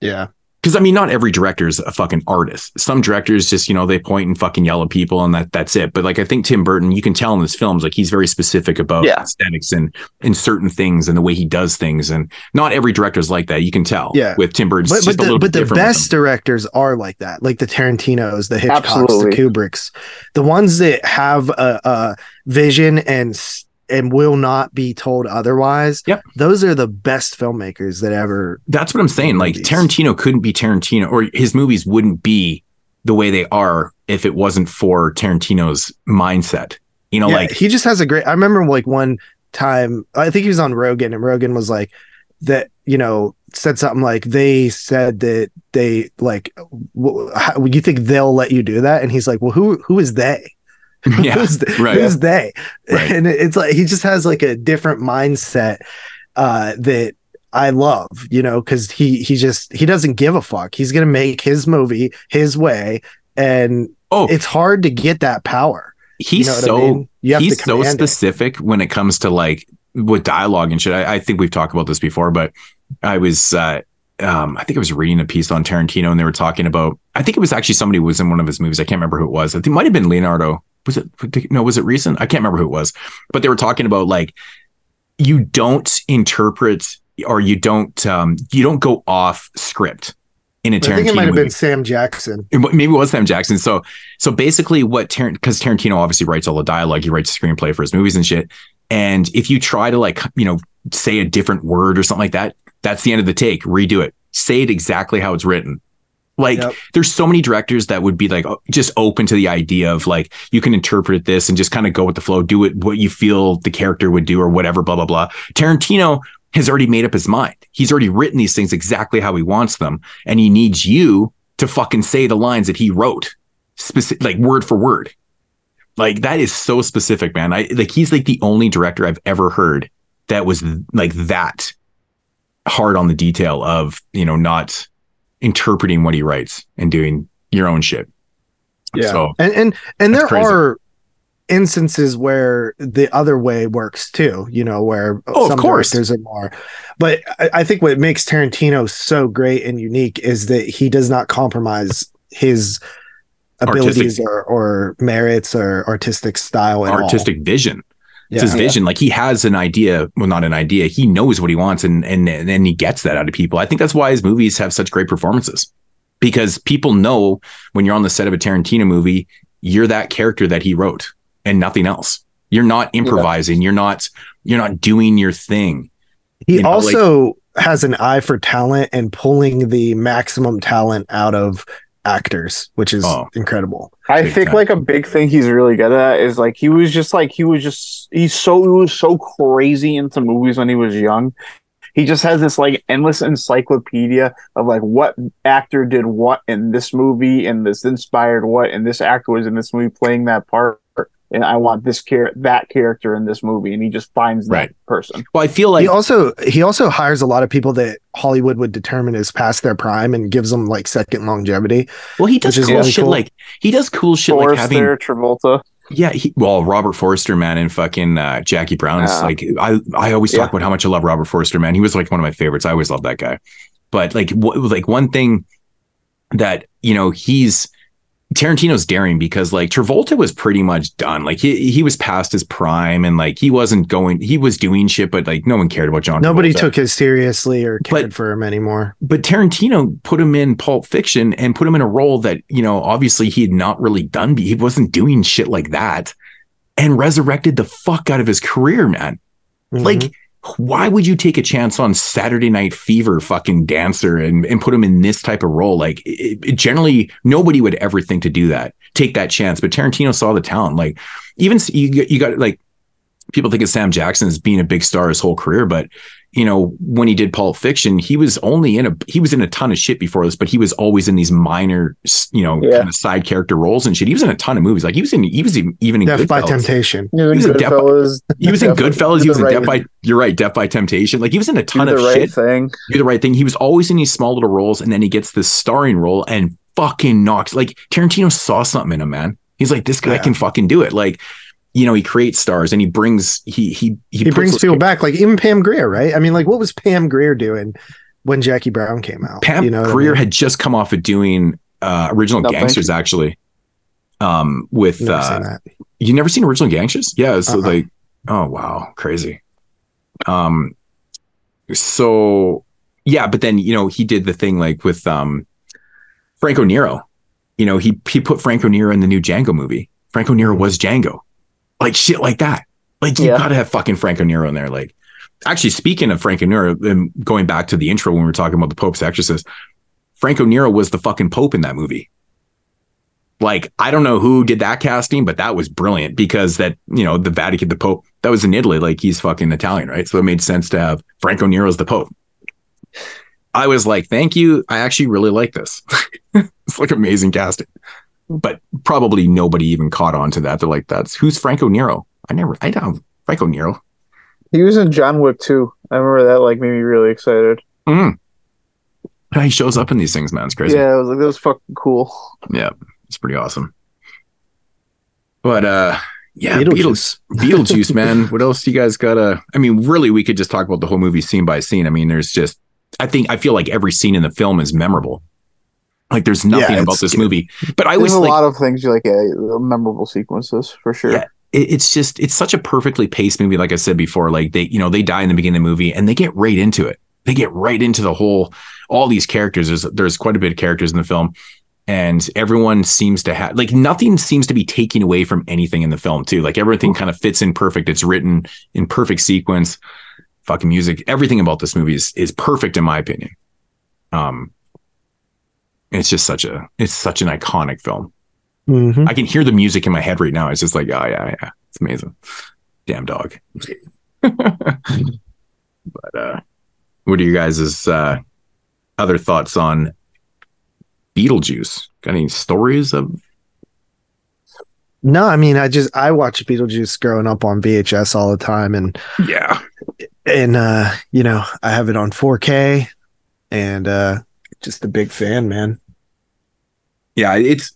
yeah. Because I mean, not every director is a fucking artist. Some directors just, you know, they point and fucking yell at people and that that's it. But like, I think Tim Burton, you can tell in his films, like he's very specific about Yeah. aesthetics and and certain things and the way he does things. And not every director is like that. You can tell. Yeah. with Tim Burton, But, but just a the, little but bit the best directors are like that, like the Tarantinos, the Hitchcocks, Absolutely. the Kubricks, the ones that have a, a vision and s- and will not be told otherwise. Yep. those are the best filmmakers that ever. That's what I'm saying. Like movies. Tarantino couldn't be Tarantino, or his movies wouldn't be the way they are if it wasn't for Tarantino's mindset. You know, Yeah, like he just has a great. I remember like one time, I think he was on Rogan, and Rogan was like that. You know, said something like they said that they like. W- how, you think they'll let you do that? And he's like, well, who who is they? yeah, who's, right. who's they? Right. And it's like he just has like a different mindset uh, that I love, you know, because he he just he doesn't give a fuck. He's gonna make his movie his way, and oh, it's hard to get that power. he's you know what I so mean? He's so command it. specific when it comes to like with dialogue and shit. I, I think we've talked about this before, but I was uh um I think I was reading a piece on Tarantino and they were talking about I think it was actually somebody who was in one of his movies. I can't remember who it was. I think it might have been Leonardo. Was it no, was it recent? I can't remember who it was. But they were talking about like you don't interpret or you don't um you don't go off script in a I Tarantino think it might have movie. been Sam Jackson. It maybe it was Sam Jackson. So, so basically, what because Tarantino obviously writes all the dialogue, he writes the screenplay for his movies and shit. And if you try to like, you know, say a different word or something like that, that's the end of the take. Redo it. Say it exactly how it's written. Like, Yep. there's so many directors that would be like just open to the idea of like you can interpret this and just kind of go with the flow, do it what you feel the character would do or whatever, blah blah blah. Tarantino has already made up his mind. He's already written these things exactly how he wants them, and he needs you to fucking say the lines that he wrote, specific like word for word. Like that is so specific, man. I like he's like the only director I've ever heard that was like that hard on the detail of you know not interpreting what he writes and doing your own shit. Yeah. So and and and there crazy. are instances where the other way works too you know where Oh, of course. directors are more but I, I think what makes tarantino so great and unique is that he does not compromise his abilities Artistic- or, or merits or artistic style all. artistic vision. It's Yeah. his vision. Like he has an idea, well, not an idea. He knows what he wants, and and and then he gets that out of people. I think that's why his movies have such great performances, because people know when you're on the set of a Tarantino movie, you're that character that he wrote, and nothing else. You're not improvising. You're not. You're not doing your thing. he you know, like- also has an eye for talent and pulling the maximum talent out of actors which is Oh. incredible I think time. like a big thing he's really good at is like he was just like he was just he's so he was so crazy into movies when he was young. He just has this like endless encyclopedia of like what actor did what in this movie and this inspired what and this actor was in this movie playing that part and I want this char- that character in this movie and he just finds that person. Well, I feel like he also he also hires a lot of people that Hollywood would determine is past their prime and gives them like second longevity. well, he does cool really shit. cool. Like he does cool shit, like having Travolta. Yeah, he, well, Robert Forster, man, and fucking uh, Jackie Brown's Yeah. like I I always Yeah. talk about how much I love Robert Forster, man. He was like one of my favorites. I always loved that guy. But like w- like one thing that you know he's Tarantino's daring because like Travolta was pretty much done. Like he he was past his prime and like he wasn't going. He was doing shit, but like no one cared about John. Nobody Travolta. took it seriously or cared for him anymore. but Tarantino put him in Pulp Fiction and put him in a role that, you know, obviously he had not really done. He wasn't doing shit like that and resurrected the fuck out of his career, man. Mm-hmm. Like, why would you take a chance on Saturday Night Fever fucking dancer and, and put him in this type of role? Like, it, it generally, nobody would ever think to do that, take that chance. But Tarantino saw the talent. Like, even you, you got like, people think of Sam Jackson as being a big star his whole career, but you know, when he did Pulp Fiction, he was only in a he was in a ton of shit before this, but he was always in these minor, you know, Yeah. kind of side character roles and shit. He was in a ton of movies. Like he was in he was even even in Death by Goodfellas. Temptation. He was in in Death by- Goodfellas. He was in Goodfellas. He was the in Death by you're right, Death by Temptation. Like he was in a ton of shit. do of the right shit. thing. Do the right thing. He was always in these small little roles, and then he gets this starring role and fucking knocks. Like Tarantino saw something in him, man. He's like, this guy Yeah. can fucking do it. Like, you know, he creates stars and he brings he he he, He brings people back, like even Pam Grier, right? I mean, like what was Pam Grier doing when Jackie Brown came out? Pam you know, what I Grier mean? had just come off of doing uh, original No, gangsters, actually. Um, with Never uh, you never seen original gangsters? Yeah, it's Uh-uh. like, oh wow, crazy. Um, so yeah, but then you know he did the thing like with um Franco Nero. You know he he put Franco Nero in the new Django movie. Franco Nero was Django, like shit like that. Like you Yeah. gotta have fucking Franco Nero in there. Like actually, speaking of Franco Nero, and going back to the intro when we were talking about the Pope's exorcist, Franco Nero was the fucking Pope in that movie. Like, I don't know who did that casting, but that was brilliant because that, you know, the Vatican, the Pope, that was in Italy. Like, he's fucking Italian, right? So it made sense to have Franco Nero as the Pope. I was like, thank you. I actually really like this. it's like amazing casting. But probably nobody even caught on to that. They're like, that's who's Franco Nero? I never, I don't, Franco Nero. He was in John Wick too. I remember that like made me really excited. Mm. He shows up in these things, man. It's crazy. Yeah, it was like that was fucking cool. Yeah, it's pretty awesome. But uh yeah, Beetlejuice. Beetlejuice, Beetlejuice, man. What else do you guys gotta? I mean, really, we could just talk about the whole movie scene by scene. I mean, there's just, I think, I feel like every scene in the film is memorable. Like, there's nothing Yeah, about this movie. But I was a like, lot of things you like, yeah, memorable sequences for sure. Yeah. it, it's just, it's such a perfectly paced movie. Like I said before, like they, you know, they die in the beginning of the movie and they get right into it. They get right into the whole, all these characters. There's, there's quite a bit of characters in the film. and everyone seems to have like nothing seems to be taken away from anything in the film too like everything kind of fits in perfect it's written in perfect sequence fucking music everything about this movie is is perfect in my opinion um it's just such a it's such an iconic film Mhm. i can hear the music in my head right now it's just like oh yeah yeah it's amazing damn dog but uh what are you guys' uh other thoughts on Beetlejuice. Got any stories of? No, I mean, I just I watched Beetlejuice growing up on VHS all the time, and yeah, and uh, you know, I have it on 4K, and uh, just a big fan, man. Yeah, it's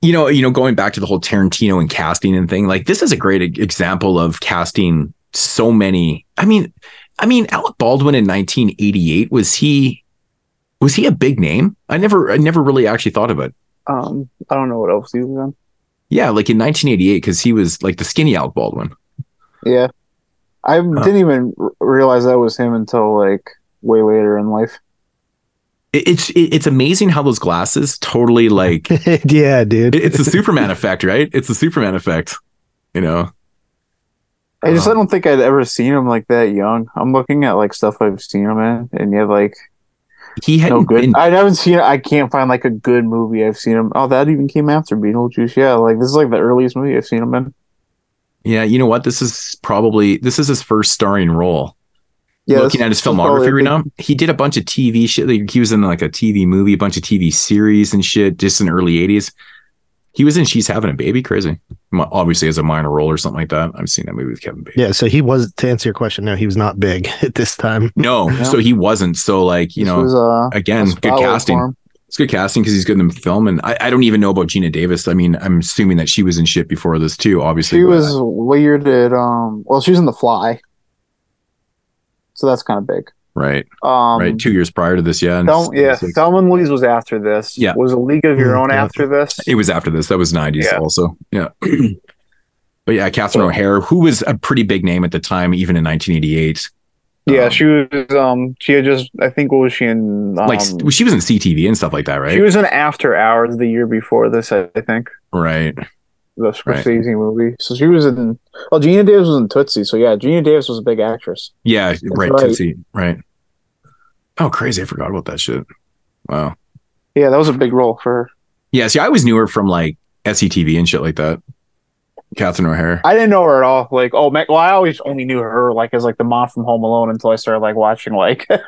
you know, you know, going back to the whole Tarantino and casting and thing. Like this is a great example of casting so many. I mean, I mean, Alec Baldwin in 1988 was he was he a big name? I never, I never really actually thought of it. Um, I don't know what else he was in. Yeah, like in 1988 because he was like the skinny Alec Baldwin. Yeah, I didn't even r- realize that was him until like way later in life. It- It's it's amazing how those glasses totally like yeah, dude. it's the Superman effect, right? It's the Superman effect. You know, I just Um, I don't think I'd ever seen him like that young. I'm looking at like stuff I've seen him in, and yeah, like he had no good. I haven't seen. I can't find like a good movie I've seen him. Oh, that even came after Beetlejuice. Yeah, like this is like the earliest movie I've seen him in. Yeah, you know what? This is probably this is his first starring role. Yeah, Looking at his this is probably filmography right now, he did a bunch of TV shit. Like he was in like a TV movie, a bunch of TV series and shit, just in the early '80s. He was in She's Having a Baby, crazy. Obviously, as a minor role or something like that. I've seen that movie with Kevin Bacon. Yeah, so he was to answer your question. No, he was not big at this time. No, Yeah. so he wasn't. So like you This know, was, uh, again, good casting. It's good casting because he's good in the film, and I, I don't even know about Geena Davis. I mean, I'm assuming that she was in shit before this too. Obviously, She was weird at um. Well, she was in The Fly, so that's kind of big. right, Um, right. Two years prior to this, yeah, Thel- yeah, 76. Thelma Louise was after this. Yeah. was a League of Your Mm, Own yeah. after this. It was after this. That was 90s Yeah. also. Yeah. but yeah, Catherine O'Hara, who was a pretty big name at the time, even in 1988. Yeah, Um, she was. Um, she had just. I think what was she in? Um, like she was in CTV and stuff like that, right? She was in After Hours the year before this. I think right. The Scorsese movie. So she was in. Well, Geena Davis was in Tootsie. So yeah, Geena Davis was a big actress. Yeah, right. right. Tootsie, right. Oh, crazy. I forgot about that shit. Wow. Yeah, that was a big role for her. Yeah, see, I always knew her from like SCTV and shit like that. Catherine O'Hara. I didn't know her at all. Like, oh, well, I always only knew her like as like the mom from Home Alone until I started like watching like Yeah,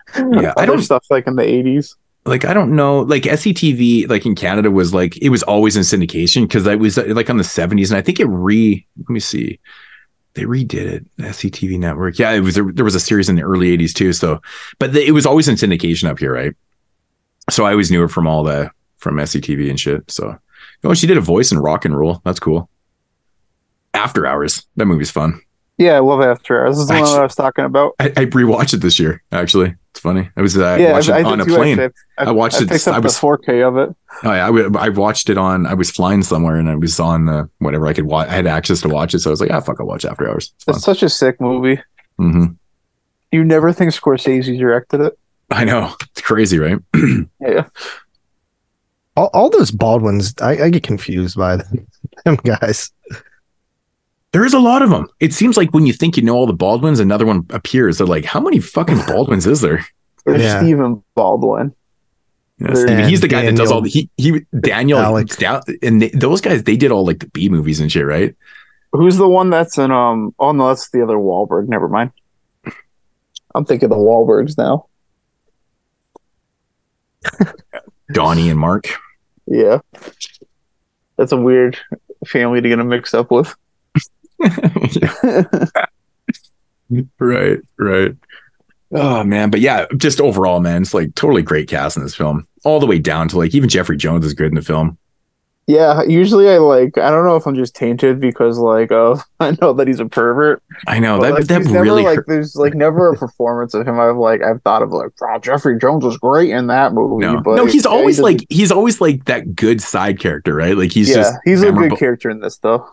I other don't- stuff like in the eighties. Like I don't know, like SCTV, like in Canada was like it was always in syndication because I was like on the seventies, and I think it re. Let me see, they redid it. SCTV network, yeah, it was there was a series in the early eighties too. So, but the, it was always in syndication up here, right? So I always knew her from all the from SCTV and shit. So, oh, she did a voice in Rock and Roll. That's cool. After Hours, that movie's fun. Yeah, I love After Hours. This is the one Actually- that I was talking about. I, I rewatched it this year. Actually, it's funny. I was uh, yeah, watching I, it I on did a plane. actually. I watched I it. up I was the 4K of it. Oh yeah, I, w- I watched it on. I was flying somewhere and I was on the whatever I could watch. I had access to watch it, so I was like, "Ah, fuck, I'll watch After Hours." It's It's such a sick movie. fun. hmm You never think Scorsese directed it? I know it's crazy, right? Yeah. All, all those Baldwins, I, I get confused by them, them guys. There is a lot of them. It seems like when you think you know all the Baldwins, another one appears. They're like, "How many fucking Baldwins is there?" There's Yeah. Stephen Baldwin. Yes, There's- he's the guy that does all the he he Daniel Alex. Da- and they, those guys. They did all like the B movies and shit, right? Who's the one that's in um oh no, that's the other Wahlberg. Never mind. I'm thinking the Wahlbergs now. Donnie and Mark. Yeah. That's a weird family to get a mixed up with. right, right. Oh man, but yeah, just overall, man, it's like totally great cast in this film, all the way down to like even Jeffrey Jones is good in the film. Yeah, usually I like I don't know if I'm just tainted because like oh I know that he's a pervert. I know that like, that he's never, really like there's like never a performance of him I've like I've thought of like wow Jeffrey Jones was great in that movie. No, but no, he's yeah, always doesn't- like he's always like that good side character, right? Like he's yeah, just he's a memorable. good character in this though.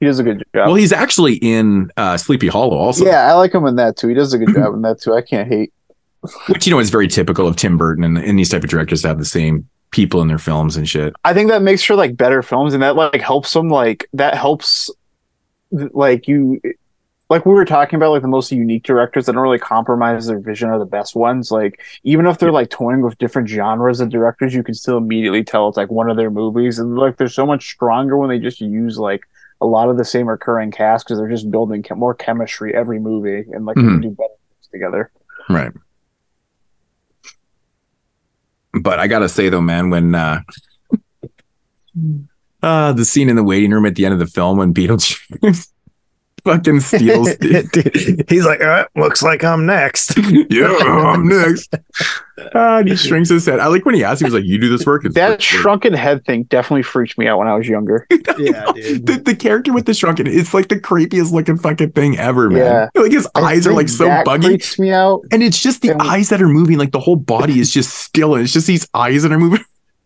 He does a good job. Well, he's actually in uh, Sleepy Hollow also, yeah, I like him in that too. He does a good job in that too. I can't hate. which you know is very typical of Tim Burton and, and these type of directors to have the same people in their films and shit. I think that makes for like better films, and that like helps them. Like that helps, like you, like we were talking about, like the most unique directors that don't really compromise their vision are the best ones. Like even if they're like toying with different genres of directors, you can still immediately tell it's like one of their movies, and like they're so much stronger when they just use like a lot of the same recurring cast because they're just building chem- more chemistry every movie, and like they Mhm. can do better things together. Right. But I gotta say though, man, when uh uh the scene in the waiting room at the end of the film when Beetlejuice fucking steals he's like, all right, looks like I'm next. Yeah, I'm next. And ah, he shrinks his head. I like when he asked, he was like, You do this work? It's That like- shrunken head thing definitely freaked me out when I was younger. yeah, dude. the, the character with the shrunken, it's like the creepiest looking fucking thing ever, man. Yeah. Like his I eyes are like so that buggy. Freaks me out. And it's just the And- eyes that are moving, like the whole body is just still, and it's just these eyes that are moving.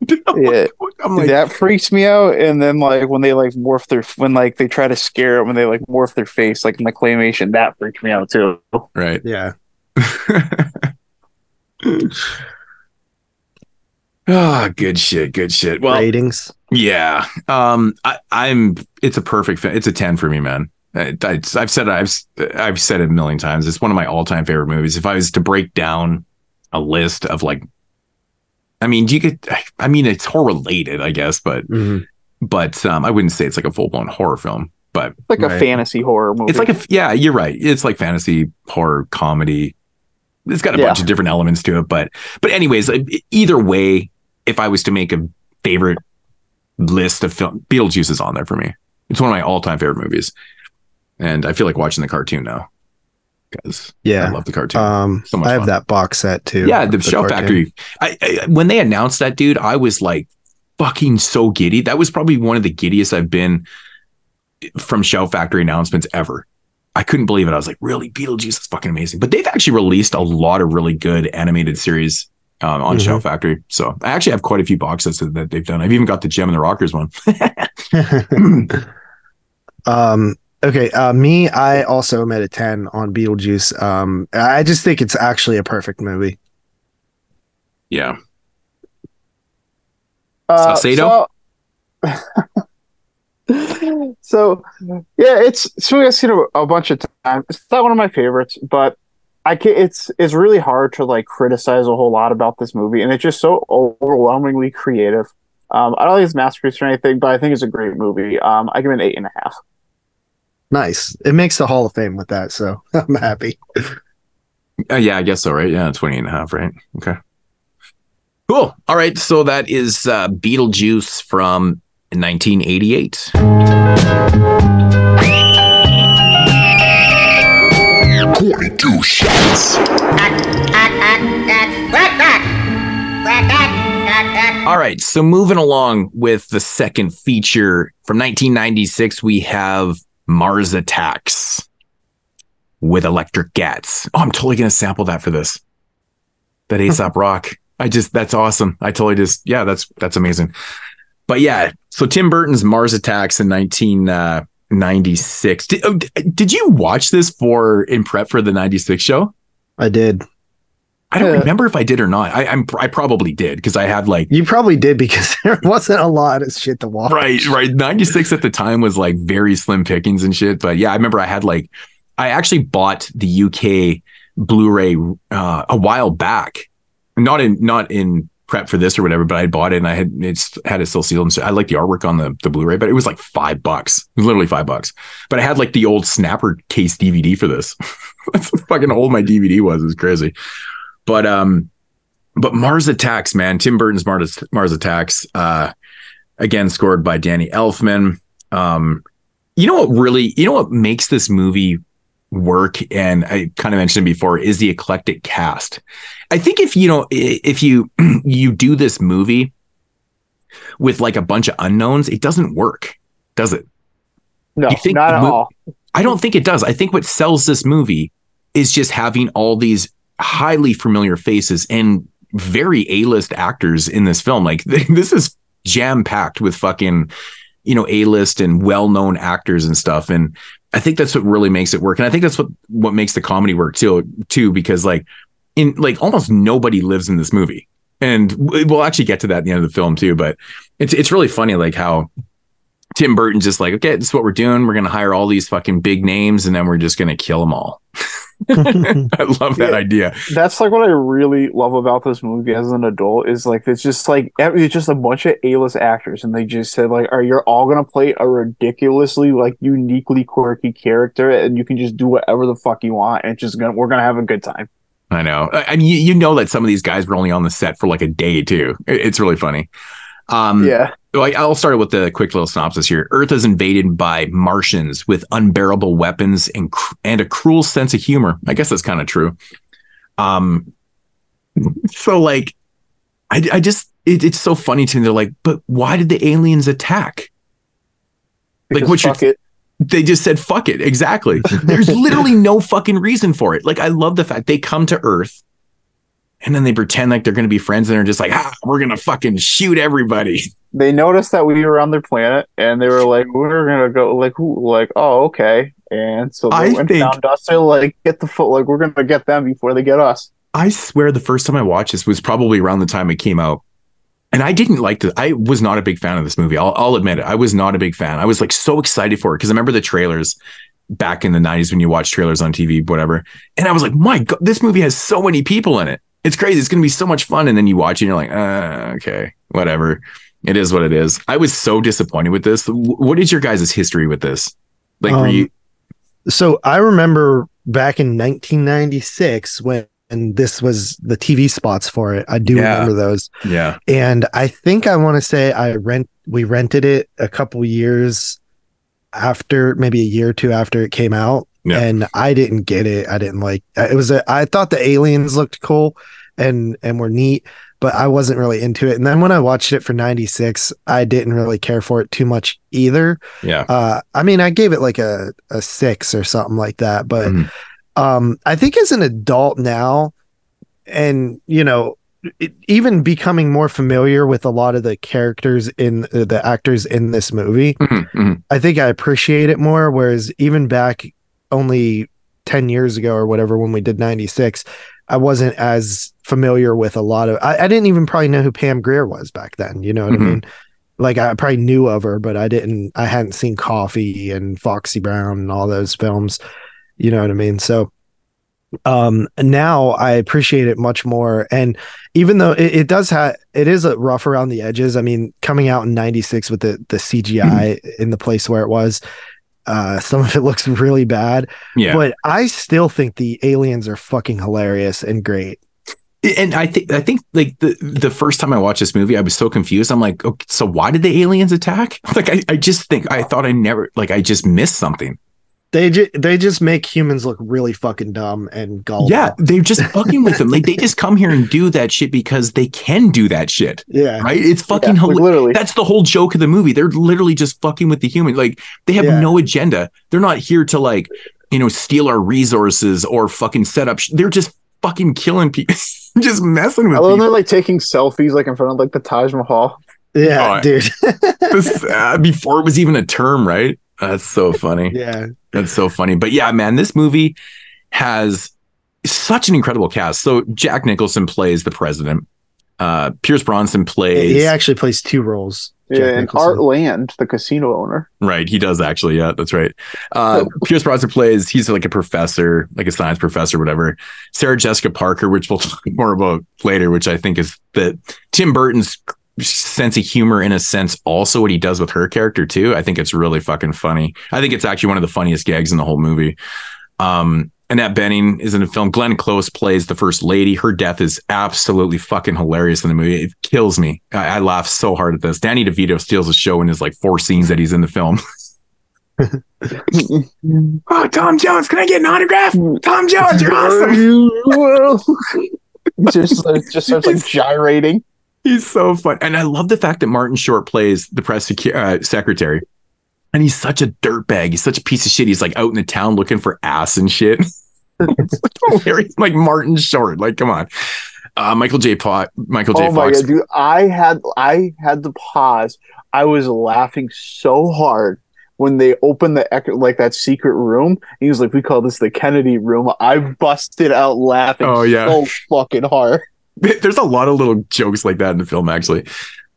I'm Yeah. like, I'm like, that freaks me out. And then like when they like morph their when like they try to scare it when they like morph their face like in the claymation that freaks me out too. right. Yeah. Ah, good shit, good shit. Well, Ratings. yeah. Um, I, I'm. It's a perfect. Fi- it's a ten for me, man. I, I, I've said it. I've s- I've said it a million times. It's one of my all time favorite movies. If I was to break down a list of like, I mean, you could. I mean, it's horror related, I guess, but Mhm. but um, I wouldn't say it's like a full blown horror film. But It's like Right. a fantasy horror movie. it's like a yeah, you're right. It's like fantasy horror comedy. It's got a Yeah. bunch of different elements to it, but but anyways, uh, either way, if I was to make a favorite list of film, Beetlejuice is on there for me. It's one of my all time favorite movies, and I feel like watching the cartoon now. Because Yeah. I love the cartoon. Um, So much I have fun. that box set too. yeah, the, of Shout. Factory. I, I when they announced that, dude, I was like fucking so giddy. That was probably one of the giddiest I've been from Shout Factory announcements ever. I couldn't believe it. I was like, really, Beetlejuice is fucking amazing. But they've actually released a lot of really good animated series um, on Mhm. Shout Factory. So I actually have quite a few box sets that they've done. I've even got the Jem and the Rockers one. Um, okay, uh, me, I also am at a 10 on Beetlejuice. Um, I just think it's actually a perfect movie. yeah. Uh? So, so, yeah, it's so I've seen it a bunch of times. It's not one of my favorites, but I can It's it's really hard to like criticize a whole lot about this movie, and it's just so overwhelmingly creative. Um, I don't think it's masterpiece or anything, but I think it's a great movie. Um, I give it an eight and a half. Nice. It makes the Hall of Fame with that, so I'm happy. Uh, yeah, I guess so, right? Yeah, 28 and a half, right? Okay. Cool. All right. So that is uh, Beetlejuice from 1988. 42 shots. All right. So moving along with the second feature from 1996, we have Mars Attacks with Electric Gats. Oh, I'm totally going to sample that for this. That hmm. ASAP Rock. I just, that's awesome. I totally just, yeah, that's, that's amazing. But yeah, so Tim Burton's Mars Attacks in 1996. Uh, did, oh, did you watch this for in prep for the 96 show? I did. I don't remember if I did or not. I, I'm, I probably did because I had like You probably did because there wasn't a lot of shit to watch. Right, right. 96 at the time was like very slim pickings and shit. But yeah, I remember I had like, I actually bought the UK Blu-ray uh, a while back. Not in, not in prep for this or whatever, but I bought it and I had, it's had it still sealed. And so I like the artwork on the, the Blu-ray, but it was like five bucks, It was literally five bucks. But I had like the old snapper case DVD for this. That's how fucking old my DVD was. It was crazy. But, um, but Mars Attacks, man, Tim Burton's Mars, Mars Attacks, uh, again scored by Danny Elfman. Um, you know what really, you know what makes this movie work, and I kind of mentioned before, is the eclectic cast. I think if you know, if you you do this movie with like a bunch of unknowns, it doesn't work, does it? No, not at mo- all. I don't think it does. I think what sells this movie is just having all these highly familiar faces and very A-list actors in this film. Like this is jam packed with fucking, you know, A-list and well-known actors and stuff. And I think that's what really makes it work. And I think that's what what makes the comedy work too, too, because like in like almost nobody lives in this movie. And we'll actually get to that at the end of the film too. But it's it's really funny like how Tim Burton's just like, okay, this is what we're doing. We're gonna hire all these fucking big names, and then we're just gonna kill them all. I love that Yeah. idea. That's like what I really love about this movie as an adult is like it's just like it's just a bunch of A-list actors and they just said like are you're all gonna play a ridiculously like uniquely quirky character and you can just do whatever the fuck you want and just gonna we're gonna have a good time. I know. I I mean, you, you know that some of these guys were only on the set for like a day too. It- It's really funny. Um, Yeah. Like I'll start with the quick little synopsis here. Earth is invaded by Martians with unbearable weapons and cr- and a cruel sense of humor. I guess that's kind of true. Um, so like, I I just it, it's so funny to me. They're like, but why did the aliens attack? Like, Because what's your fuck it. they just said fuck it exactly there's literally no fucking reason for it like i love the fact they come to earth and then they pretend like they're going to be friends and they're just like ah we're going to fucking shoot everybody. They noticed that we were on their planet and they were like we're gonna go like who? Like oh okay. And so they I went think- found us. They're like get the foot like we're gonna get them before they get us. i swear the first time i watched this was probably around the time it came out. And i didn't like the i was not a big fan of this movie. I'll, I'll admit it. I was not a big fan. I was like so excited for it because i remember the trailers back in the 90s when you watch trailers on tv whatever. And i was like my god this movie has so many people in it it's crazy it's going to be so much fun and then you watch it and you're like uh, okay whatever it is what it is i was so disappointed with this what is your guys' history with this like were Um, you So I remember back in 1996 when and this was the TV spots for it. I do remember those. Yeah. And I think I want to say I rent we rented it a couple those. After maybe a year or two after it came out, Yeah. and I didn't get it. I didn't like it. Was a, I thought the aliens looked cool and and were neat, but I wasn't really into it. And then when I watched it for '96, I didn't really care for it too much either. Yeah. Uh, I mean, I gave it like a a six or something like that, but Mhm. um, I think as an adult now, and you know, it, even becoming more familiar with a lot of the characters in uh, the actors in this movie, Mhm, mhm. I think I appreciate it more. Whereas even back only 10 years ago or whatever, when we did 96, I wasn't as familiar with a lot of, I, I didn't even probably know who Pam Grier was back then. You know what Mhm. I mean? Like I probably knew of her, but I didn't, I hadn't seen Coffee and Foxy Brown and all those films. You know what I mean? So, um now i appreciate it much more and even though it, it does have it is a rough around the edges i mean coming out in 96 with the the cgi in the place where it was uh some of it looks really bad Yeah. but i still think the aliens are fucking hilarious and great and I think I think like the the first time I watched this movie, I was so confused. I'm like, okay, so why did the aliens attack? Like, I, I just think I thought I never like I just missed something. They ju- they just make humans look really fucking dumb and gullible Yeah, they're just fucking with them. Like they just come here and do that shit because they can do that shit. yeah Right? It's fucking Yeah, like, literally. That's the whole joke of the movie. They're literally just fucking with the human. Like they have Yeah. no agenda. They're not here to like you know steal our resources or fucking set up. Sh- they're just fucking killing people. just messing with I love people. they're like taking selfies like in front of like the Taj Mahal. yeah Oh, dude this, uh, before it was even a term, right? That's so funny. yeah That's so funny. But yeah, man, this movie has such an incredible cast. So Jack Nicholson plays the president. Uh, Pierce Brosnan plays. he actually plays two roles Jack Yeah, and Nicholson. Art Land, the casino owner. Right, he does actually. Yeah, that's right. Uh, Pierce Brosnan plays. He's like a professor, like a science professor, whatever. Sarah Jessica Parker, which we'll talk more about later, which I think is that Tim Burton's sense of humor, in a sense, also what he does with her character too. I think it's really fucking funny. I think it's actually one of the funniest gags in the whole movie. Um, Annette Bening is in the film. Glenn Close plays the first lady. Her death is absolutely fucking hilarious in the movie. It kills me. I, I laugh so hard at this. Danny DeVito steals the show in his like four scenes that he's in the film. oh, Tom Jones, can I get an autograph? Tom Jones, you're awesome. just like, just starts like gyrating. He's so fun. And I love the fact that Martin Short plays the press secu- uh, secretary. And he's such a dirtbag. He's such a piece of shit. He's like out in the town looking for ass and shit. it's like hilarious. Like Martin Short. Like, come on. Uh, Michael J. Pot, Michael J. Oh my Fox. god, dude! I had I had to pause. I was laughing so hard when they opened the like that secret room. He was like, "We call this the Kennedy room." I busted out laughing. Oh, yeah. so fucking hard. There's a lot of little jokes like that in the film, actually.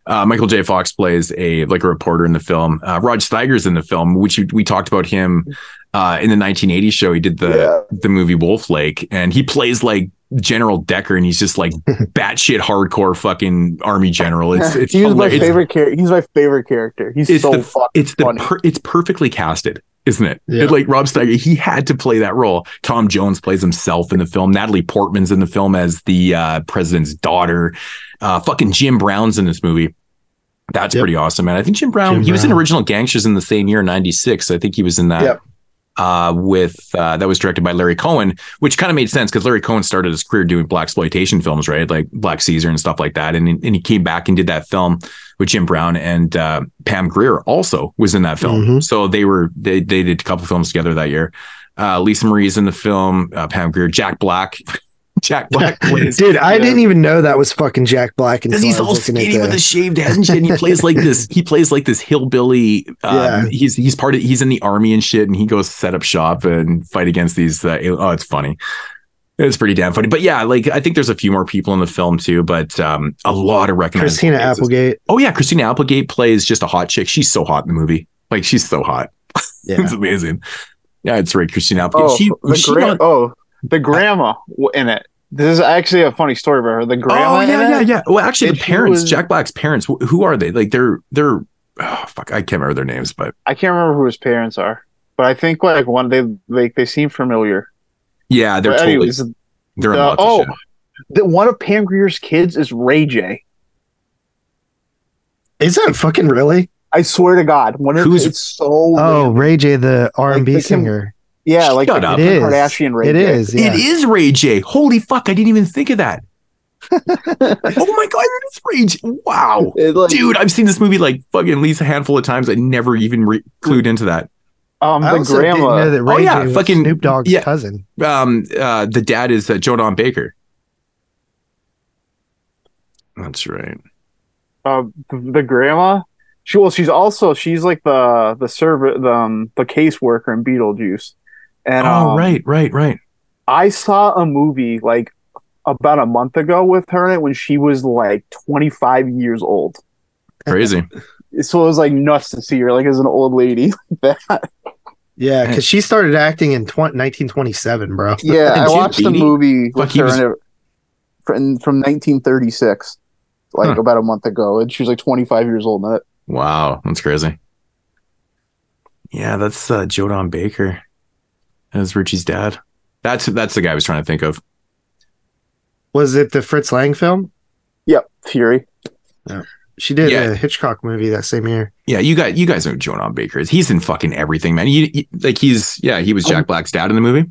Uh, Michael J. Fox plays a like a reporter in the film. Uh, Rod Steiger's in the film, which we, we talked about him uh, in the 1980 show. He did the the movie Wolf Lake, and he plays like General Decker, and he's just like batshit hardcore fucking army general. It's it's he's my hilarious. favorite character. He's my favorite character. He's It's so the fucking it's the per, it's perfectly casted, isn't it? Yeah. It- Like Rod Steiger, he had to play that role. Tom Jones plays himself in the film. Natalie Portman's in the film as the uh, president's daughter. Uh, fucking Jim Brown's in this movie. That's Yep. pretty awesome, man. I think Jim Brown. Jim he was in original Gangsters in the same year, '96. I think he was in that. Yep. Uh, with uh, that was directed by Larry Cohen, which kind of made sense because Larry Cohen started his career doing black exploitation films, right, like Black Caesar and stuff like that, and and he came back and did that film with Jim Brown and uh, Pam Grier also was in that film. Mhm. So they were they they did a couple films together that year. Uh, Lisa Marie's in the film. Uh, Pam Grier, Jack Black, Jack Black plays. Dude, I didn't even know that was fucking Jack Black Because until he's I was all looking at skinny with a shaved head and shit. And he plays like this. He plays like this hillbilly. Um, Yeah. He's he's part of. He's in the army and shit. And he goes set up shop and fight against these. Uh, oh, it's funny. It's pretty damn funny. But yeah, like I think there's a few more people in the film too. But um, a lot of recognizable Christina faces. Applegate. Oh yeah, Christina Applegate plays just a hot chick. She's so hot in the movie. Like she's so hot. Yeah. it's amazing. Yeah, it's right. Christina Applegate. Oh, she, the she gra- not- oh, the grandma in it. This is actually a funny story about her. The grandma. Oh in yeah, it, yeah, yeah. Well, actually, the parents, was- Jack Black's parents, who are they? Like they're they're oh, fuck, I can't remember their names, but I can't remember who his parents are, but I think like one they like they seem familiar. yeah, they're But totally anyways, they're in uh, lots oh, of shit. the, one of Pam Grier's kids is Ray J. Is that fucking really? I swear to God, one of Who's- it's so. Oh, random. Ray J, the R and B they can- singer. Yeah, like Shut the up. It is. Kardashian. Ray It J. is. Yeah. It is Ray J. Holy fuck! I didn't even think of that. oh my god, it is Ray J. Wow, like, dude, I've seen this movie like fucking at least a handful of times. I never even re- clued into that. um, I the also didn't know grandma. that Ray Oh, yeah, J was fucking- Snoop Dogg's yeah. cousin. Um, uh, the dad is uh, Joe Don Baker. That's right. uh, the, the grandma. She well, she's also she's like the the server, the um, the caseworker in Beetlejuice. And oh, um, right, right, right. I saw a movie like about a month ago with her in it when she was like 25 years old. Crazy. So it was like nuts to see her like as an old lady like that. Yeah, because she started acting in tw- 1927, bro. Yeah, I watched the movie with he her was- in it from, from 1936, like Huh. about a month ago, and she was like 25 years old in it. Wow, that's crazy. Yeah, that's uh, Joe Don Baker as Richie's dad. That's that's the guy I was trying to think of. Was it the Fritz Lang film? Yep, Fury. She did Yeah. a Hitchcock movie that same year. Yeah, you got you guys know who Joe Baker is. He's in fucking everything, man. You, you- like he's yeah, he was Jack Black's dad in the movie.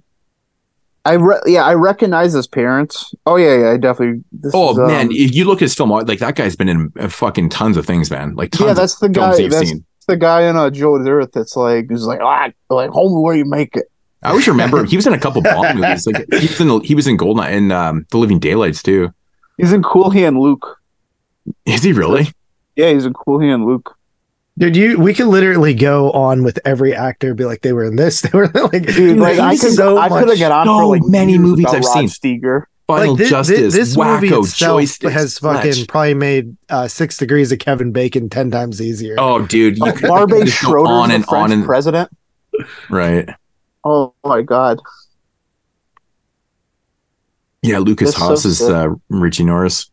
I re- yeah, I recognize his parents. Oh yeah, yeah, I definitely. This Oh is, um, man, if you look at his film, like that guy's been in uh, fucking tons of things, man. Like tons yeah, that's the of guy. That's seen. the guy in uh, Joe's Earth. That's like, he's like, ah, like home where you make it. I always remember him. He was in a couple Bond movies. Like he was in the, he was in Goldeneye and um, The Living Daylights too. He's in Cool Hand Luke. Is he really? Yeah, he's in Cool Hand Luke. Dude, you we could literally go on with every actor, be like, they were in this, they were like, Dude, like I he's could, so I could have much- got on so for like many movies I've Rod seen. Steiger. Final thi- thi- Justice, this movie Wacko, itself Joysticks, has fucking Fletch. probably made uh, six degrees of Kevin Bacon ten times easier. Oh, dude, you could Barbe you could Schroeder's on and French on and president. right. Oh my god. Yeah, Lucas That's so is uh, Richie Norris.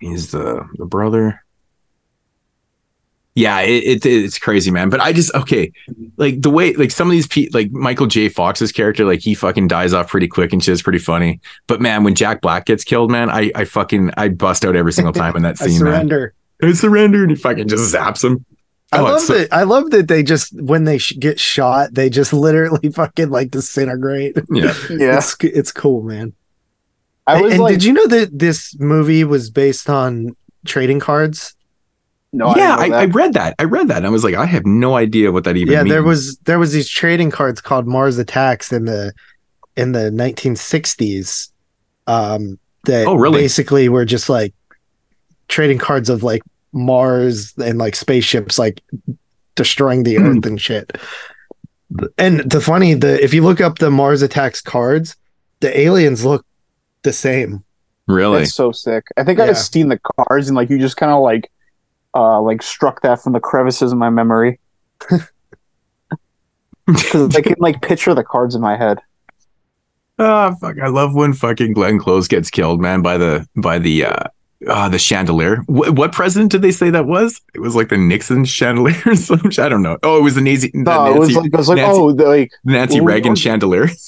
He's the the brother. Yeah, it, it it's crazy, man. But I just okay, like the way like some of these pe- like Michael J. Fox's character, like he fucking dies off pretty quick and shit is pretty funny. But man, when Jack Black gets killed, man, I I fucking I bust out every single time in that scene. I scene, man. surrender. I surrender, and he fucking just zaps him. I Oh, love so- that. I love that they just when they sh- get shot, they just literally fucking like disintegrate. Yeah, Yeah. it's it's cool, man. I was and like, did you know that this movie was based on trading cards? no, yeah, I, I, I read that. I read that, and I was like, I have no idea what that even. yeah, there was there was these trading cards called Mars Attacks in the in the 1960s. Um, that Oh, really? basically were just like trading cards of like Mars and like spaceships like destroying the Earth and shit. And the funny, the if you look up the Mars Attacks cards, the aliens look the same. really. That's so sick. I think Yeah. I've seen the cards and like you just kind of like, uh, like struck that from the crevices in my memory. Because I can like picture the cards in my head. Ah, fuck! I love when fucking Glenn Close gets killed, man, by the by the uh, uh the chandelier. What, what president did they say that was? It was like the Nixon chandelier or something. I don't know. Oh, it was the Nazi. the No, it was Nancy- like it was like Nancy, oh, the, like Nancy Ooh, Reagan chandelier.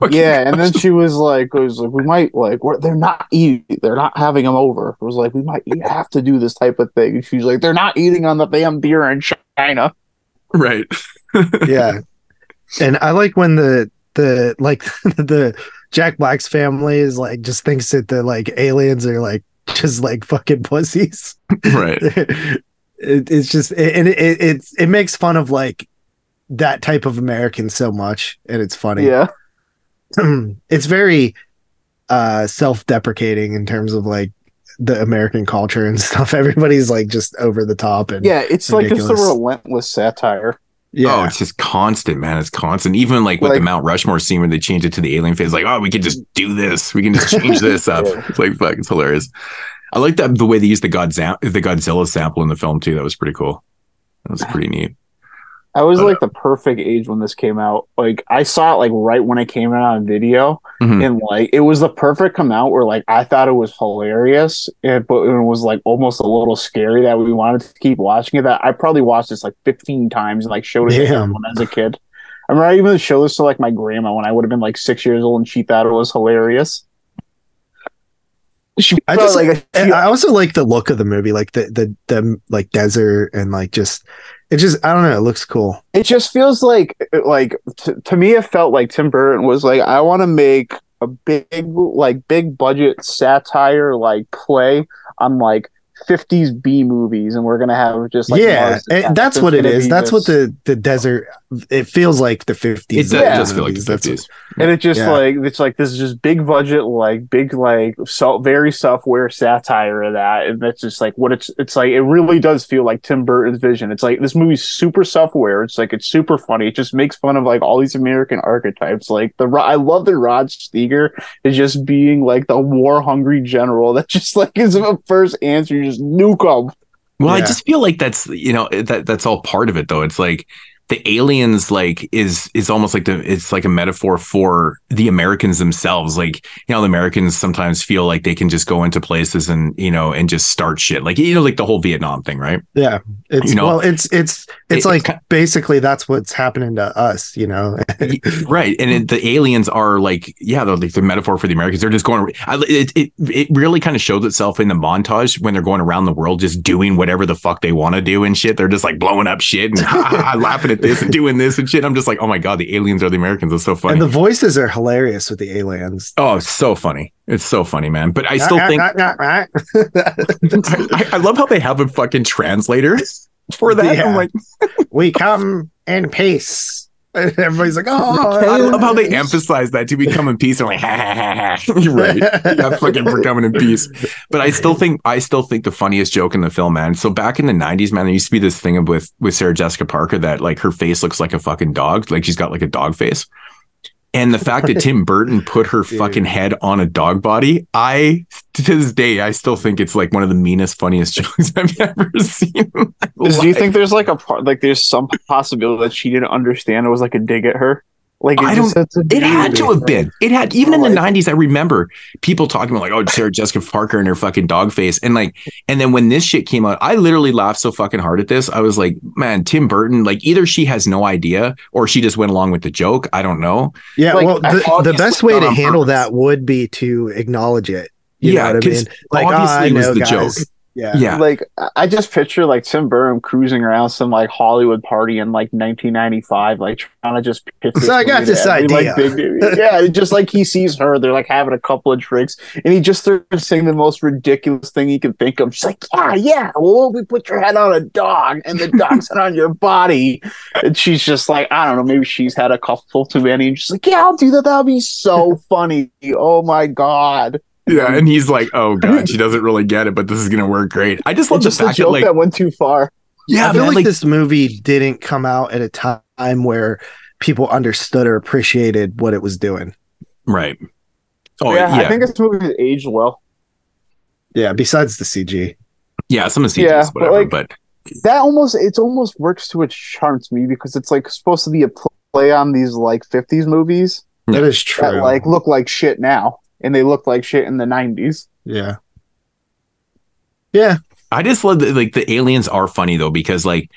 Fucking yeah, and then she was like, was like we might like we're, they're not eating, they're not having them over. It was like we might have to do this type of thing. And she's like, they're not eating on the damn deer in China. right. yeah and i like when the the like the jack black's family is like just thinks that the like aliens are like just like fucking pussies. Right. it, it's just and it, it it's it makes fun of like that type of american so much and it's funny. Yeah, it's very uh self-deprecating in terms of like the american culture and stuff. Everybody's like just over the top and yeah, it's like just a relentless satire. Yeah Oh, it's just constant, man. It's constant. Even like with the Mount Rushmore scene where they changed it to the alien face, like, oh, we can just do this. We can just change this up. Yeah. It's like fuck, it's hilarious. I like that the way they used the Godzilla the Godzilla sample in the film too. That was pretty cool. That was pretty neat. I was But, like the perfect age when this came out. Like I saw it like right when it came out on video, Mhm. and like it was the perfect come out where like I thought it was hilarious, and, but it was like almost a little scary that we wanted to keep watching it. That I probably watched this like fifteen times and like showed it to Damn. everyone as a kid. I remember I even showed this to like my grandma when I would have been like six years old, and she thought it was hilarious. She I just like a- I also like the look of the movie, like the the the like desert and like just it just I don't know. It looks cool. it just feels like like t- to me it felt like tim burton was like i want to make a big like big budget satire like play on like 50s b movies and we're gonna have just like yeah, Attacks. that's what it is. That's what the the desert. It feels like the fifties. It does, it does feel like the 50s. and it just Yeah. like it's like this is just big budget like big like self very self-aware satire of that and that's just like what it's it's like it really does feel like tim burton's vision it's like this movie's super self-aware it's like it's super funny it just makes fun of like all these american archetypes like the i love the rod Steiger is just being like the war hungry general that just like is a first answer you just nuke him Well, I just feel like that's you know that that's all part of it though. It's like the aliens like is is almost like the it's like a metaphor for the Americans themselves. Like you know, the Americans sometimes feel like they can just go into places and you know and just start shit. Like you know, like the whole Vietnam thing, right? Yeah, it's You know, well, it's it's it's it- like it basically that's what's happening to us. You know, right and it, the aliens are like yeah they're like the metaphor for the americans they're just going I, it, it it really kind of shows itself in the montage when they're going around the world just doing whatever the fuck they want to do and shit they're just like blowing up shit and laughing at this and doing this and shit. I'm just like oh my god the aliens are the americans. It's so funny. And the voices are hilarious with the aliens. oh so funny. It's so funny man. But i still think I, I love how they have a fucking translator for that. Yeah. i'm like we come in peace. And everybody's like, oh, I love how they emphasize that to become in peace. They're like, ha, ha, ha, ha. You're right. Yeah, fucking for coming in peace. But I still think I still think the funniest joke in the film, man. So back in the '90s, man, there used to be this thing with with Sarah Jessica Parker that like her face looks like a fucking dog, like she's got like a dog face. And the fact that Tim Burton put her fucking head on a dog body, I to this day I still think it's like one of the meanest, funniest jokes I've ever seen. do you think there's like a part like there's some possibility that she didn't understand it was like a dig at her like I don't. It had to have been. It had even in the '90s. I remember people talking about like, "Oh, Sarah Jessica Parker and her fucking dog face," and like, and then when this shit came out, I literally laughed so fucking hard at this. I was like, "Man, Tim Burton. Like, either she has no idea or she just went along with the joke. I don't know." Yeah, Like, well, the, the best way to handle purpose. that would be to acknowledge it. You Yeah, know what I 'cause mean? Like, oh, obviously I it was know, the guys. joke. Yeah, Yeah, like I- just picture like Tim Burton cruising around some like Hollywood party in like 1995, like trying to just pitch. So I got this idea. Like, big, yeah, just like he sees her, they're like having a couple of drinks, and he just starts saying the most ridiculous thing he can think of. She's like, "Yeah, yeah, well, we put your head on a dog, and the dog's head on your body," and she's just like, "I don't know, maybe she's had a couple too many." And she's like, "Yeah, I'll do that. That'll be so funny. Oh my god." Yeah. And he's like, "Oh god, she doesn't really get it, but this is gonna work great." I just love It's the just a fact that joke like, that went too far. yeah, I feel man, like, like this movie didn't come out at a time where people understood or appreciated what it was doing. right. Oh yeah, yeah, I think this movie has aged well. Yeah, besides the CG. yeah. Some of the CGs, Yeah, but, whatever, like, but that almost it almost works to its charm to me because it's like supposed to be a play on these like 50s movies That is true. that like look like shit now and they look like shit in the 90s yeah. Yeah. I just love that like the aliens are funny though because like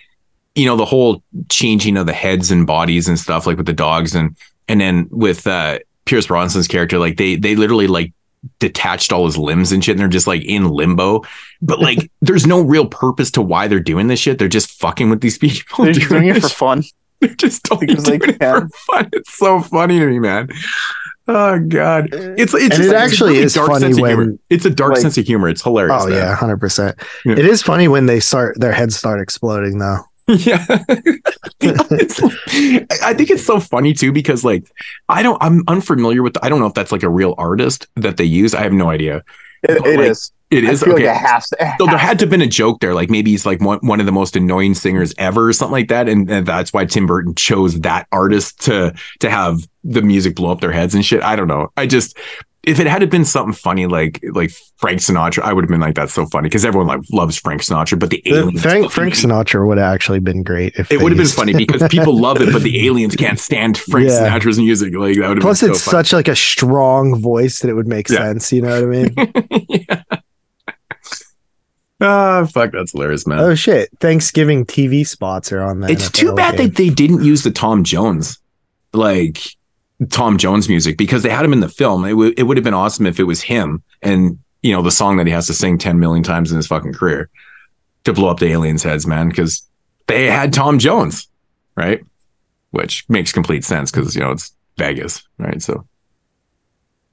you know the whole changing of the heads and bodies and stuff like with the dogs and and then with uh Pierce Brosnan's character like they they literally like detached all his limbs and shit and they're just like in limbo but like there's no real purpose to why they're doing this shit they're just fucking with these people they're just doing it for this fun they're just totally because they it can. for fun. It's so funny to me, man. Oh god, eh, it's it's just it like, it's actually really is dark funny sense of when- humor. It's a dark like- sense of humor. It's hilarious. Oh man. yeah, hundred percent. It is funny when they start their heads start exploding though. yeah i think it's so funny too because like i don't i'm unfamiliar with i don't know if that's like a real artist that they use i have no idea it, But, it like, is it I feel okay like it has to, it so there had to have been a joke there like maybe he's like one, one of the most annoying singers ever or something like that and, and that's why tim burton chose that artist to to have the music blow up their heads and shit i don't know i just if it had been something funny like like Frank Sinatra, I would have been like, "That's so funny" because everyone like loves Frank Sinatra. But the The- aliens, Frank Frank Sinatra would have actually been great if it would have been funny because people love it, but the aliens can't stand Frank Yeah. Sinatra's music. Like that would have Plus, been it's so funny. such like a strong voice that it would make Yeah. sense. You know what I mean? Ah, fuck, that's hilarious, man. oh shit! Thanksgiving TV spots are on that. it's too bad that they didn't use the Tom Jones, like Tom Jones music because they had him in the film. It would it would have been awesome if it was him and you know, the song that he has to sing 10 million times in his fucking career to blow up the aliens' heads, man, because they had Tom Jones, right? Which makes complete sense because, you know, it's Vegas, right? So,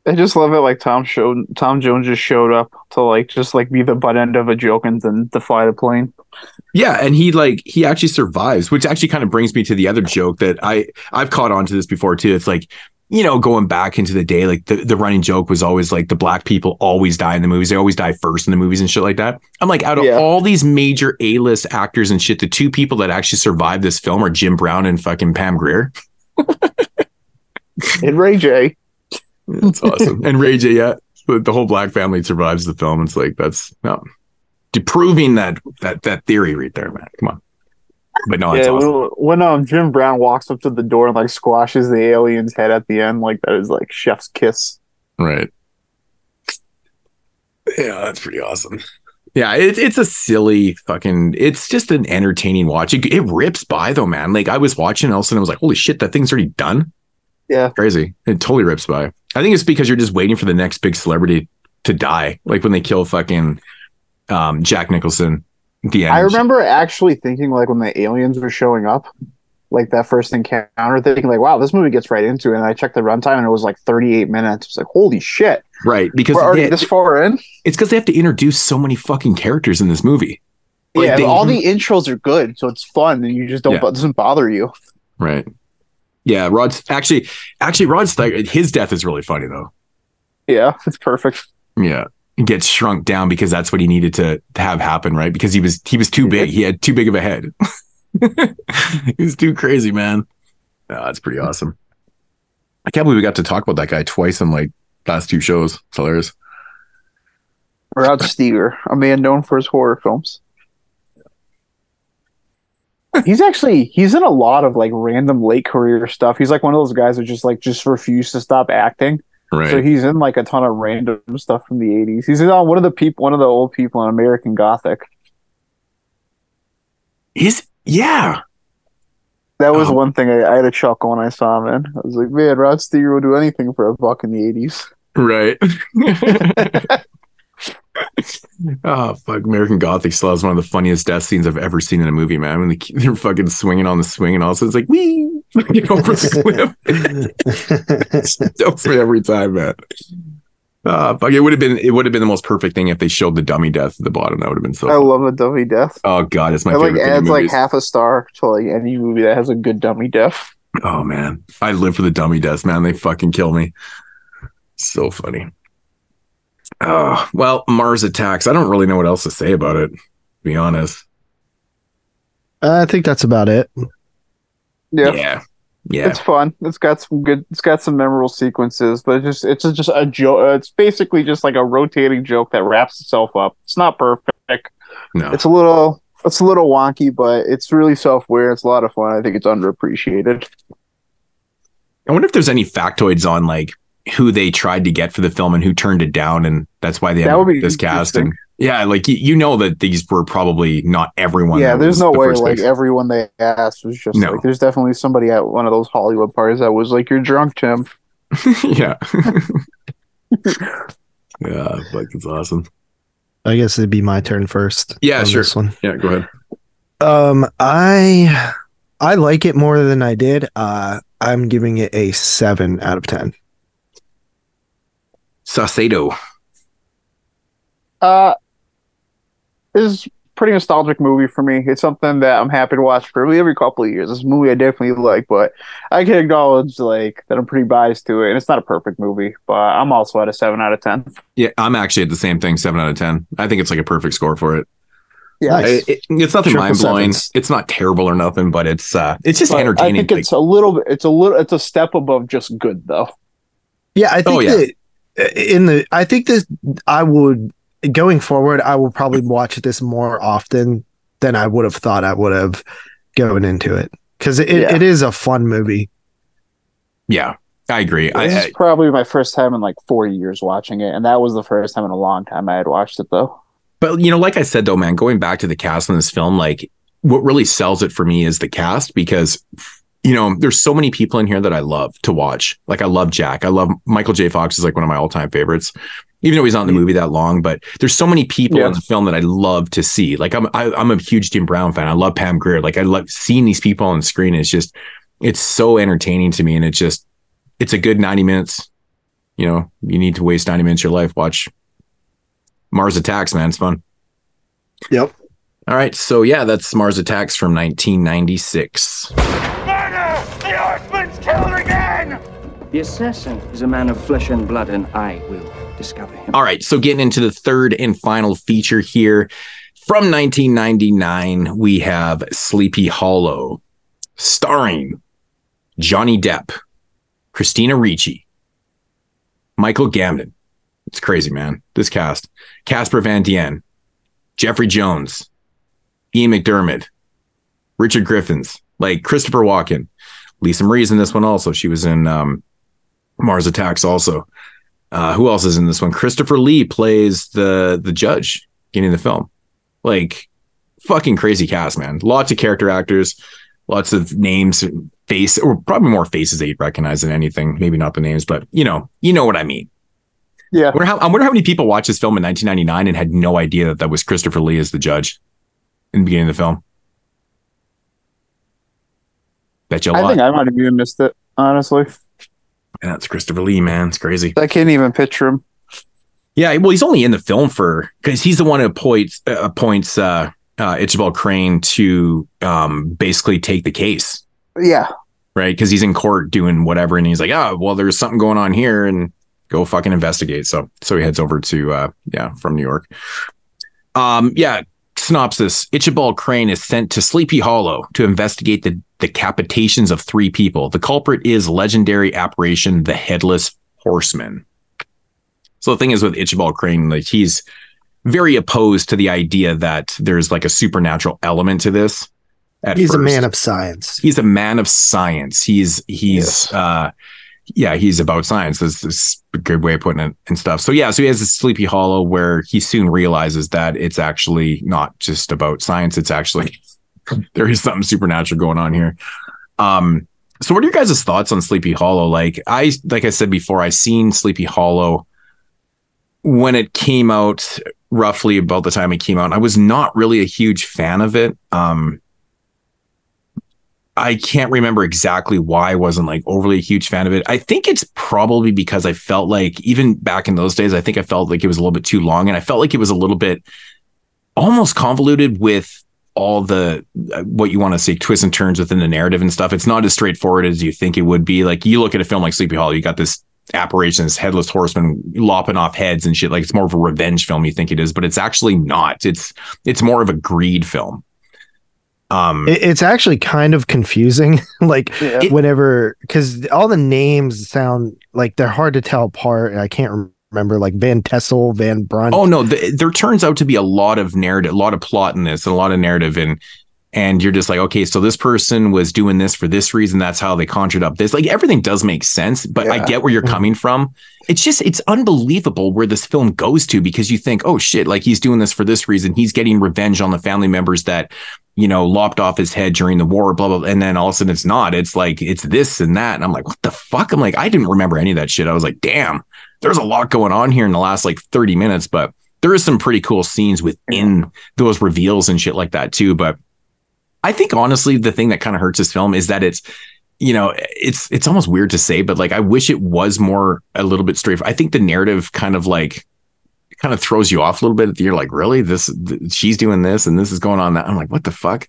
I just love it. Like Tom showed, Tom Jones just showed up to like just like be the butt end of a joke and then defy the plane. Yeah, and he like he actually survives, which actually kind of brings me to the other joke that I I've caught on to this before too. It's like you know going back into the day, like the, the running joke was always like the black people always die in the movies. They always die first in the movies and shit like that. I'm like out of Yeah. all these major A list actors and shit, the two people that actually survived this film are Jim Brown and fucking Pam Grier. And Ray J. That's awesome. and Ray J, yeah, the, the whole black family survives the film. It's like that's no, proving that that that theory right there, man. Come on. But no, yeah, awesome. when, when um Jim Brown walks up to the door and like squashes the alien's head at the end, like that is like chef's kiss. Right. Yeah, that's pretty awesome. Yeah, it, it's a silly fucking. It's just an entertaining watch. It, it rips by though, man. Like I was watching, all of a sudden I was like, "Holy shit, that thing's already done." Yeah, crazy. It totally rips by. I think it's because you're just waiting for the next big celebrity to die, like when they kill fucking um, Jack Nicholson. The. I remember actually thinking like when the aliens were showing up, like that first encounter, thinking like, "Wow, this movie gets right into it." And I checked the runtime and it was like 38 minutes. It's like, holy shit! right because We're already they- this far in. it's because they have to introduce so many fucking characters in this movie. Like, yeah, they- all the intros are good, so it's fun, and you just don't Yeah. it doesn't bother you. Right. Yeah, Rod's actually actually Rod's his death is really funny though. Yeah, it's perfect. Yeah. Gets shrunk down because that's what he needed to, to have happen, right? Because he was he was too big. He had too big of a head. he was too crazy, man. Oh, that's pretty awesome. I can't believe we got to talk about that guy twice in like last two shows. It's hilarious. Rod Steiger, a man known for his horror films. He's actually he's in a lot of like random late career stuff. He's like one of those guys that just like just refused to stop acting. Right. So he's in like a ton of random stuff from the eighties. He's on uh, one of the people one of the old people in American Gothic. He's yeah. That was oh. one thing I, I had a chuckle when I saw him in. I was like, man, Rod Steiger would do anything for a buck in the eighties. Right. oh fuck! American Gothic still has one of the funniest death scenes I've ever seen in a movie, man. When they, they're fucking swinging on the swing, and all of a sudden it's like fucking over the cliff. Jumps me every time, man. Uh, fuck! It would have been it would have been the most perfect thing if they showed the dummy death at the bottom. That would have been so. I love a dummy death. oh god, it's my like favorite. in adds like half a star to like any movie that has a good dummy death. Oh man, I live for the dummy deaths, man. They fucking kill me. So funny. Oh well, Mars attacks. I don't really know what else to say about it. To be honest. Uh, I think that's about it. Yeah. Yeah. Yeah. It's fun. It's got some good. It's got some memorable sequences, but it's just it's just a joke. Uh, it's basically just like a rotating joke that wraps itself up. It's not perfect. No. It's a little. It's a little wonky, but it's really self-aware. It's a lot of fun. I think it's underappreciated. I wonder if there's any factoids on like who they tried to get for the film and who turned it down, and that's why they That ended up this casting. interesting. Yeah, like you, you know that these were probably not everyone. yeah, there's no the way like pick. everyone they asked was just No. like. There's definitely somebody at one of those Hollywood parties that was like, "You're drunk, Tim." yeah. yeah, like it's awesome. I guess it'd be my turn first. Yeah, on sure. This one. Yeah, go ahead. Um, I I like it more than I did. Uh, I'm giving it a seven out of ten. Saucedo. Uh, this is pretty nostalgic movie for me. It's something that I'm happy to watch for every couple of years. This movie I definitely like, but I can acknowledge like that I'm pretty biased to it, and it's not a perfect movie. But I'm also at a seven out of ten. Yeah, I'm actually at the same thing, seven out of ten. I think it's like a perfect score for it. Yeah, It- it- it's nothing Triple mind blowing. It's not terrible or nothing, but it's uh, it's just But entertaining. I think Like, it's a little bit. It's a little. It's a step above just good, though. Yeah, I think Oh, yeah. that in the I think that I would going forward I will probably watch this more often than I would have thought I would have going into it because it, Yeah. it is a fun movie. yeah, I agree. This I, is probably my first time in like four years watching it, and that was the first time in a long time I had watched it, though. But you know, like I said though, man, going back to the cast in this film, like what really sells it for me is the cast because you know, there's so many people in here that I love to watch. Like I love Jack. I love Michael J. Fox is like one of my all-time favorites. even though he's not in the movie that long. But there's so many people Yeah. in the film that I love to see. Like I'm I, I'm a huge Jim Brown fan. I love Pam Grier. Like I love seeing these people on the screen. It's just it's so entertaining to me, and it's just it's a good 90 minutes. You know, you need to waste 90 minutes of your life. Watch Mars Attacks, man. It's fun. Yep. All right, so yeah, that's Mars Attacks from 1996. The Horseman's killed again! The assassin is a man of flesh and blood, and I will discover him. All right, so getting into the third and final feature here from 1999, we have Sleepy Hollow, starring Johnny Depp, Christina Ricci, Michael Gambon. It's crazy, man. This cast: Casper Van Dien, Jeffrey Jones, Ian McDiarmid, Richard Griffiths, like Christopher Walken, Lisa Marie's in this one also. She was in um, Mars Attacks also. Uh, who else is in this one? Christopher Lee plays the the judge getting the film. Like fucking crazy cast, man. Lots of character actors, lots of names, face, or probably more faces that you'd recognize than anything. Maybe not the names, but you know, you know what I mean. Yeah. I wonder how, I wonder how many people watched this film in 1999 and had no idea that that was Christopher Lee as the judge in the beginning of the film. Bet you a I lot. think I might have even missed it, honestly. And that's Christopher Lee, man. It's crazy. I can't even picture him. Yeah, well, he's only in the film for because he's the one who appoints uh, appoints uh, uh, Ichabod Crane to um, basically take the case, Yeah. right? Because he's in court doing whatever, and he's like, "Oh, well, there's something going on here," and go fucking investigate. So, so he heads over to uh, yeah, from New York. Um, yeah. Synopsis: Ichabod Crane is sent to Sleepy Hollow to investigate the decapitations of three people. The culprit is legendary apparition, the Headless Horseman. So the thing is with Ichabod Crane, like he's very opposed to the idea that there's like a supernatural element to this. at He's a man of science. He's a man of science. He's he's uh yeah, he's about science. This is a good way of putting it and stuff. So yeah, so he has this sleepy hollow where he soon realizes that it's actually not just about science. It's actually there is something supernatural going on here. Um, so what are your guys' thoughts on Sleepy Hollow? Like I like I said before, I seen Sleepy Hollow when it came out roughly about the time it came out. I was not really a huge fan of it. Um I can't remember exactly why I wasn't like overly a huge fan of it. I think it's probably because I felt like even back in those days, I think I felt like it was a little bit too long and I felt like it was a little bit almost convoluted with all the uh, what you want to say twists and turns within the narrative and stuff. It's not as straightforward as you think it would be. Like you look at a film like Sleepy Hollow, you got this apparition, this headless horseman lopping off heads and shit. Like it's more of a revenge film you think it is, but it's actually not. It's it's more of a greed film. Um It- It's actually kind of confusing. like Yeah. whenever, because all the names sound like they're hard to tell apart. and I can't rem- remember like Van Tassel, Van Brunt. Oh no, th- there turns out to be a lot of narrative, a lot of plot in this, and a lot of narrative, and and you're just like, okay, so this person was doing this for this reason. That's how they conjured up this. Like everything does make sense, but I get where you're mm-hmm. coming from. It's just it's unbelievable where this film goes to because you think, oh shit, like he's doing this for this reason. He's getting revenge on the family members that you know lopped off his head during the war, blah blah. blah. And then all of a sudden it's not. It's like it's this and that, and I'm like, what the fuck? I'm like, I didn't remember any of that shit. I was like, damn there's a lot going on here in the last like 30 minutes, but there is some pretty cool scenes within those reveals and shit like that too. But I think honestly, the thing that kind of hurts this film is that it's, you know, it's it's almost weird to say, but like I wish it was more a little bit straight. I think the narrative kind of like kind of throws you off a little bit. You're like, really, this th- she's doing this and this is going on that. I'm like, what the fuck?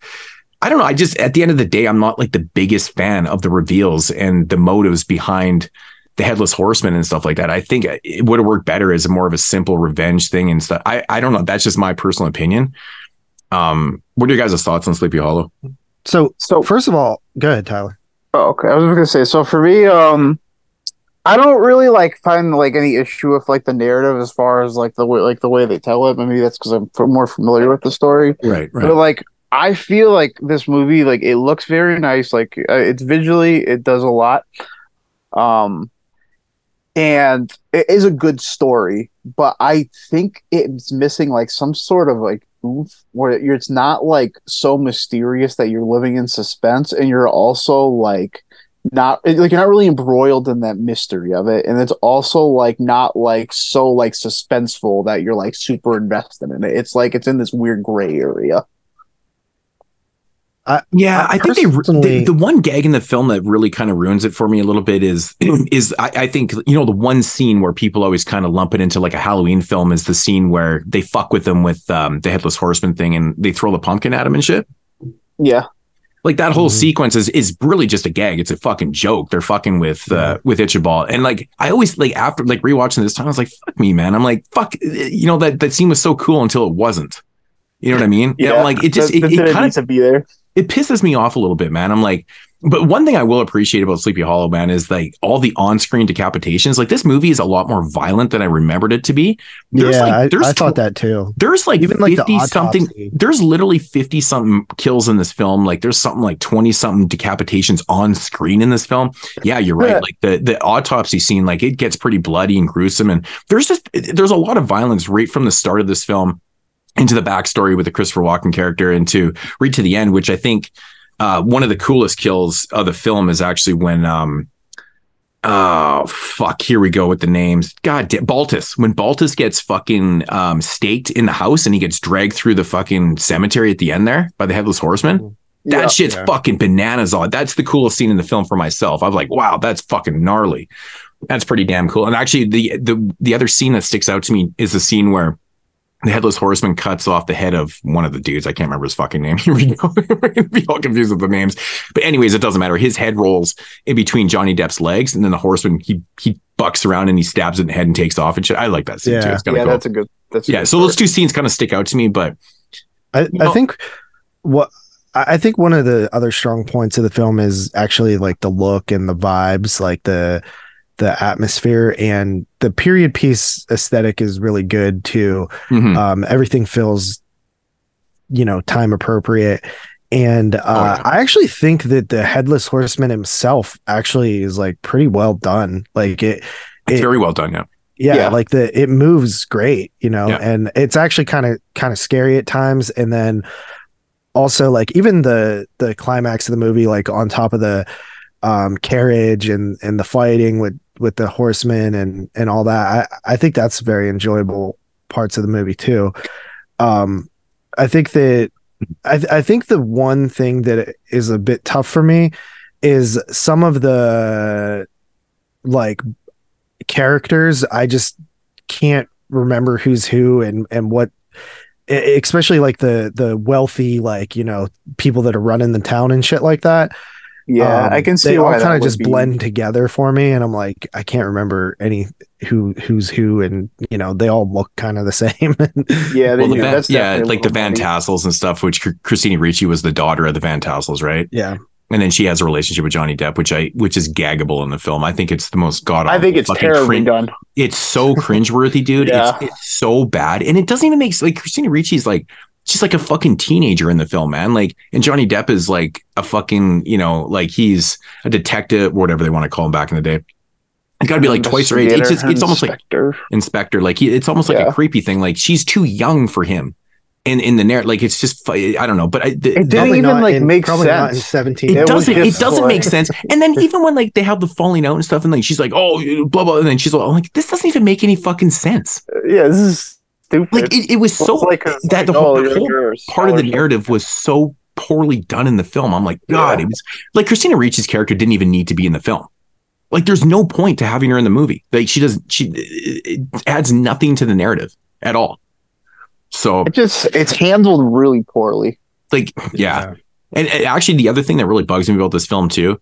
I don't know. I just at the end of the day, I'm not like the biggest fan of the reveals and the motives behind the headless horseman and stuff like that. I think it would have worked better as more of a simple revenge thing and stuff. I, I don't know. That's just my personal opinion. Um, what are your guys' thoughts on Sleepy Hollow? So, So first of all, go ahead, Tyler. Oh, okay. I was gonna say. So for me, um, I don't really like find like any issue with like the narrative as far as like the way like the way they tell it. Maybe that's because I'm f- more familiar with the story. Right, But like, I feel like this movie, like it looks very nice. Like uh, it's visually, it does a lot. Um, and it is a good story, but I think it's missing like some sort of like oomph where it's not like so mysterious that you're living in suspense, and you're also like not like you're not really embroiled in that mystery of it, and it's also like not like so like suspenseful that you're like super invested in it. It's like it's in this weird gray area. I, Yeah, I, think they, the the one gag in the film that really kind of ruins it for me a little bit is is I, I think you know the one scene where people always kind of lump it into like a Halloween film is the scene where they fuck with them with um, the headless horseman thing and they throw the pumpkin at him and shit. Yeah, Like that whole sequence is is really just a gag. It's a fucking joke. They're fucking with uh, with Ichabod, and like I always like after like rewatching this time, I was like, "Fuck me, man." I'm like, "Fuck," you know that that scene was so cool until it wasn't. You know what I mean? yeah. I'm like it just That- it, that it kind need of to be there. It pisses me off a little bit, man. I'm like, but one thing I will appreciate about Sleepy Hollow, man, is like all the on-screen decapitations. Like this movie is a lot more violent than I remembered it to be. There's yeah, like I, there's I thought that too. there's like Even, like, the 50 something there's literally 50 something kills in this film like there's something like 20 something decapitations on screen in this film yeah you're right Yeah. like the the autopsy scene like it gets pretty bloody and gruesome and there's just there's a lot of violence right from the start of this film into the backstory with the Christopher Walken character and to read to the end which I think uh one of the coolest kills of the film is actually when um Oh fuck! Here we go with the names. God damn, Baltus. When Baltus gets fucking um, staked in the house and he gets dragged through the fucking cemetery at the end there by the headless horseman. That Yeah. shit's Yeah. fucking bananas. On that's the coolest scene in the film for myself. I was like, wow, that's fucking gnarly. That's pretty damn cool. And actually, the the the other scene that sticks out to me is the scene where the headless horseman cuts off the head of one of the dudes. I can't remember his fucking name. Here we go. We're gonna be all confused with the names. But anyways, it doesn't matter. His head rolls in between Johnny Depp's legs, and then the horseman he he bucks around and he stabs it in the head and takes off and shit. I like that scene too. Yeah. It's Yeah, cool. that's a good. That's a yeah. good So those two scenes kind of stick out to me, but I, know- I think what I I think one of the other strong points of the film is actually like the look and the vibes, like the the atmosphere and the period piece aesthetic is really good too. mhm. Um, everything feels, you know, time appropriate. And uh, Oh, yeah. I actually think that the headless horseman himself actually is like pretty well done. Like it, it's it- very well done. Yeah. yeah, Yeah. like the it moves great, you know, Yeah. and it's actually kind of kind of scary at times. And then also like even the the climax of the movie, like on top of the um carriage and and the fighting with with the horsemen and and all that, I I think that's very enjoyable parts of the movie too. Um, I think that I th- I think the one thing that is a bit tough for me is some of the like characters i just can't remember who's who and and what especially like the the wealthy like you know people that are running the town and shit like that Yeah, Um, I can see they why all kind of just be- blend together for me and i'm like i can't remember any who who's who and you know they all look kind of the same Yeah, they Well, the. Van, That's yeah, like the a Van. Tassels and stuff, which Chr- Christina Ricci was the daughter of the Van Tassels, right? yeah And then she has a relationship with Johnny Depp, which I which is gaggable in the film. I think it's the most god. I think it's terribly done. It's so cringeworthy, dude. Yeah. It's, it's so bad, and it doesn't even make like Christina Ricci's like she's like a fucking teenager in the film, man. Like, and Johnny Depp is like a fucking you know like he's a detective, whatever they want to call him back in the day. It's got to be like twice her age. It's just, it's almost like Inspector. inspector. Like he, it's almost like Yeah. a creepy thing. Like she's too young for him. In, in the narrative, like it's just I don't know, but I, the, It didn't even not like in- make probably not in sense. 17 it It doesn't it doesn't make sense and then even when like they have the falling out and stuff and like she's like oh blah blah and then she's like, I'm like this doesn't even make any fucking sense Yeah, this is stupid. like it, it was so like a- that the whole, oh, the you're- whole you're part of the narrative was so poorly done in the film i'm like god Yeah. it was like christina ricci's character didn't even need to be in the film like there's no point to having her in the movie like she doesn't she it it adds nothing to the narrative at all so It just it's handled really poorly. like yeah. And, and actually the other thing that really bugs me about this film too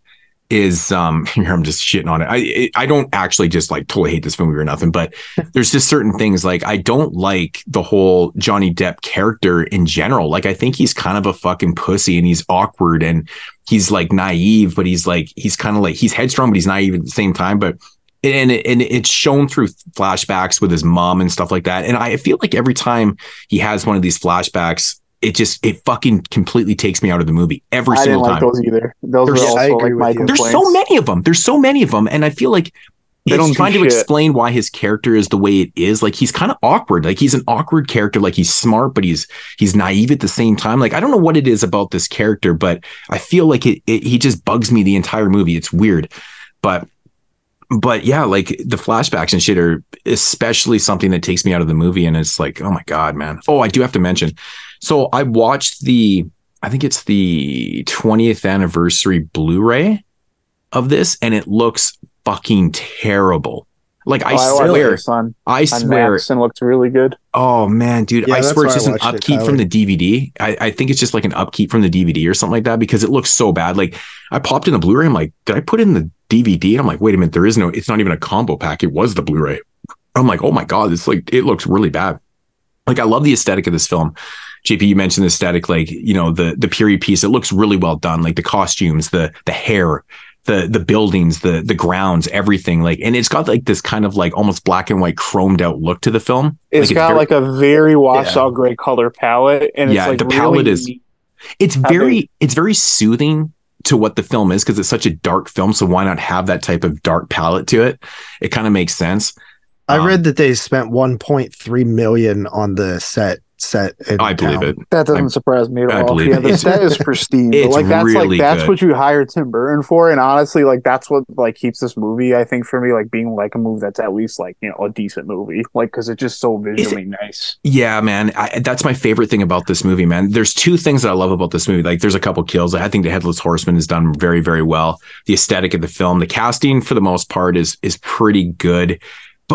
is um here I'm just shitting on it. I I don't actually just like totally hate this movie or nothing, but there's just certain things like I don't like the whole Johnny Depp character in general. Like I think he's kind of a fucking pussy and he's awkward and he's like naive, but he's like he's kind of like he's headstrong, but he's naive at the same time. But and it, and it's shown through flashbacks with his mom and stuff like that. And I feel like every time he has one of these flashbacks, it just it fucking completely takes me out of the movie every I didn't single like time. those either. Those There's- were I also agree like my with you. There's so many of them. There's so many of them, and I feel like They don't it's do trying to shit. explain why his character is the way it is. Like he's kind of awkward. Like he's an awkward character. Like he's smart, but he's he's naive at the same time. Like I don't know what it is about this character, but I feel like it, it he just bugs me the entire movie. It's weird, but but yeah, like the flashbacks and shit are especially something that takes me out of the movie. And it's like, oh my god, man. Oh, I do have to mention. So I watched the I think it's the 20th anniversary Blu-ray of this, and it looks fucking terrible. Like I Oh, watched swear, it, son. I swear, and looked really good. Oh man, dude! Yeah, I swear it's just an watched it, upkeep from the DVD. I, I think it's just like an upkeep from the DVD or something like that because it looks so bad. Like I popped in the Blu-ray. I'm like, did I put in the DVD? And I'm like, wait a minute, there is no. It's not even a combo pack. It was the Blu-ray. I'm like, oh my god, it's like it looks really bad. Like I love the aesthetic of this film. JP, you mentioned the aesthetic, like you know the the period piece. It looks really well done. Like the costumes, the the hair, the the buildings, the the grounds, everything. Like, and it's got like this kind of like almost black and white chromed out look to the film. It's like, got very- like a very washed out gray color palette, and Yeah, it's like the really palette is- it's How very it's very soothing to what the film is because it's such a dark film so why not have that type of dark palette to it it kind of makes sense I Um, read that they spent 1.3 million on the set set. in i believe town. it That doesn't I- surprise me at I all. believe yeah, it. the set is pristine. but, it's like that's really like that's good. what you hire Tim Burton for, and honestly, like that's what like keeps this movie. I think for me, like being like a movie that's at least like you know a decent movie, like because it's just so visually nice. yeah man I, that's my favorite thing about this movie man there's two things that i love about this movie like there's a couple kills i think the headless horseman is done very very well the aesthetic of the film the casting for the most part is is pretty good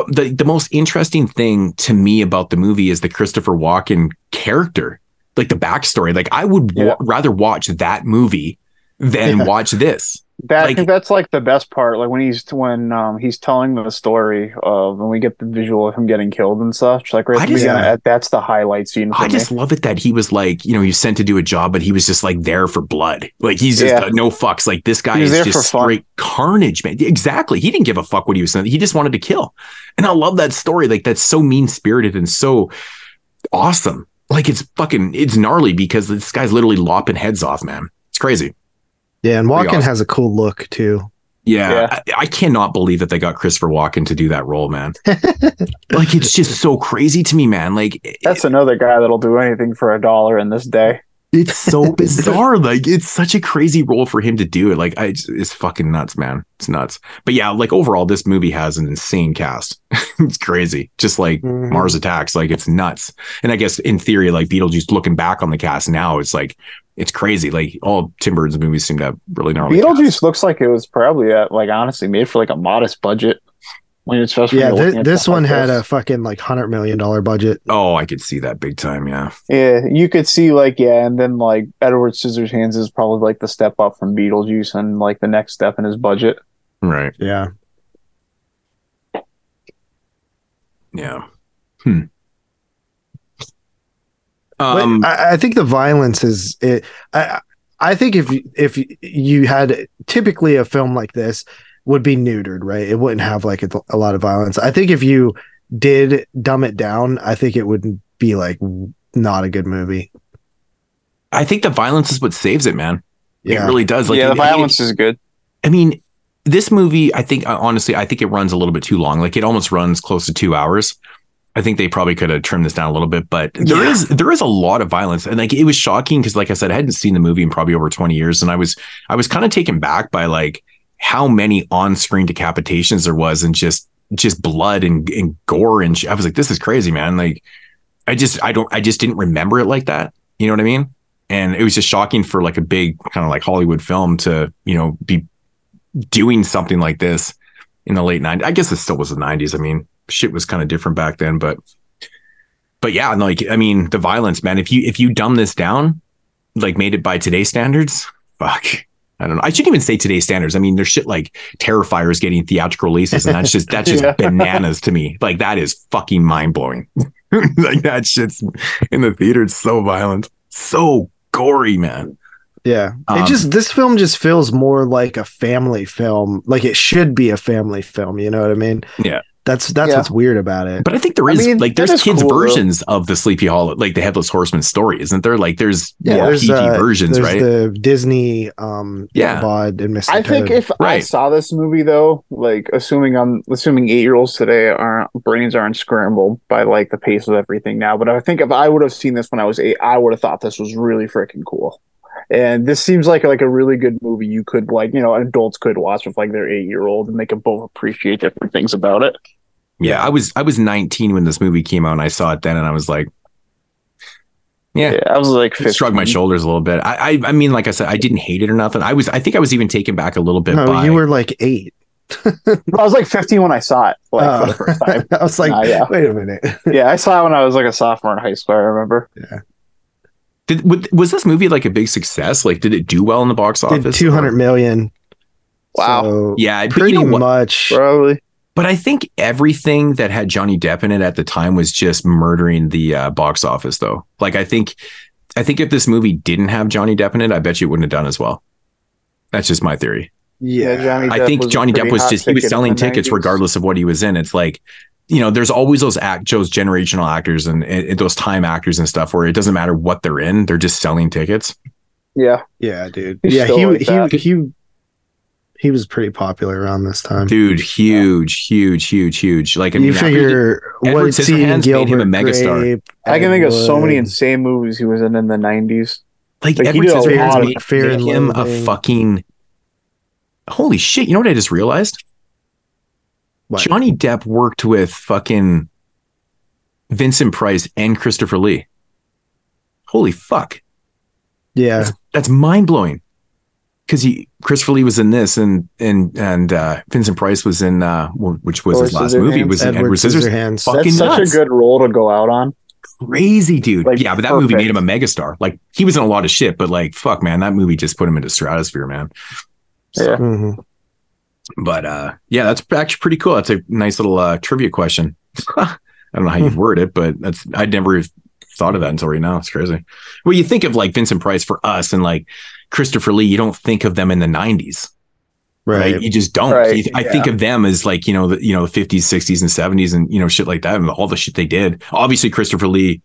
but the, the most interesting thing to me about the movie is the christopher walken character like the backstory. Like i would wa- rather watch that movie than Yeah. watch this That I think that's like the best part. Like when he's when um he's telling the story of when we get the visual of him getting killed and such. Like right just- that- that's the highlight scene I me. just love it that he was like, you know, he was sent to do a job, but he was just like there for blood. Like he's just Yeah. uh, no fucks. Like this guy is just straight carnage, man. Exactly. He didn't give a fuck what he was saying. He just wanted to kill. And I love that story. Like that's so mean spirited and so awesome. Like it's fucking, it's gnarly because this guy's literally lopping heads off, man. It's crazy. Yeah, and Pretty Walken awesome. has a cool look too. Yeah, Yeah. I, I cannot believe that they got Christopher Walken to do that role, man. like it's just so crazy to me, man. Like That's another guy that'll do anything for a dollar in this day. It's so bizarre. Like it's such a crazy role for him to do it. Like I, it's, it's fucking nuts, man. It's nuts. But yeah, like overall, this movie has an insane cast. it's crazy. Just like Mhm. Mars Attacks, like it's nuts. And I guess in theory, like Beetlejuice, looking back on the cast now, it's like it's crazy. Like all Tim Burton's movies seem to have really gnarly. Beetlejuice casts. looks like it was probably like honestly made for like a modest budget. When it's especially Yeah, when you're thi- looking at this one had this. a fucking like hundred million dollar budget. Oh, I could see that big time. Yeah. Yeah, you could see like yeah, and then like Edward Scissorhands is probably like the step up from Beetlejuice and like the next step in his budget. Right. Yeah, Yeah. Hmm. Um. I, I think the violence is it. I I think if you- if you had typically a film like this would be neutered, right? It wouldn't have like a, a lot of violence. I think if you did dumb it down, I think it would be like not a good movie. I think the violence is what saves it, man. Yeah. It really does. Like yeah, I the mean, violence is good. I mean, this movie, I think, uh, honestly, I think it runs a little bit too long. Like it almost runs close to two hours. I think they probably could have trimmed this down a little bit, but there Yeah. is there is a lot of violence, and like it was shocking because, like I said, I hadn't seen the movie in probably over twenty years, and I was I was kind of taken back by like how many on screen decapitations there was, and just just blood and, and gore, and sh- I was like, this is crazy, man. Like I just I don't I just didn't remember it like that. You know what I mean? And it was just shocking for like a big kind of like Hollywood film to you know be doing something like this in the late 90s. I guess it still was the 90s. I mean, shit was kind of different back then, but but yeah, like I mean, the violence, man. If you if you dumb this down, like made it by today's standards, fuck. I don't know. I shouldn't even say today's standards. I mean, there's shit like Terrifiers getting theatrical releases, and that's just that's just Yeah. bananas to me. Like that is fucking mind blowing. like that shit's in the theater. It's so violent, so gory, man. Yeah. Um, it just this film just feels more like a family film. Like it should be a family film, you know what I mean? Yeah. That's that's Yeah. what's weird about it. But I think there is I mean, like there's is kids cool, though. versions of the Sleepy Hollow, like the Headless Horseman story, isn't there? Like there's yeah, more there's PG uh, versions, there's right? the Disney um Yeah. Ichabod and Mr. I think Toad. if I saw this movie though, like assuming I'm assuming eight year olds today aren't brains aren't scrambled by like the pace of everything now, but I think if I would have seen this when I was eight, I would have thought this was really freaking cool. And this seems like like a really good movie you could like you know adults could watch with like their eight year old and they could both appreciate different things about it. Yeah, I was I was 19 when this movie came out, and I saw it then, and I was like, yeah, Yeah, I was like I shrugged my shoulders a little bit. I, I I mean, like I said, I didn't hate it or nothing. I was I think I was even taken back a little bit. no, by, you were like eight. I was like 15 when I saw it, like Oh. for the first time. I was like, Ah, yeah. wait a minute. yeah, I saw it when I was like a sophomore in high school. I remember. Yeah. Did, was this movie like a big success? Like, did it do well in the box Did office? two hundred million. Wow. So Yeah, pretty you know much. Probably. But I think everything that had Johnny Depp in it at the time was just murdering the uh, box office, though. Like, I think, I think if this movie didn't have Johnny Depp in it, I bet you it wouldn't have done as well. That's just my theory. Yeah, Johnny I Depp think Johnny Depp was just he was selling tickets 90s. regardless of what he was in. It's like, you know, there's always those act those generational actors and, and those time actors and stuff where it doesn't matter what they're in, they're just selling tickets. Yeah. Yeah, dude. He's yeah, he like he that. he he was pretty popular around this time. Dude, huge, huge, huge, huge. Like I mean, you after figure Edward what Stephen Scissorhands made him a megastar. Grape, I can think of so many insane movies he was in in the 90s. like, Like, he Edward did a Scissorhands made, Fear made and him a fucking holy shit. You know what I just realized? What? Johnny Depp worked with fucking Vincent Price and Christopher Lee. Holy fuck. Yeah, That's mind blowing. Because he Christopher Lee was in this and and and uh Vincent Price was in uh which was his last movie was in Edward Edward. Scissorhands. Fucking That's such nuts. a good role to go out on. crazy dude. Like, yeah, but that movie made him a megastar. Like he was in a lot of shit, but like fuck man, that movie just put him into stratosphere, man. So, Yeah. Mhm. But uh yeah, that's actually pretty cool. That's a nice little uh trivia question. I don't know how you word it, but that's I'd never thought of that until right now. It's crazy. Well, you think of like Vincent Price for us and like Christopher Lee, you don't think of them in the 90s. Right. right. You just don't. Right, You- I think of them as like, you know, the you know, the 50s, 60s, and 70s and you know, shit like that, and all the shit they did. Obviously, Christopher Lee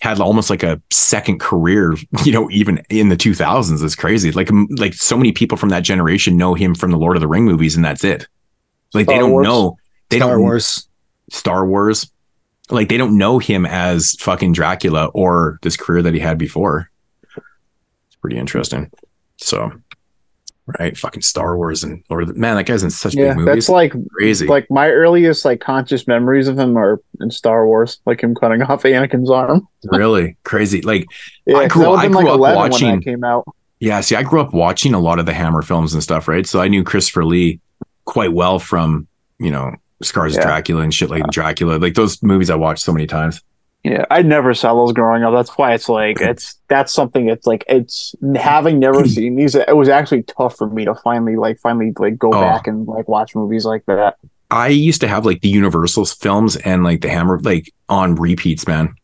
had almost like a second career, you know, even in the 2000s. It's crazy. Like, like so many people from that generation know him from the Lord of the Ring movies, and that's it. Like they don't Wars. know. They Star don't Star Wars. Star Wars. Like they don't know him as fucking Dracula or this career that he had before. Pretty interesting. So, right, fucking Star Wars and Lord of the Man, that guy's in such Yeah, big movies. that's like crazy. like my earliest like conscious memories of him are in Star Wars, like him cutting off Anakin's arm. really crazy. Like Yeah, I grew- I grew like up 11 when watching- came out. Yeah, see, I grew up watching a lot of the Hammer films and stuff, right? So I knew Christopher Lee quite well from, you know, Scars of Yeah. Dracula and shit like Dracula. Like those movies I watched so many times. Yeah, I never saw those growing up. That's why it's like it's that's something. It's like it's having never seen these. It was actually tough for me to finally like finally like go Oh. back and like watch movies like that. I used to have like the Universal films and like the Hammer like on repeats, man.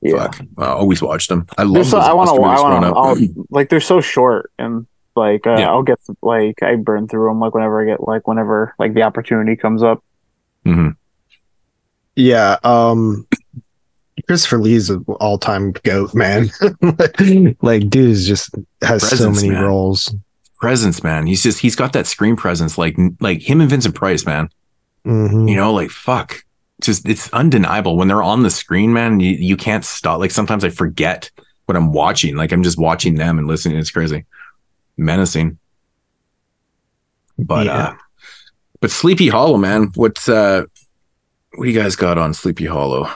Yeah, Fuck. I always watched them. I love so, I want to. monster I want up. to. Like they're so short and like uh, Yeah. I'll get like I burn through them like whenever I get like whenever like the opportunity comes up. Mm-hmm. Yeah. Um Christopher Lee's an all time goat, man. like dude is just has Presence, so many man. roles. Presence, man. He's just he's got that screen presence, like like him and Vincent Price, man. Mhm. You know, like fuck. Just it's undeniable when they're on the screen, man. You you can't stop. Like sometimes I forget what I'm watching. Like I'm just watching them and listening. It's crazy, menacing. But Yeah. uh, but Sleepy Hollow, man. What's uh, what do you guys got on Sleepy Hollow?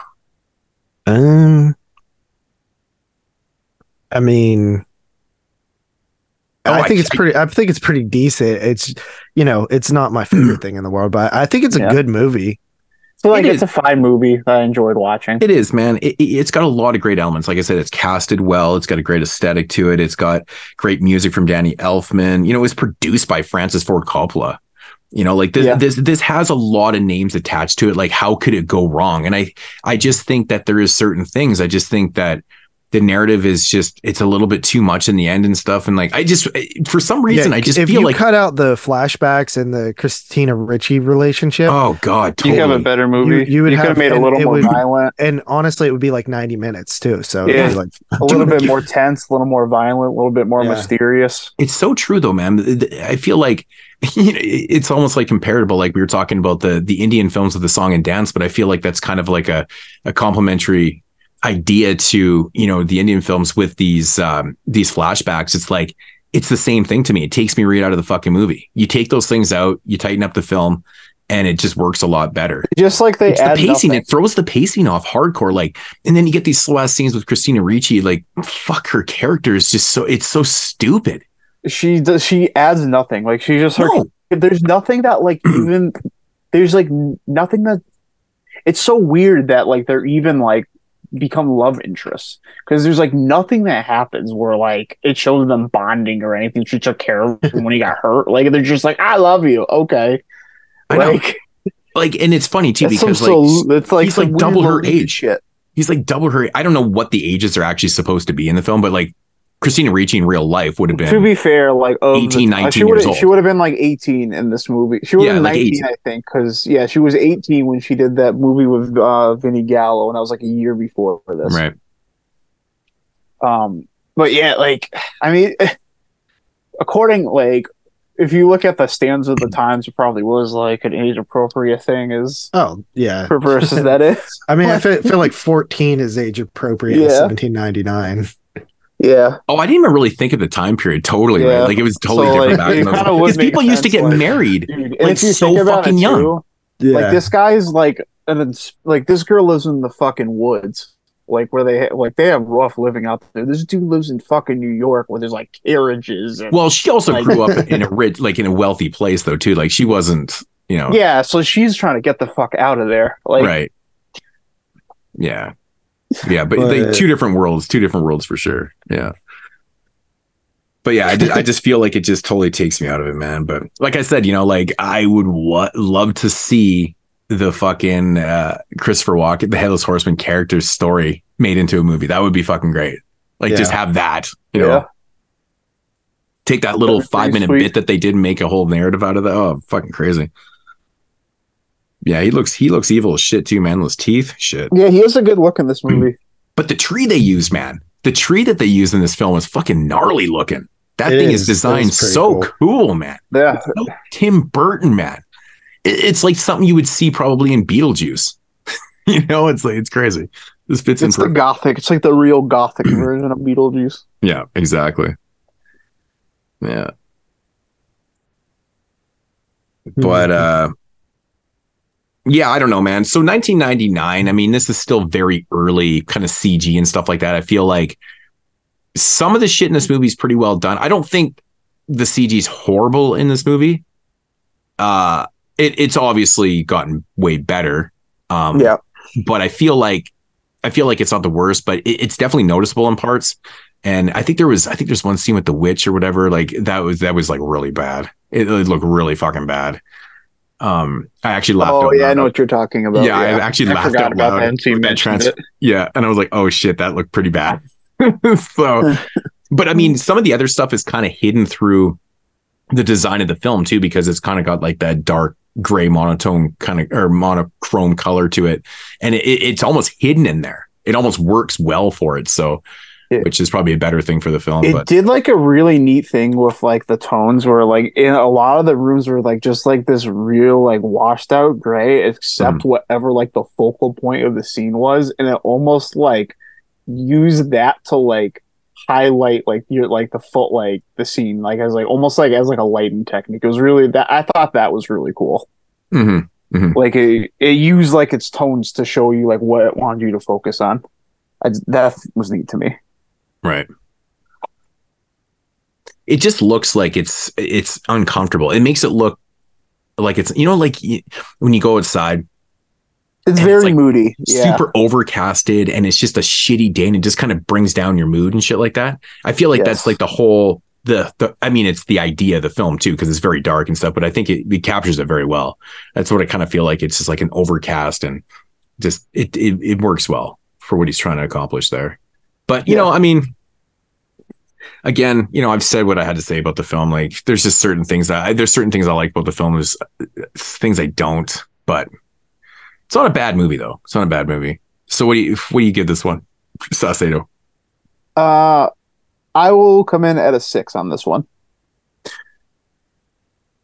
Um I mean Oh, I I- think it's pretty I think it's pretty decent. It's you know, it's not my favorite thing in the world, but I think it's a Yeah. good movie. So like It it's is. a fine movie that I enjoyed watching. It is, man. It, it- it's got a lot of great elements. Like I said, it's casted well. It's got a great aesthetic to it. It's got great music from Danny Elfman. You know, it was produced by Francis Ford Coppola. You know, like this, Yeah. this, this has a lot of names attached to it. Like, how could it go wrong? And I, I just think that there is certain things. I just think that the narrative is just it's a little bit too much in the end and stuff. And like I just eh, for some reason Yeah, I just if feel you like cut out the flashbacks and the Christina Ricci relationship. oh god, You have a better movie. You, you would could have have made a little more would- violent, and honestly, it would be like ninety minutes too. So it'd Yeah. be like a little bit more tense, a little more violent, a little bit more Yeah. mysterious. It's so true though, man. I feel like you know, it's almost like comparable. Like we were talking about the the Indian films with the song and dance, but I feel like that's kind of like a a complementary idea to you know the Indian films with these um these flashbacks. It's like it's the same thing to me. It takes me right out of the fucking movie. You take those things out, you tighten up the film, and it just works a lot better. Just like they it's add the pacing. nothing. It throws the pacing off hardcore. Like, and then you get these slow ass scenes with Christina Ricci. Like, fuck, her character is just so it's so stupid. She does she adds nothing like she just her No. there's nothing that like even there's like nothing that it's so weird that like they're even like become love interests because there's like nothing that happens where like it shows them bonding or anything she took care of him when he got hurt like they're just like i love you okay I know. like Like, and it's funny too because so- like it's like he's like double her age. shit he's like double her. I don't know what the ages are actually supposed to be in the film, but like Christina Ricci in real life would have been to be fair like of 18, the, 19 she would years have old. she would have been like 18 in this movie she would Yeah, been like 19 18. i think because yeah she was 18 when she did that movie with uh vinny gallo and that was like a year before for this right. um but yeah like i mean according like if you look at the stands of the times it probably was like an age appropriate thing as oh yeah. perverse as that is I mean, I feel, feel like fourteen is age appropriate. in Seventeen ninety nine. Yeah Oh, I didn't even really think of the time period. Totally, Yeah. right? Like it was totally So, different like, back it in those kinda because make people used to get like- married Dude, like so fucking it young. Yeah. like this guy's like and it's like this girl lives in the fucking woods like where they like they have rough living out there this dude lives in fucking new york where there's like carriages and Well, she also Like- grew up in a rich, like in a wealthy place though too. Like she wasn't, you know, yeah so she's trying to get the fuck out of there like right. Yeah, yeah, but, But- they, two different worlds, two different worlds for sure. Yeah. But yeah, I, ju- I just feel like it just totally takes me out of it, man. But like I said, you know, like I would wa- love to see the fucking uh, Christopher Walken, the Headless Horseman character's story made into a movie. That would be fucking great. Like just have that, you know, Yeah. take that little That'd be pretty five minute sweet. bit that they did make a whole narrative out of that. Oh, fucking crazy. Yeah, he looks he looks evil as shit too, man. Those teeth, shit. yeah he has a good look in this movie But the tree they used, man, the tree that they used in this film was fucking gnarly looking. That It thing is. is designed is so cool. cool. man. yeah So Tim Burton, man. It- it's like something you would see probably in Beetlejuice. you know, it's like it's crazy. This fits in it's the perfect. gothic it's like the real gothic version of beetlejuice Yeah, exactly. Yeah. But uh yeah, I don't know, man. So 1999, I mean, this is still very early kind of CG and stuff like that. I feel like some of the shit in this movie is pretty well done. I don't think the CG is horrible in this movie. Uh it, it's obviously gotten way better. Um yeah but I feel like I feel like it's not the worst, but it, it's definitely noticeable in parts. And I think there was I think there's one scene with the witch or whatever, like that was that was like really bad. It, it looked really fucking bad. Um, I actually laughed. oh yeah i know what you're talking about Yeah, I actually laughed out about loud that until you with that trans- it Yeah, and I was like, oh shit, that looked pretty bad. so, but I mean, some of the other stuff is kind of hidden through the design of the film too, because it's kind of got like that dark gray monotone kind of or monochrome color to it, and it, it's almost hidden in there. It almost works well for it, so Yeah. which is probably a better thing for the film. it but did like a really neat thing with like the tones where like in a lot of the rooms were like just like this real like washed out gray except Mm-hmm. whatever like the focal point of the scene was and it almost like used that to like highlight like your like the foot like the scene like as like almost like as like a lighting technique it was really that i thought that was really cool Mhm. like it, it used like its tones to show you like what it wanted you to focus on I, that was neat to me Right. It just looks like it's it's uncomfortable. It makes it look like it's you know like when you go outside it's And it's, very like, moody yeah super overcasted and it's just a shitty day and it just kind of brings down your mood and shit like that. I feel like that's like the whole the the I mean it's the idea of the film too because it's very dark and stuff, but I think it, it captures it very well. That's what I kind of feel like. It's just like an overcast and just it it, it works well for what he's trying to accomplish there. But you know, I mean, again, you know, I've said what I had to say about the film. Like, there's just certain things that I, there's certain things I like about the film. There's uh, things I don't. But it's not a bad movie, though. It's not a bad movie. So what do you what do you give this one, Saucado? Uh, I will come in at a six on this one.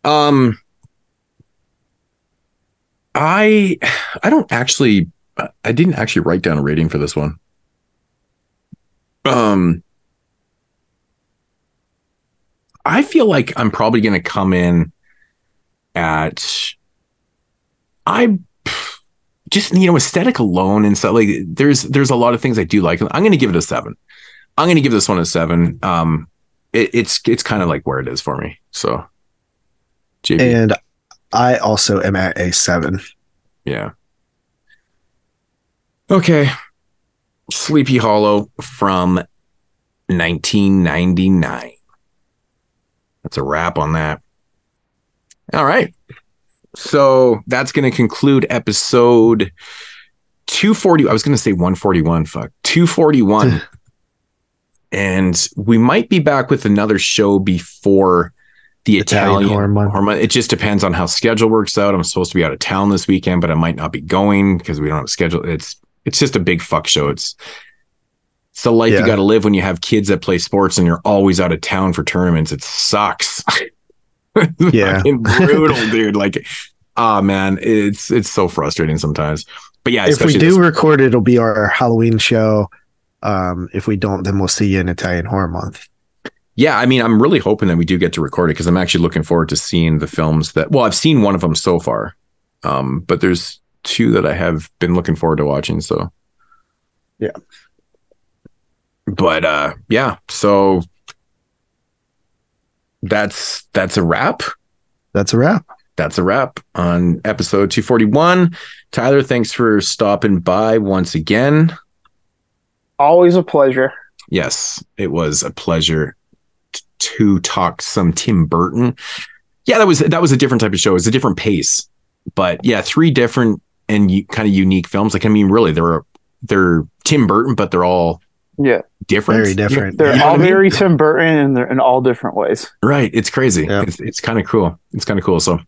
Um, I I don't actually I didn't actually write down a rating for this one. Um, I feel like I'm probably going to come in at I just you know aesthetic alone and stuff like there's there's a lot of things I do like. I'm going to give it a seven. I'm going to give this one a seven. Um, it, it's it's kind of like where it is for me. So, JB. And I also am at a seven. Yeah. Okay. Sleepy Hollow from 1999. That's a wrap on that. All right. So that's going to conclude episode 240. I was going to say 141. Fuck. 241. and we might be back with another show before the Italian, Italian horror month. horror month. It just depends on how schedule works out. I'm supposed to be out of town this weekend, but I might not be going because we don't have a schedule. It's it's just a big fuck show. It's it's the life you got to live when you have kids that play sports and you're always out of town for tournaments. It sucks. Yeah. Brutal, dude. Like, ah, man, it's it's so frustrating sometimes. But yeah, if we do this- record, it'll be our Halloween show. Um, if we don't, then we'll see you in Italian Horror Month. Yeah, I mean, I'm really hoping that we do get to record it because I'm actually looking forward to seeing the films that. Well, I've seen one of them so far, um, but there's two that I have been looking forward to watching. So, Yeah. But uh, yeah, so that's that's a wrap. That's a wrap. That's a wrap on episode 241. Tyler, thanks for stopping by once again. Always a pleasure. Yes, it was a pleasure t- to talk some Tim Burton. Yeah, that was that was a different type of show. It was a different pace, but yeah, three different and u- kind of unique films. Like I mean, really, they're they're Tim Burton, but they're all Yeah, different. Very different. they're You know all I mean? very Tim Burton and they're in all different ways. Right. It's crazy. Yeah. It's it's kind of cool. It's kind of cool. So,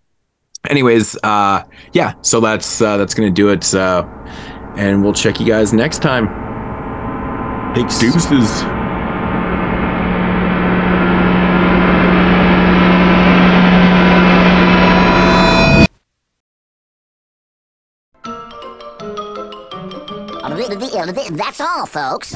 anyways, uh, yeah. So that's uh, that's gonna do it. Uh, and we'll check you guys next time. Peace. Deuces. th- that's all, folks.